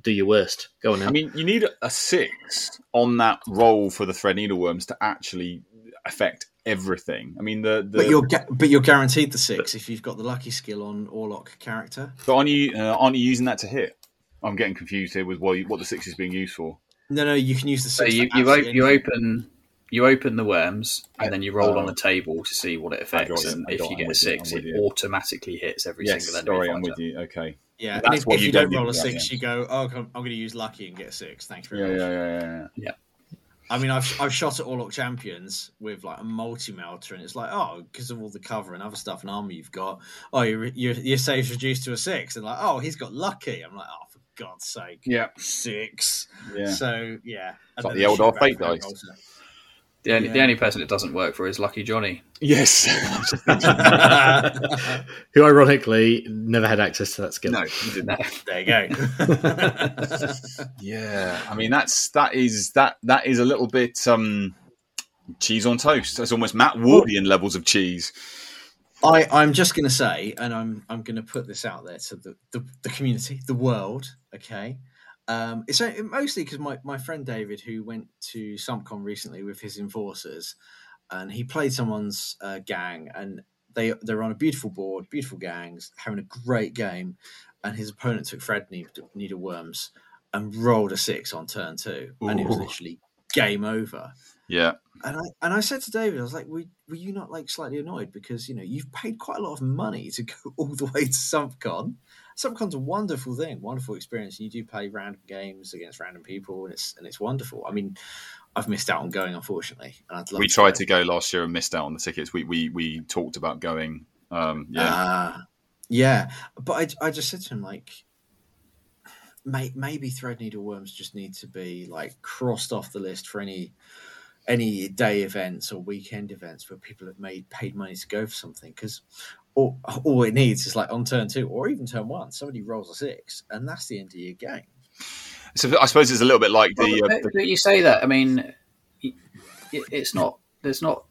do your worst. Go on now. I mean, you need a six on that roll for the thread needleworms to actually affect everything. I mean, the, the But you're gu- but you're guaranteed the six if you've got the lucky skill on Orlock character. but aren't you uh, aren't you using that to hit? I'm getting confused here with what, you, what the six is being used for. No, no, you can use the So you for you, o- absolutely you open you open the worms, and then you roll Oh. on the table to see what it affects. it, And if you get I'm a with you, six, it you. automatically hits every yes, single enemy sorry, I'm with you. Okay. Yeah, That's and if, what if you you don't don't roll a with that, six, yeah. you go, oh, I'm going to use lucky and get a six. Thanks very Yeah, much. yeah, yeah, yeah. I mean, I've I've shot at Orlock champions with like a multi melter, and it's like, oh, because of all the cover and other stuff and armor you've got, oh, your your your save's reduced to a six, and like, oh, he's got lucky. I'm like, oh, for God's sake, Yeah, six. yeah. So yeah, it's like the old old fate dice. Melter. The only, the only person it doesn't work for is Lucky Johnny. Yes. (laughs) Who ironically never had access to that skill. no, you didn't. (laughs) there you go. (laughs) Yeah, I mean that's that is that that is a little bit um cheese on toast. That's almost Matt Wardian levels of cheese. I, I'm just going to say, and I'm I'm going to put this out there to the, the, the community, the world. Okay, Um, it's mostly because my, my friend David, who went to SumpCon recently with his enforcers, and he played someone's uh, gang, and they they're on a beautiful board, beautiful gangs, having a great game, and his opponent took Fred Needle Worms and rolled a six on turn two, Ooh. and it was literally game over. Yeah. And I and I said to David, I was like, were, were you not like slightly annoyed because you know you've paid quite a lot of money to go (laughs) all the way to SumpCon. SumpCon's a wonderful thing, wonderful experience. You do play random games against random people, and it's and it's wonderful. I mean, I've missed out on going, unfortunately. And I'd to We tried go. to go last year and missed out on the tickets. We we we talked about going. Um, yeah, uh, yeah, but I I just said to him like, may, maybe Threadneedle Worms just need to be like crossed off the list for any any day events or weekend events where people have made paid money to go for something because all, all it needs is like on turn two or even turn one somebody rolls a six and that's the end of your game so i suppose it's a little bit like the, well, uh, the... you say that i mean it's not there's not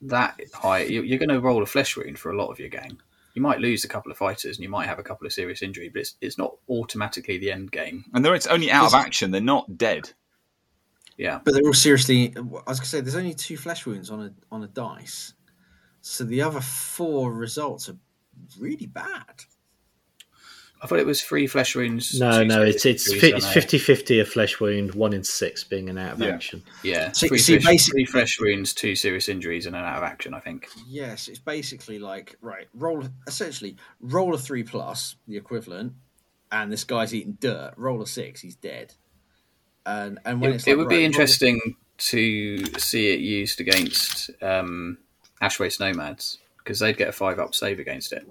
that high you're going to roll a flesh wound for a lot of your game you might lose a couple of fighters and you might have a couple of serious injury, but it's, it's not automatically the end game. And they're it's only out of action; they're not dead. Yeah, but they're all seriously. I was going to say there's only two flesh wounds on a on a dice, so the other four results are really bad. I thought it was three flesh wounds. No, no, it's it's it's 50 50 a flesh wound, one in six being an out of yeah. action. Yeah, so, three, see, flesh, basically, three flesh wounds, two serious injuries, and an out of action. I think. Yes, it's basically like right, roll essentially roll a three plus the equivalent, and this guy's eating dirt. Roll a six, he's dead. And and when it, it like, would right, be interesting to see it used against um, Ashwaste Nomads because they'd get a five up save against it.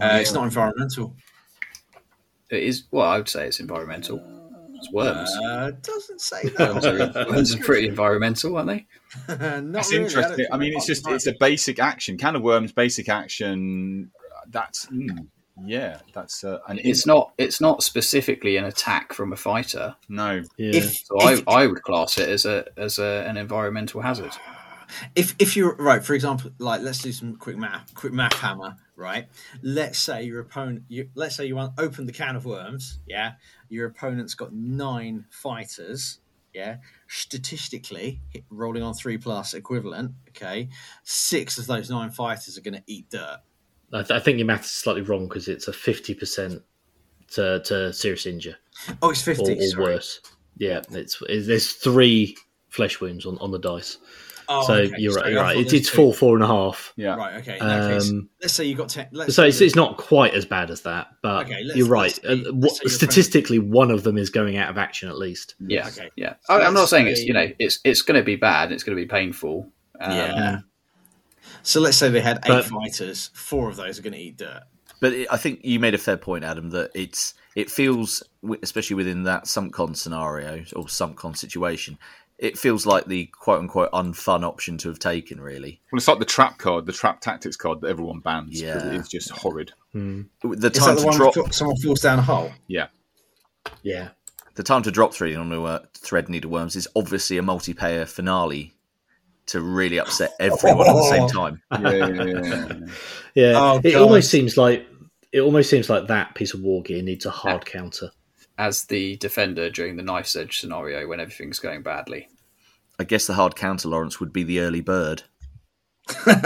Uh, it's not environmental. It is. Well, I would say it's environmental. It's worms. Uh, it doesn't say (laughs) that. worms are pretty environmental, aren't they? (laughs) That's really. interesting. I mean, it's just it's a basic action. Can of worms, basic action. That's mm, yeah. That's uh, and it's not. It's not specifically an attack from a fighter. No. Yeah. If, so if, I, I would class it as a as a, an environmental hazard if if you're right, for example, like let's do some quick math, quick math hammer, right? Let's say your opponent, you, let's say you want open the can of worms, yeah. Your opponent's got nine fighters, yeah. Statistically, rolling on three plus equivalent, okay. Six of those nine fighters are going to eat dirt. I, th- I, think your math is slightly wrong because it's a fifty percent to to serious injury. Oh, it's fifty or, or worse. Yeah, it's, it's there's three flesh wounds on, on the dice. Oh, so okay. you're right. You're right. It's, it's four, four and a half. Yeah. Right. Okay. Um, case, let's say you got ten. so it's, it's not quite as bad as that, but okay, you're right. Uh, statistically, one of them is going out of action at least. Yeah. Okay. Yeah. So I, am not saying it's you know it's it's going to be bad. It's going to be painful. Um, yeah. So let's say they had eight but, fighters. Four of those are going to eat dirt. But it, I think you made a fair point, Adam, that it's it feels, especially within that SumpCon scenario or SumpCon situation, it feels like the quote unquote unfun option to have taken, really. Well, it's like the trap card, the trap tactics card that everyone bans. Yeah, it's just horrid. Mm. The time the to drop, someone falls down a hole. Yeah, yeah. The time to drop three on a uh, Threadneedle Worms is obviously a multiplayer finale to really upset everyone at the same (laughs) time. Yeah, yeah, yeah. yeah. Oh, it almost seems like it almost seems like that piece of war gear needs a hard counter as the defender during the knife's edge scenario when everything's going badly. I guess the hard counter, Lawrence, would be the early bird. yeah,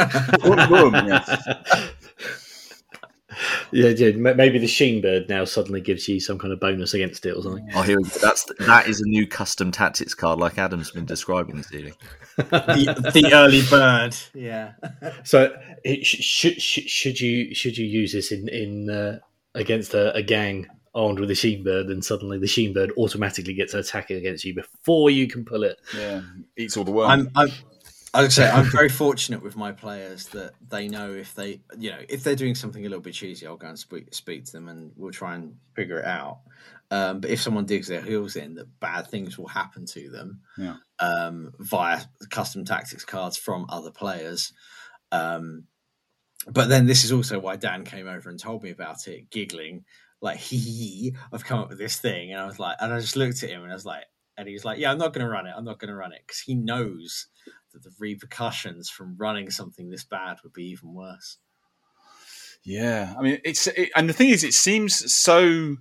(laughs) yeah, maybe the Sheen Bird now suddenly gives you some kind of bonus against it or something. Oh, here that's that is a new custom tactics card, like Adam's been describing, Steely. the, the early bird, yeah. so, it, should, should should you should you use this in in uh, against a, a gang armed with a Sheen Bird, and suddenly the Sheen Bird automatically gets attacking against you before you can pull it. Yeah, eats all the worm. I'm, I'm, I would say I'm (laughs) very fortunate with my players that they know if they, you know, if they're doing something a little bit cheesy, I'll go and speak, speak to them, and we'll try and figure it out. Um, but if someone digs their heels in, that bad things will happen to them yeah. um, via custom tactics cards from other players. Um, but then this is also why Dan came over and told me about it, giggling like he I've come up with this thing and I was like and I just looked at him and I was like and he was like yeah I'm not going to run it I'm not going to run it because he knows that the repercussions from running something this bad would be even worse. Yeah I mean it's it, and the thing is it seems so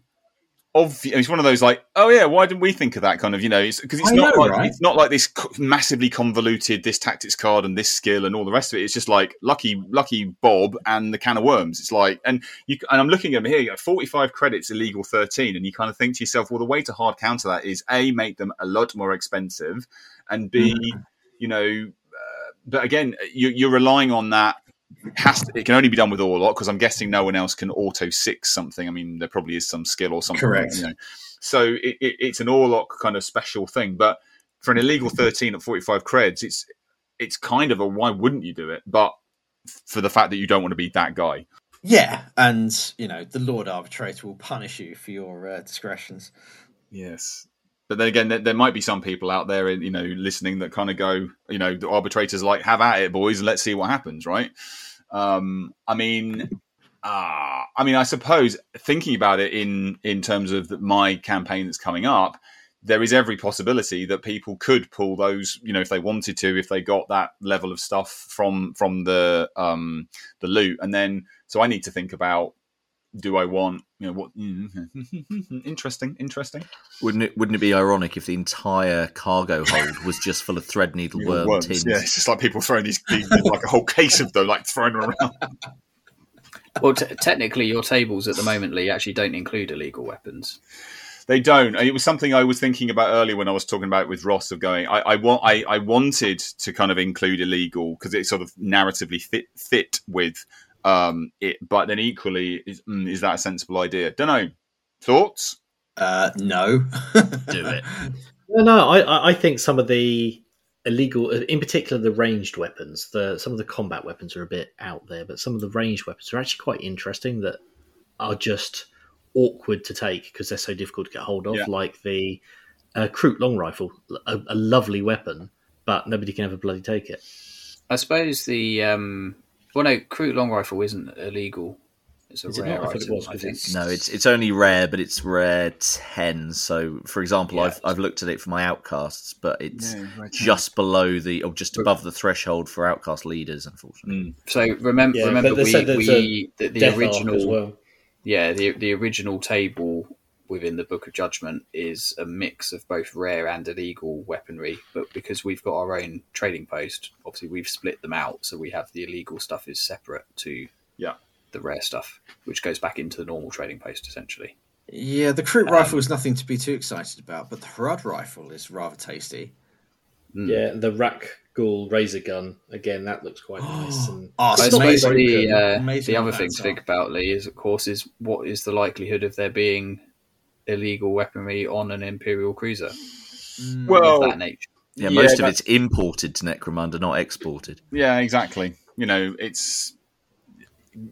obvious. It's one of those like, oh yeah, why didn't we think of that kind of you know? It's Because it's, I not know, like right? it's not like this massively convoluted this tactics card and this skill and all the rest of it. It's just like lucky lucky Bob and the can of worms. It's like and you and I'm looking at them here. You got 45 credits, illegal 13, and you kind of think to yourself, well, the way to hard counter that is a make them a lot more expensive, and b Mm. you know. Uh, but again, you, you're relying on that has to, it can only be done with Orlock because I'm guessing no one else can auto six something. I mean, there probably is some skill or something. Correct. You know. So it, it, it's an Orlock kind of special thing. But for an illegal 13 at 45 creds, it's it's kind of a why wouldn't you do it? But for the fact that you don't want to be that guy. Yeah, and you know the Lord Arbitrator will punish you for your uh, discretions. Yes. But then again, there, there might be some people out there, in, you know, listening that kind of go, you know, the arbitrators like, have at it, boys, let's see what happens, right? Um, I mean, uh, I mean, I suppose thinking about it in in terms of my campaign that's coming up, there is every possibility that people could pull those, you know, if they wanted to, if they got that level of stuff from from the um, the loot, and then so I need to think about do I want you know what mm-hmm. (laughs) interesting interesting Wouldn't it? Wouldn't it be ironic if the entire cargo hold was just full of thread needle (laughs) worm worms. tins? Yeah, it's just like people throwing these, these like a whole case of them, like throwing them around. (laughs) Well, t- technically, your tables at the moment, Leigh, actually don't include illegal weapons. They don't. It was something I was thinking about earlier when I was talking about it with Ross of going. I, I want. I, I wanted to kind of include illegal because it sort of narratively fit fit with um, it, but then equally, is, mm, is that a sensible idea? Don't know. Thoughts? Uh, no, (laughs) Do it. No, no, I- I, I think some of the illegal, in particular the ranged weapons, the some of the combat weapons are a bit out there, but some of the ranged weapons are actually quite interesting that are just awkward to take because they're so difficult to get hold of. Yeah. Like the uh, Kroot long rifle, a, a lovely weapon, but nobody can ever bloody take it. I suppose the um, well, no, Kroot long rifle isn't illegal. It's a Is it rare not? I it item. was, I 'cause think. it's- No, it's it's only rare, but it's rare ten. So, for example, Yeah. I've I've looked at it for my outcasts, but it's Yeah, right. just below the or just above the threshold for outcast leaders. Unfortunately, Mm. So remember, Yeah, remember we, we the, the original as well. yeah the the original table within the Book of Judgment is a mix of both rare and illegal weaponry. But because we've got our own trading post, obviously we've split them out, so we have the illegal stuff is separate to Yeah. the rare stuff, which goes back into the normal trading post essentially. yeah, the Kroot Um, rifle is nothing to be too excited about, but the Harad rifle is rather tasty. Mm. Yeah, the rack ghoul razor gun again. That looks quite (gasps) nice. And Oh, it's It's not not the, uh, Amazing the other thing to think about, Leigh, is of course is what is the likelihood of there being illegal weaponry on an Imperial cruiser Mm. Well, of that nature? yeah, Yeah, most of that- it's imported to Necromunda, not exported. Yeah, exactly. You know, it's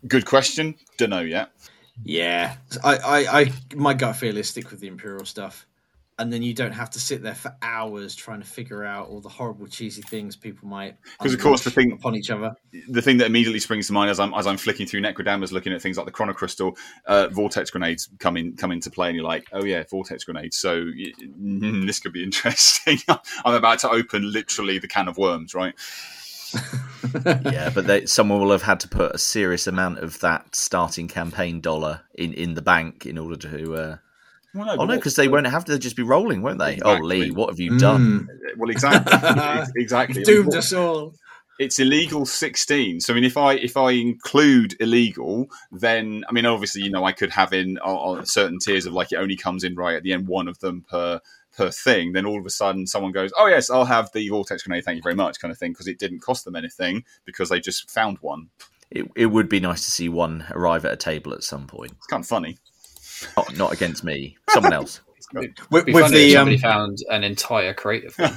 good question. Don't know yet. Yeah, I, I, I, my gut feel is stick with the Imperial stuff, and then you don't have to sit there for hours trying to figure out all the horrible, cheesy things people might because of course, the unleash thing- upon each other. the thing that immediately springs to mind as I'm as I'm flicking through Necrodamus, looking at things like the Chronocrystal, uh, vortex grenades come in come into play, and you're like, oh yeah, vortex grenades. So mm, this could be (laughs) interesting. I'm about to open literally the can of worms, right? (laughs) yeah, but they, someone will have had to put a serious amount of that starting campaign dollar in, in the bank in order to. Uh... Well, no, Oh no, because they won't have to. They'll just be rolling, won't they? Oh, Leigh, what have you done? Mm. (laughs) Well, exactly, (laughs) exactly. Doomed us all. it's illegal 16 so i mean if i if i include illegal then i mean obviously you know i could have in on, on certain tiers of like it only comes in right at the end one of them per per thing then all of a sudden someone goes oh yes i'll have the vortex grenade thank you very much kind of thing because it didn't cost them anything because they just found one It, it would be nice to see one arrive at a table at some point. it's kind of funny Not, not against me, someone else. (laughs) With, with the, um, somebody found an entire crate of them.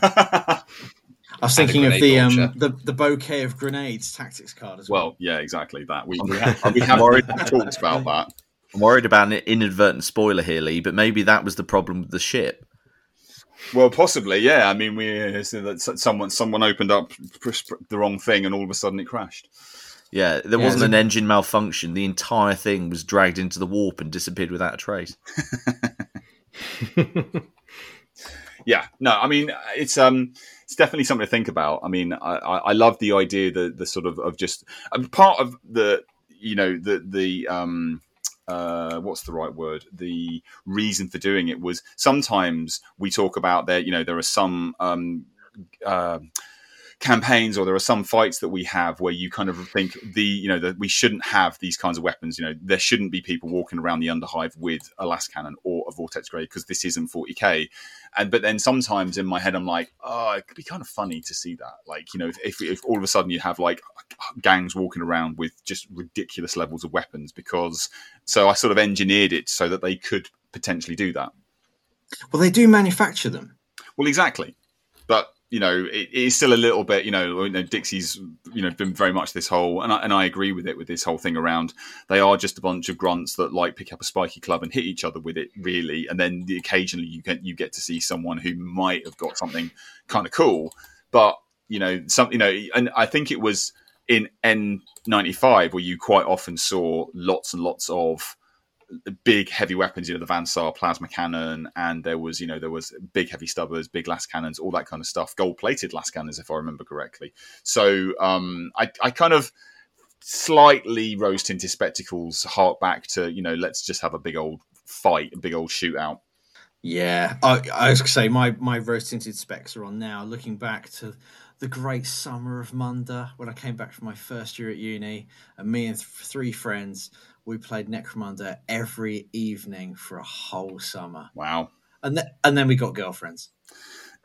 I was thinking of the um, the the bouquet of grenades tactics card as well. Well, yeah, exactly that. We we (laughs) have, we have already (laughs) talked about that. I'm worried about an inadvertent spoiler here, Leigh, but maybe that was the problem with the ship. Well, possibly, yeah. I mean, we so that someone someone opened up the wrong thing, and all of a sudden it crashed. Yeah, there Yeah, wasn't an engine malfunction. The entire thing was dragged into the warp and disappeared without a trace. (laughs) Yeah, no, I mean it's um it's definitely something to think about. I mean, I, I, I love the idea the the sort of of just um, part of the you know the the um uh, what's the right word? The reason for doing it was sometimes we talk about there. You know, there are some. Um, uh, campaigns or there are some fights that we have where you kind of think the you know that we shouldn't have these kinds of weapons you know there shouldn't be people walking around the underhive with a las cannon or a vortex grade because this isn't 40k and but then sometimes in my head i'm like oh it could be kind of funny to see that like you know if, if, if all of a sudden you have like gangs walking around with just ridiculous levels of weapons because so i sort of engineered it so that they could potentially do that Well, they do manufacture them. well, exactly. But you know, it, is still a little bit. You know, Dixie's you know been very much this whole, and I, and I agree with it with this whole thing around. They are just a bunch of grunts that like pick up a spiky club and hit each other with it, really. And then the, occasionally you get you get to see someone who might have got something kind of cool, but you know, some you know, and I think it was in N95 where you quite often saw lots and lots of big heavy weapons, you know, the Van Saar plasma cannon, and there was, you know, there was big heavy stubbers, big las cannons, all that kind of stuff, gold plated las cannons, if I remember correctly. So um, I, I kind of slightly rose tinted spectacles hark back to, you know, let's just have a big old fight, a big old shootout. Yeah, I, I was gonna say my my rose tinted specs are on now. Looking back to the great summer of Munda when I came back from my first year at uni, and me and th- three friends we played Necromunda every evening for a whole summer, Wow. and then and then we got girlfriends. (laughs)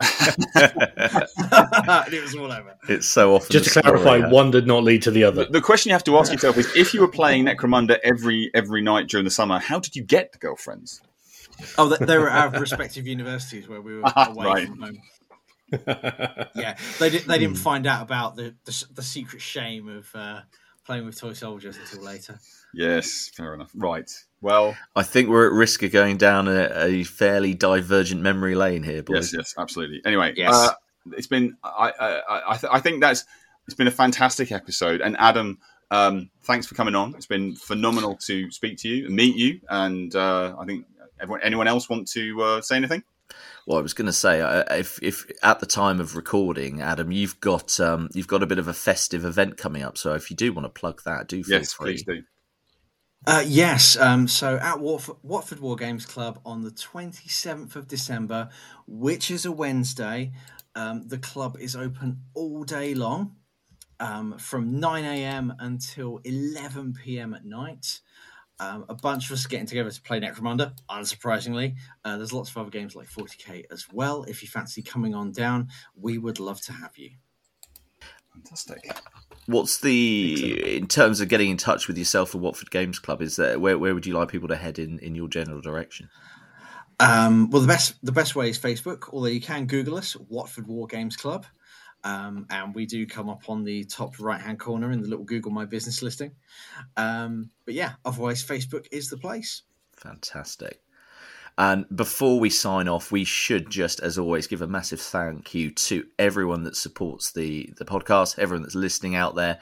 it was all over. It's so often. Just to story, clarify, huh? one did not lead to the other. The, the question you have to ask yourself is if you were playing Necromunda every every night during the summer, how did you get the girlfriends? Oh, they, they were at our respective universities where we were Ah, away right. from home. Yeah, they did. They didn't find out about the the, the secret shame of uh, playing with toy soldiers until later. Yes, fair enough. Right. Well, I think we're at risk of going down a, a fairly divergent memory lane here, boys. yes, yes, absolutely. Anyway, Yes. uh, it's been I I I, th- I think that's it's been a fantastic episode. And Adam, um, thanks for coming on. It's been phenomenal to speak to you and meet you. And uh, I think everyone, anyone else want to uh, say anything? Well, I was going to say, uh, if if at the time of recording, Adam, you've got um, you've got a bit of a festive event coming up. So if you do want to plug that, do feel yes, free. please do. Uh, yes. Um, so at Watford, Watford Wargames Club on the 27th of December, which is a Wednesday, um, the club is open all day long um, from 9 a.m. until 11 p.m. at night. Um, a bunch of us getting together to play Necromunda, unsurprisingly. Uh, there's lots of other games like 40k as well. If you fancy coming on down, we would love to have you. Fantastic. What's the in terms of getting in touch with yourself and Watford Games Club? Is there where where would you like people to head in in your general direction? Um, well, the best the best way is Facebook, although you can Google us, Watford Wargames Club, um, and we do come up on the top right hand corner in the little Google My Business listing. Um, but yeah, otherwise Facebook is the place. Fantastic. And before we sign off, we should just, as always, give a massive thank you to everyone that supports the the podcast, everyone that's listening out there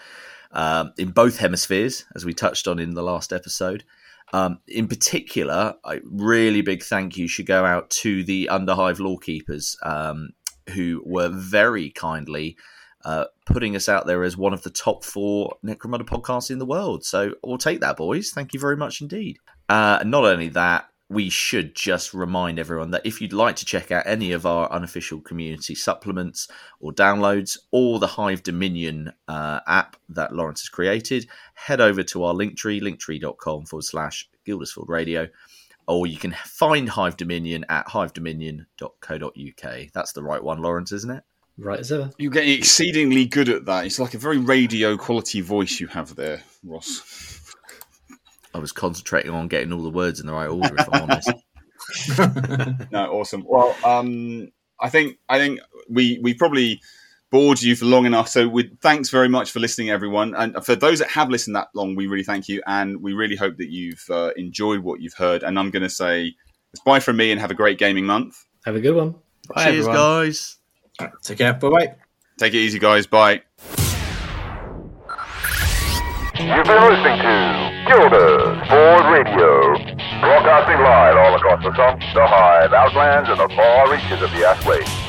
um, in both hemispheres, as we touched on in the last episode. Um, in particular, a really big thank you should go out to the Underhive Lawkeepers, um, who were very kindly uh, putting us out there as one of the top four Necromunda podcasts in the world. So we'll take that, boys. Thank you very much indeed. Uh, not only that, we should just remind everyone that if you'd like to check out any of our unofficial community supplements or downloads or the Hive Dominion uh, app that Lawrence has created, head over to our linktree, linktree.com forward slash Guilders-Ford Radio, or you can find Hive Dominion at hivedominion.co.uk. That's the right one, Lawrence, isn't it? Right as ever. You're getting exceedingly good at that. It's like a very radio quality voice you have there, Ross. I was concentrating on getting all the words in the right order, if I'm honest. (laughs) (laughs) no, awesome. Well, um, I think I think we we probably bored you for long enough. So we, thanks very much for listening, everyone. And for those that have listened that long, we really thank you, and we really hope that you've uh, enjoyed what you've heard. And I'm going to say it's bye from me, and have a great gaming month. Have a good one. Bye, Cheers, everyone. guys. Take care. Bye bye. Take it easy, guys. Bye. You've been listening to Guilders-Ford Radio, broadcasting live all across the Sump, the Hive, Outlands, and the far reaches of the Ash Waste.